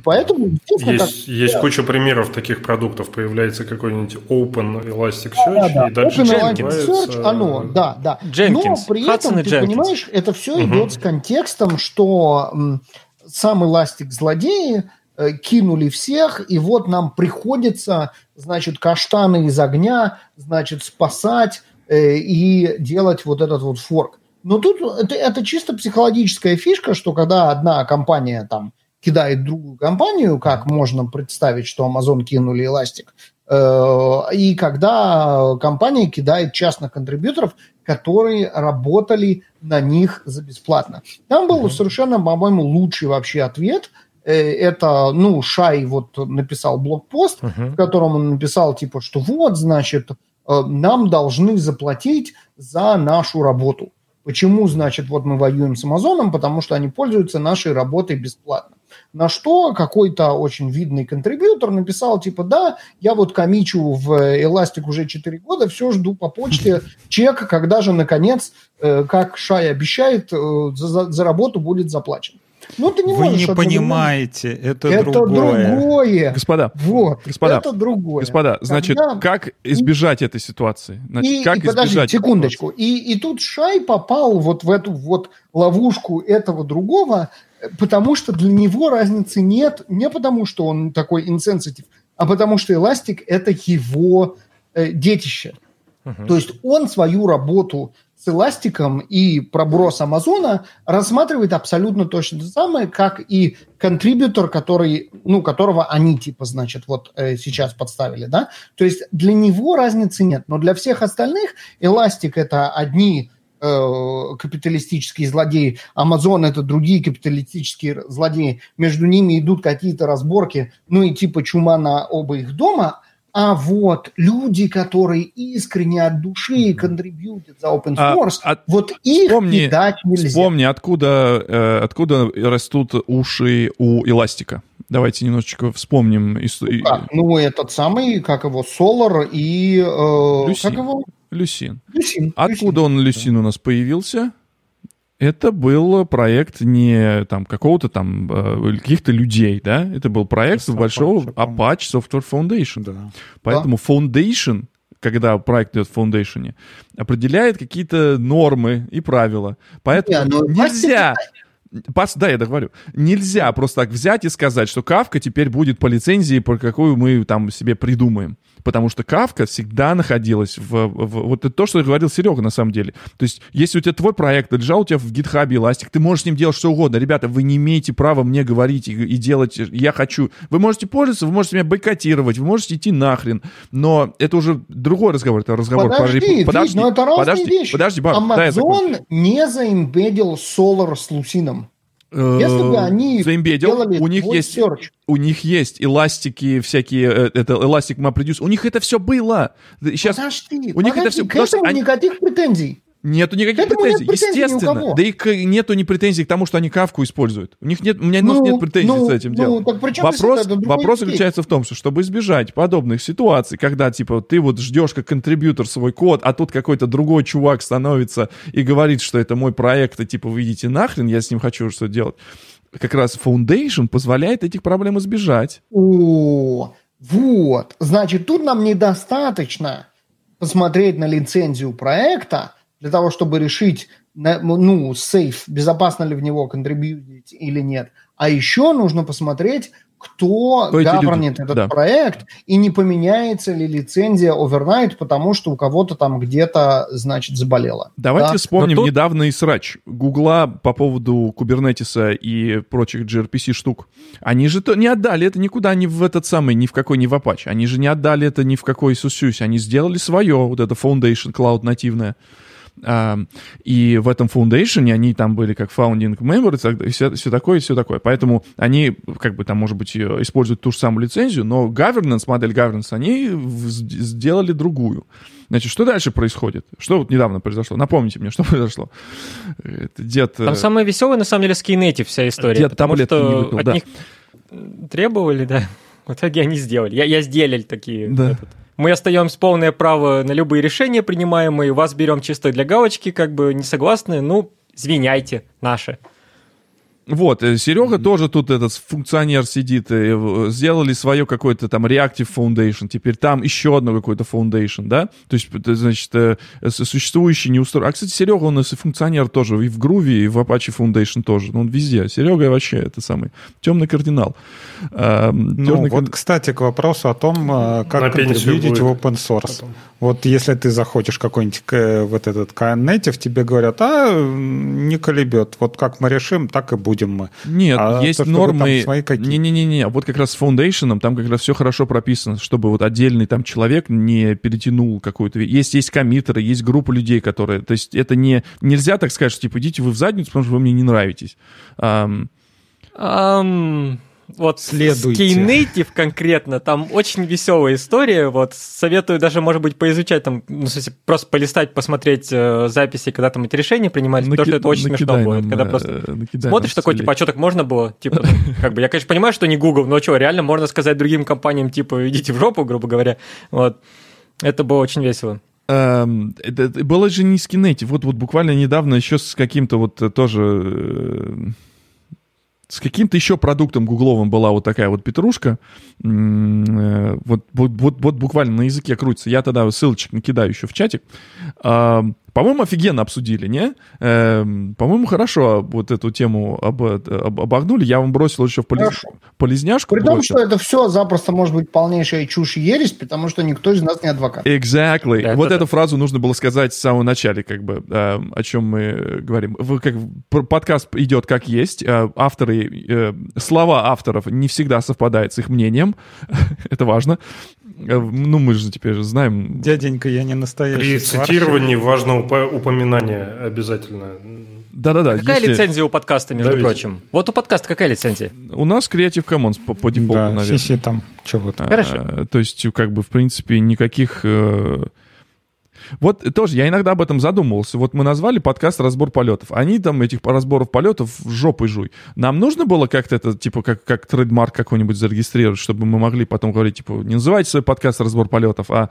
Поэтому, есть, как... есть куча примеров таких продуктов. Появляется какой-нибудь Open Elasticsearch, да, да, да. и дальше Open Elasticsearch, оно, да, да. Jenkins. Но при этом, ты Jenkins. понимаешь, это все угу. идет с контекстом, что м, сам Elastic злодеи Э, кинули всех, и вот нам приходится, значит, каштаны из огня, значит, спасать э, и делать вот этот вот форк. Но тут это, это чисто психологическая фишка, что когда одна компания там кидает другую компанию, как можно представить, что Amazon кинули эластик, э, и когда компания кидает частных контрибьюторов, которые работали на них за бесплатно. Там был совершенно, по-моему, лучший вообще ответ – Э, это, ну, Шай вот написал блокпост, uh-huh. в котором он написал, типа, что вот, значит, э, нам должны заплатить за нашу работу. Почему, значит, вот мы воюем с Амазоном? Потому что они пользуются нашей работой бесплатно. На что какой-то очень видный контрибьютор написал, типа, да, я вот комичу в Elastic уже 4 года, все жду по почте чек, когда же, наконец, э, как Шай обещает, за, за работу будет заплачен. Ну, ты не Вы можешь не понимаете, это, Это другое. другое. Господа, Вот, Господа, это другое. господа, значит, Когда- как избежать этой ситуации? Значит, И, как и подожди, избежать секундочку. И, и тут Шай попал вот в эту вот ловушку этого другого, э, потому что для него разницы нет, не потому что он такой инсенситив, а потому что эластик это его э, детище. То есть он свою работу с эластиком и проброс Амазона рассматривает абсолютно точно то же самое, как и контрибьютор, который, ну, которого они, типа, значит, вот э, сейчас подставили, да? То есть для него разницы нет, но для всех остальных эластик это одни э, капиталистические злодеи, Амазон это другие капиталистические злодеи, между ними идут какие-то разборки, ну и типа чума на оба их дома, а вот люди, которые искренне от души контрибьютят за open А, source, а вот их вспомни- кидать нельзя. Вспомни, откуда, э, откуда растут уши у эластика. Давайте немножечко вспомним. и- А, ну, этот самый, как его, Solar и... э, Люсин. как его? Люсин. Люсин. Откуда он, Люсин, у нас появился? Это был проект не там какого-то там э, каких-то людей, да? Это был проект Apache, большого по-моему. Apache Software Foundation. Да. Поэтому Foundation, когда проект идет в Foundation, определяет какие-то нормы и правила. Поэтому Не, ну, нельзя... Пас, да, я договорю. Нельзя просто так взять и сказать, что Кавка теперь будет по лицензии, по какую мы там себе придумаем. Потому что Кавка всегда находилась в, в- Вот это то, что говорил Серега на самом деле. То есть, если у тебя твой проект лежал у тебя в GitHub Elastic, ты можешь с ним делать что угодно. Ребята, вы не имеете права мне говорить и, и делать «я хочу». Вы можете пользоваться, вы можете меня бойкотировать, вы можете идти нахрен. Но это уже другой разговор. Это разговор Подожди, про... Вить, Подожди, но это разные подожди, вещи. подожди, закончу. Amazon не заимбедил Solar с Лусином. Если бы они заимбедил, у них есть search. у них есть эластики всякие, э, это Elastic MapReduce, у них это все было. Сейчас Подожди, у них это подожди, всё- к потому что этому они- никаких претензий. Нету никаких К этому нет претензий, претензий естественно. Да и к- нету ни претензий к тому, что они кавку используют. У них нет, у меня ну, нет претензий ну, с этим ну, делом. здесь Вопрос, это? Вопрос заключается в том, что чтобы избежать подобных ситуаций, когда типа ты вот ждешь как контрибьютор свой код, а тут какой-то другой чувак становится и говорит, что это мой проект, и типа вы идите нахрен, я с ним хочу что делать. Как раз Foundation позволяет этих проблем избежать. О, вот. Значит, тут нам недостаточно посмотреть на лицензию проекта для того, чтобы решить, ну, сейф, безопасно ли в него контрибьютить или нет. А еще нужно посмотреть, кто эти люди? этот Да. проект, и не поменяется ли лицензия overnight, потому что у кого-то там где-то, значит, заболело. Давайте Да? вспомним Но тут- недавний срач Гугла по поводу Кубернетиса и прочих gRPC штук. Они же то не отдали это никуда, ни в этот самый, ни в какой, ни в Apache. Они же не отдали это ни в какой SUSE. Они сделали свое, вот это Foundation Cloud нативное. А, и в этом Foundation они там были как founding member и так- и все, все такое, и все такое. Поэтому они, как бы там, может быть, э, используют ту же самую лицензию, но governance, модель governance, они сделали другую. Значит, что дальше происходит? Что вот недавно произошло? Напомните мне, что произошло. Это дед... э, Там самое веселое, на самом деле, с Knative вся история. Дед потому таблетки не что выпил, от да. них требовали, да. В итоге они сделали. Я, я сделали такие. Да. этот. Мы остаемся полное право на любые решения принимаемые, вас берем чисто для галочки, как бы не согласны, ну, извиняйте, наши. Вот, э, Серега тоже тут этот функционер сидит, э, сделали свое какое-то там Reactive Foundation, теперь там еще одно какое-то Foundation, да? То есть, это, значит, э, существующий не устроен. А, кстати, Серега, он и функционер тоже и в Groovy, и в Apache Foundation тоже. Ну, он везде. Серега вообще это самый темный кардинал. А, Ну, темный вот, кар- кстати, к вопросу о том, э, как контрибьютить в будет open source. потом. Вот если ты заходишь какой-нибудь вот этот KN Native, тебе говорят, а, не колебет. Вот как мы решим, так и будем мы. Нет, А есть то, нормы. Не-не-не, вот как раз с Foundation там как раз все хорошо прописано, чтобы вот отдельный там человек не перетянул какую-то... Есть, есть коммитеры, есть группа людей, которые... То есть это не... Нельзя так сказать, что типа идите вы в задницу, потому что вы мне не нравитесь. Ам, Ам, вот Следуйте. с Knative конкретно, там очень веселая история. Вот советую даже, может быть, поизучать там, ну, в смысле, просто полистать, посмотреть э, записи, когда там эти решения принимались, потому наки- что это очень смешно будет. Когда э, просто накидай смотришь такой, типа, а что так можно было? Типа, как бы, я, конечно, понимаю, что не Google, но что, реально можно сказать другим компаниям, типа, идите в жопу, грубо говоря. Вот. Это было очень весело. Эм, это, это было же не с Kinect. Вот, вот буквально недавно еще с каким-то вот э, тоже... с каким-то еще продуктом гугловым была вот такая вот петрушка. Э, вот, вот, вот буквально на языке крутится. Я тогда ссылочек накидаю еще в чатик. По-моему, офигенно обсудили, не? Эм, по-моему, хорошо вот эту тему об, об, обогнули. Я вам бросил еще в полез... полезняшку. При том, что это все запросто может быть полнейшая чушь и ересь, потому что никто из нас не адвокат. Exactly. Это вот да. эту фразу нужно было сказать в самом начале, как бы, э, о чем мы говорим. Вы, как, подкаст идет как есть. Э, авторы, э, слова авторов не всегда совпадают с их мнением. это важно. Э, ну, мы же теперь знаем. Дяденька, я не настоящий. При цитировании важно упоминание обязательно. Да-да-да. Какая если... лицензия у подкаста, между да, прочим? Вот у подкаста какая лицензия? У нас Creative Commons по, по дефолту, да, наверное. CC там чего-то. Хорошо. А, то есть, как бы, в принципе, никаких... Э, вот тоже я иногда об этом задумывался. Вот мы назвали подкаст «Разбор полетов». Они там этих разборов полетов жопой жуй. Нам нужно было как-то это, типа, как, как трейдмарк какой-нибудь зарегистрировать, чтобы мы могли потом говорить, типа, не называйте свой подкаст «Разбор полетов», а...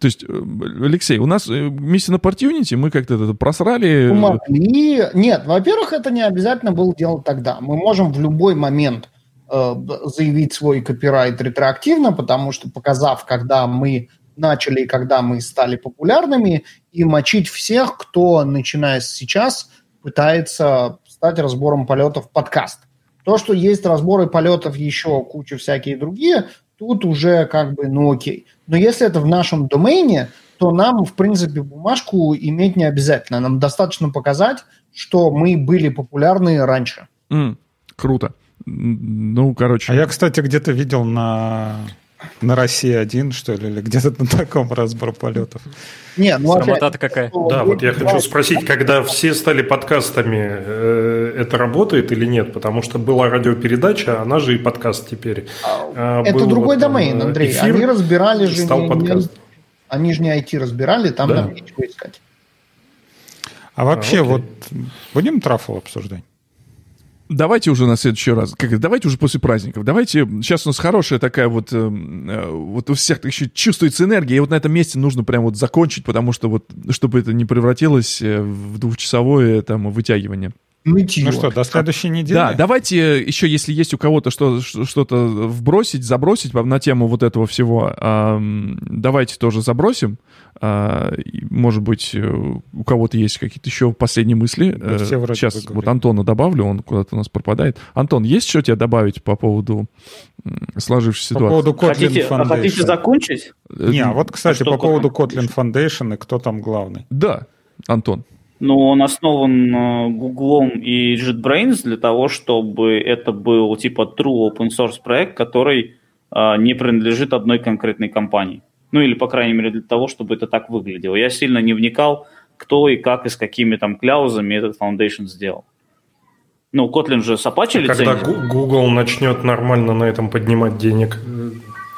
То есть, э, Алексей, у нас миссия на Opportunity, мы как-то это просрали... Могли... Нет, во-первых, это не обязательно было делать тогда. Мы можем в любой момент э, заявить свой копирайт ретроактивно, потому что, показав, когда мы начали, когда мы стали популярными, и мочить всех, кто, начиная с сейчас, пытается стать разбором полетов подкаст. То, что есть разборы полетов еще куча всякие другие, тут уже как бы, ну окей. Но если это в нашем домене, то нам, в принципе, бумажку иметь не обязательно. Нам достаточно показать, что мы были популярны раньше. Mm, круто. Ну, короче. А я, кстати, где-то видел на на России один, что ли, или где-то на таком разбор полетов. Не, ну Срамота какая. Да, вот я хочу спросить, когда все стали подкастами, э, это работает или нет? Потому что была радиопередача, она же и подкаст теперь. А, это Был другой вот, домен, Андрей. Эфир, они разбирали же... Стал не, подкаст. они же не IT разбирали, там да. нам нечего искать. А вообще, а, вот будем трафл обсуждать? Давайте уже на следующий раз. Как, давайте уже после праздников. Давайте. Сейчас у нас хорошая такая вот. Э, э, вот у всех еще чувствуется энергия. И вот на этом месте нужно прям вот закончить, потому что вот, чтобы это не превратилось э, в двухчасовое там вытягивание. Нытье. Ну что, до следующей недели? Да, давайте еще, если есть у кого-то что, что-то вбросить, забросить на тему вот этого всего, давайте тоже забросим. А, может быть, э, у кого-то есть какие-то еще последние мысли. Да, Сейчас вот Антона добавлю, он куда-то у нас пропадает. Антон, есть что тебе добавить по поводу сложившейся по ситуации? По поводу Kotlin хотите, Foundation. А хотите закончить? Не, а вот, кстати, а по поводу Kotlin Foundation и кто там главный? Да, Антон. Ну, он основан Гуглом и JetBrains для того, чтобы это был типа true open source проект, который э, не принадлежит одной конкретной компании. Ну, или, по крайней мере, для того, чтобы это так выглядело. Я сильно не вникал, кто и как и с какими там кляузами этот Foundation сделал. Ну, Kotlin же с Apache а Когда Google начнет нормально на этом поднимать денег,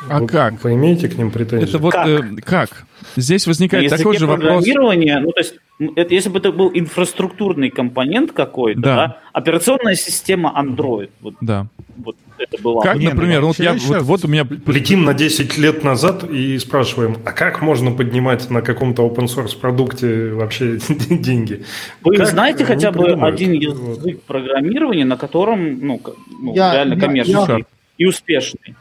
а вы, как? Вы имеете к ним претензии? Это вот как? Э, как? Здесь возникает на такой же вопрос. Ну, то есть, это, если бы это был инфраструктурный компонент какой-то, да. Да, операционная система Android. Вот, да. Вот это была. Как, например, вот, я, вот, вот у меня... Летим на 10 лет назад и спрашиваем, а как можно поднимать на каком-то open source продукте вообще деньги? Вы как знаете хотя бы один язык вот. программирования, на котором ну, ну, я, реально коммерческий и успешный?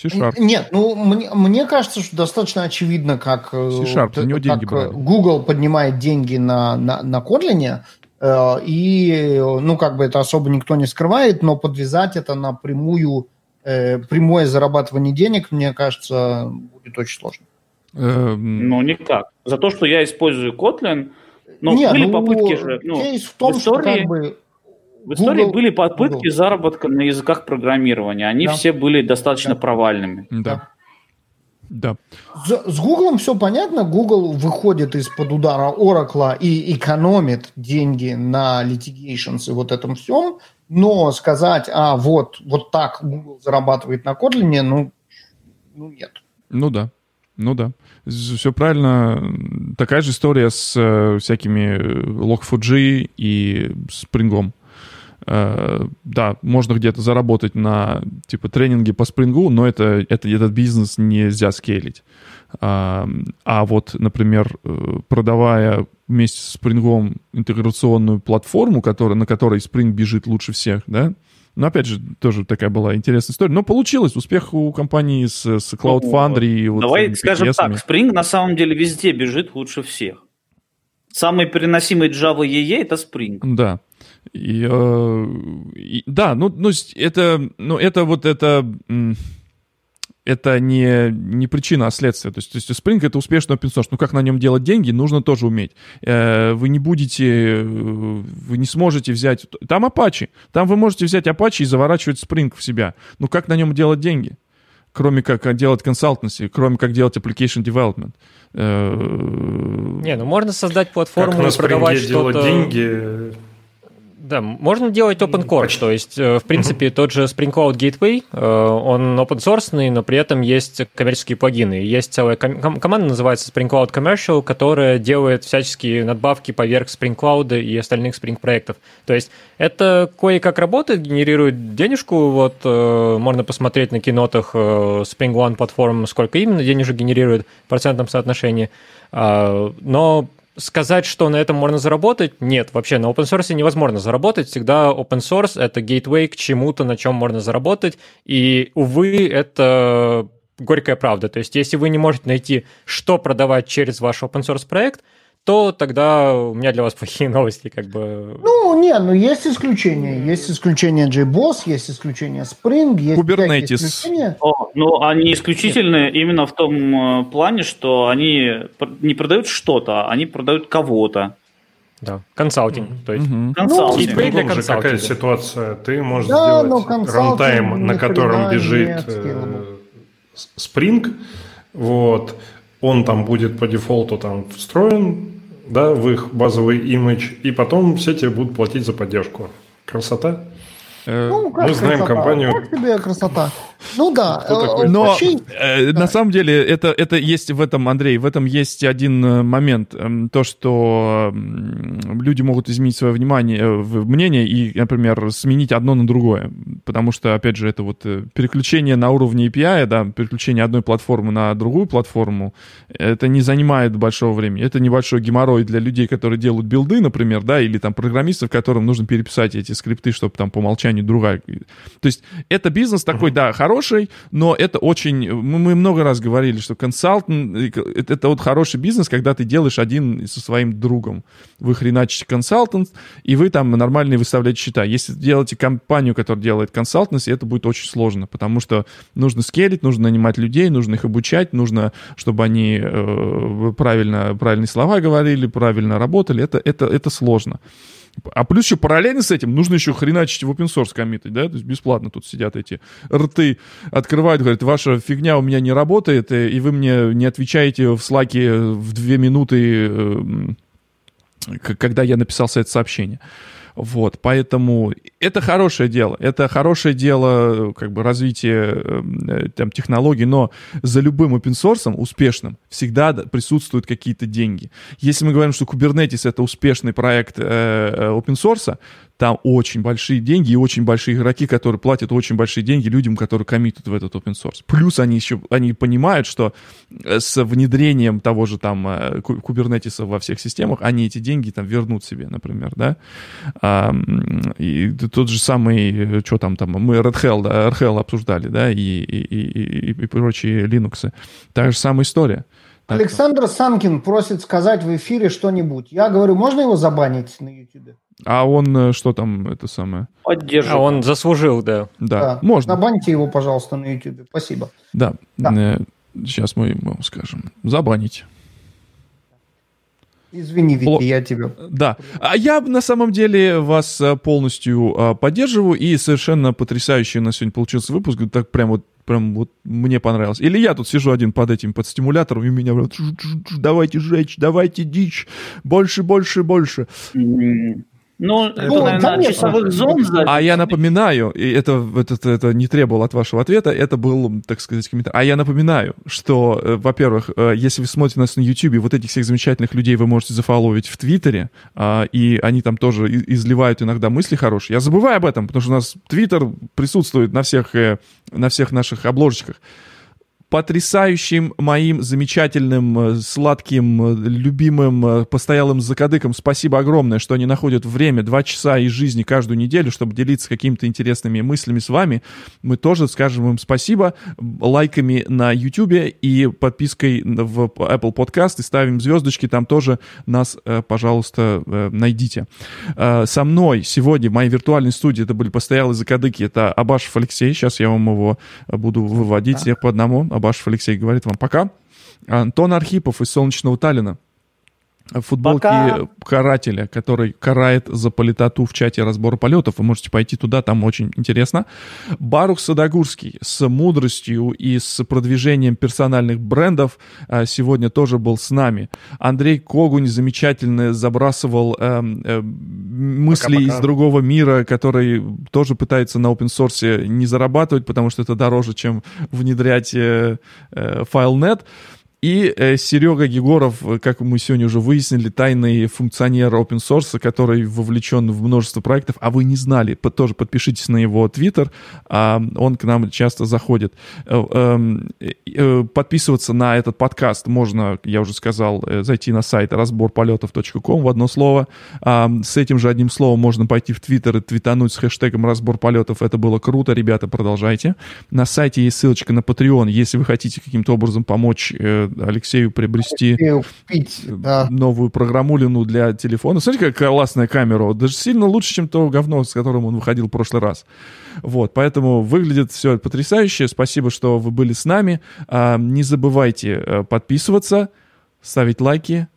C-Sharp. Нет, ну мне, мне кажется, что достаточно очевидно, как, э, C-Sharp, как него деньги Google поднимает деньги на, на, на Kotlin, э, и, ну, как бы это особо никто не скрывает, но подвязать это на прямую, э, прямое зарабатывание денег, мне кажется, будет очень сложно. Эм. Ну, никак. За то, что я использую Kotlin, ну, Нет, были ну, попытки же... Ну, кейс в том, в истории... что как бы в истории Google, были попытки Google. заработка на языках программирования. Они да. все были достаточно да. провальными. Да. Да. С, с Google все понятно. Google выходит из-под удара Oracle и экономит деньги на litigations и вот этом всем. Но сказать, а вот, вот так Google зарабатывает на Kotlin, ну, ну нет. Ну да. Ну да. Все правильно. Такая же история с э, всякими Log4j и Spring. Э, да, можно где-то заработать на типа тренинге по спрингу, но это, это, этот бизнес нельзя скейлить. А, вот, например, э, продавая вместе с спрингом интеграционную платформу, которая, на которой Spring бежит лучше всех, да, Но, опять же, тоже такая была интересная история. Но получилось. Успех у компании с, с Cloud Ну, Foundry. и вот Давай скажем так, Spring на самом деле везде бежит лучше всех. Самый переносимый Java EE это Spring. Да. И, э, и- да, ну, ну, это, ну, это вот это, это не, не причина, а следствие. То есть, то есть Spring это успешный open source. Ну, как на нем делать деньги, нужно тоже уметь. Э, Вы не будете, э, вы не сможете взять... Там Apache. Там вы можете взять Apache и заворачивать Spring в себя. Ну, как на нем делать деньги? Кроме как делать консалтенси, кроме как делать application development. Не, ну можно создать Как платформу на и продавать что-то. деньги, Да, можно делать open core, Почти. то есть, э, в принципе, тот же Spring Cloud Gateway, э, он open source, но при этом есть коммерческие плагины. Есть целая ком- ком- команда, называется Spring Cloud Commercial, которая делает всяческие надбавки поверх Spring Cloud и остальных Spring проектов. То есть это кое-как работает, генерирует денежку, вот э, можно посмотреть на кинотах Spring One платформ, сколько именно денежек генерирует в процентном соотношении. А, Но сказать, что на этом можно заработать, нет, вообще на open source невозможно заработать. Всегда open source — это gateway к чему-то, на чем можно заработать. И, увы, это горькая правда. То есть, если вы не можете найти, что продавать через ваш open source проект, то тогда у меня для вас плохие новости, как бы. Ну, не, ну есть исключения. Есть исключение JBoss, есть исключение Spring, есть Kubernetes. исключения. О, но они исключительны именно в том э, плане, что они не продают что-то, они продают кого-то. Да, консалтинг. То есть, мгм. Консалтинг. Gateway для Тут уже какая консалтинга. ситуация. Ты можешь Да, но сделать консалтинг рантайм, на котором бежит э, Spring. Вот. Он там будет по дефолту там встроен да, в их базовый имидж, и потом все тебе будут платить за поддержку. Красота. Э, Ну, как Мы знаем красота. компанию- Как тебе красота? Ну да. Кто э? Но вообще- э, на самом деле это, это есть в этом, Андрей, в этом есть один э, момент. эм, То, что люди могут изменить свое внимание, мнение и, например, сменить одно на другое. Потому что, опять же, это вот переключение на уровне API, да, переключение одной платформы на другую платформу, это не занимает большого времени. Это небольшой геморрой для людей, которые делают билды, например, да, или там программистов, которым нужно переписать эти скрипты, чтобы там по умолчанию другая. То есть это бизнес такой, да, хороший, но это очень... Мы, много раз говорили, что консалтинг — это, это вот хороший бизнес, когда ты делаешь один со своим другом. Вы хреначите консалтинг, и вы там нормальные выставляете счета. Если делаете компанию, которая делает консалтинг, это будет очень сложно, потому что нужно скелить, нужно нанимать людей, нужно их обучать, нужно, чтобы они э, правильно, правильные слова говорили, правильно работали. Это, это, это сложно. А плюс еще параллельно с этим нужно еще хреначить в open source коммитать, да, то есть бесплатно тут сидят эти рты, открывают, говорят, ваша фигня у меня не работает, э, и вы мне не отвечаете в слаке в две минуты, э, к- когда я написал это сообщение. Вот, поэтому это хорошее дело, это хорошее дело, как бы развитие э, э, там технологий, но за любым open source успешным всегда присутствуют какие-то деньги. Если мы говорим, что Kubernetes это успешный проект э, э, open source, там очень большие деньги и очень большие игроки, которые платят очень большие деньги людям, которые коммитят в этот open source. Плюс они еще они понимают, что с внедрением того же там ку- Kubernetes во всех системах, они эти деньги там вернут себе, например, да. И тот же самый, что там там, мы Red Hell, да, Red Hell обсуждали, да, и, и, и, и- и прочие Linux. Та же самая история. Так- Александр Санкин просит сказать в эфире что-нибудь. Я говорю, можно его забанить на YouTube? А он э, что там, это самое? Поддерживаю. А он заслужил, да. Да, можно. Забаньте его, пожалуйста, на YouTube. Спасибо. Да. Да. Сейчас мы ему скажем. Забанить. Извини, Вики, Пло- я тебя... Да. А я на самом деле вас э, полностью э, поддерживаю. И совершенно потрясающий у нас сегодня получился выпуск. Так прям вот прям вот мне понравилось. Или я тут сижу один под этим, под стимулятором, и меня прям, «Тш, тш, тш, давайте жечь, давайте дичь, больше, больше, больше. Ну, это, Ну, наверное, от часовых зон зависит. А я напоминаю, и это, это, это не требовало от вашего ответа, это был, так сказать, комментарий. А я напоминаю, что, э, во-первых, э, если вы смотрите нас на YouTube, вот этих всех замечательных людей вы можете зафоловить в Твиттере, а, и они там тоже изливают иногда мысли хорошие. Я забываю об этом, потому что у нас Твиттер присутствует на всех, э, на всех наших обложечках. Потрясающим моим замечательным, э, сладким, э, любимым, э, постоялым закадыкам спасибо огромное, что они находят время, два часа из жизни каждую неделю, чтобы делиться какими-то интересными мыслями с вами. Мы тоже скажем им спасибо лайками на YouTube и подпиской в Apple Podcast и ставим звездочки, там тоже нас, пожалуйста, найдите. Со мной сегодня в моей виртуальной студии это были постоялые закадыки, это Абашев Алексей, сейчас я вам его буду выводить всех по одному. Абашев Алексей говорит вам пока. Антон Архипов из солнечного Таллина футболки Пока. карателя, который карает за политоту в чате разбора полетов. Вы можете пойти туда, там очень интересно. Барух Садогурский с мудростью и с продвижением персональных брендов а, сегодня тоже был с нами. Андрей Когунь замечательно забрасывал э, э, мысли Пока-пока. из другого мира, который тоже пытается на open source не зарабатывать, потому что это дороже, чем внедрять э, э, FileNet. И э, Серега Егоров, как мы сегодня уже выяснили, тайный функционер open source, который вовлечен в множество проектов, а вы не знали, под, тоже подпишитесь на его твиттер, а, он к нам часто заходит. Э, эм, э, подписываться на этот подкаст можно, я уже сказал, э, зайти на сайт разборполетов.ком в одно слово. С этим же одним словом можно пойти в твиттер и твитануть с хэштегом разбор полетов. Это было круто, ребята, продолжайте. На сайте есть ссылочка на Patreon, если вы хотите каким-то образом помочь э, Алексею приобрести Алексею купить, да. новую программулину для телефона. Смотрите, какая классная камера. Даже сильно лучше, чем то говно, с которым он выходил в прошлый раз. Вот, поэтому выглядит все потрясающе. Спасибо, что вы были с нами. А, не забывайте э, подписываться, ставить лайки.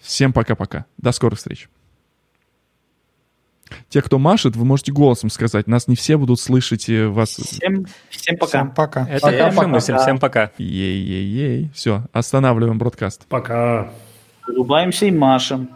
Всем пока-пока. До скорых встреч. Те, кто машет, вы можете голосом сказать. Нас не все будут слышать и вас... Всем, всем пока. Всем пока. Это пока, пока, мысль. Всем пока. Ей-ей-ей. Все, останавливаем бродкаст. Пока. Улыбаемся и машем.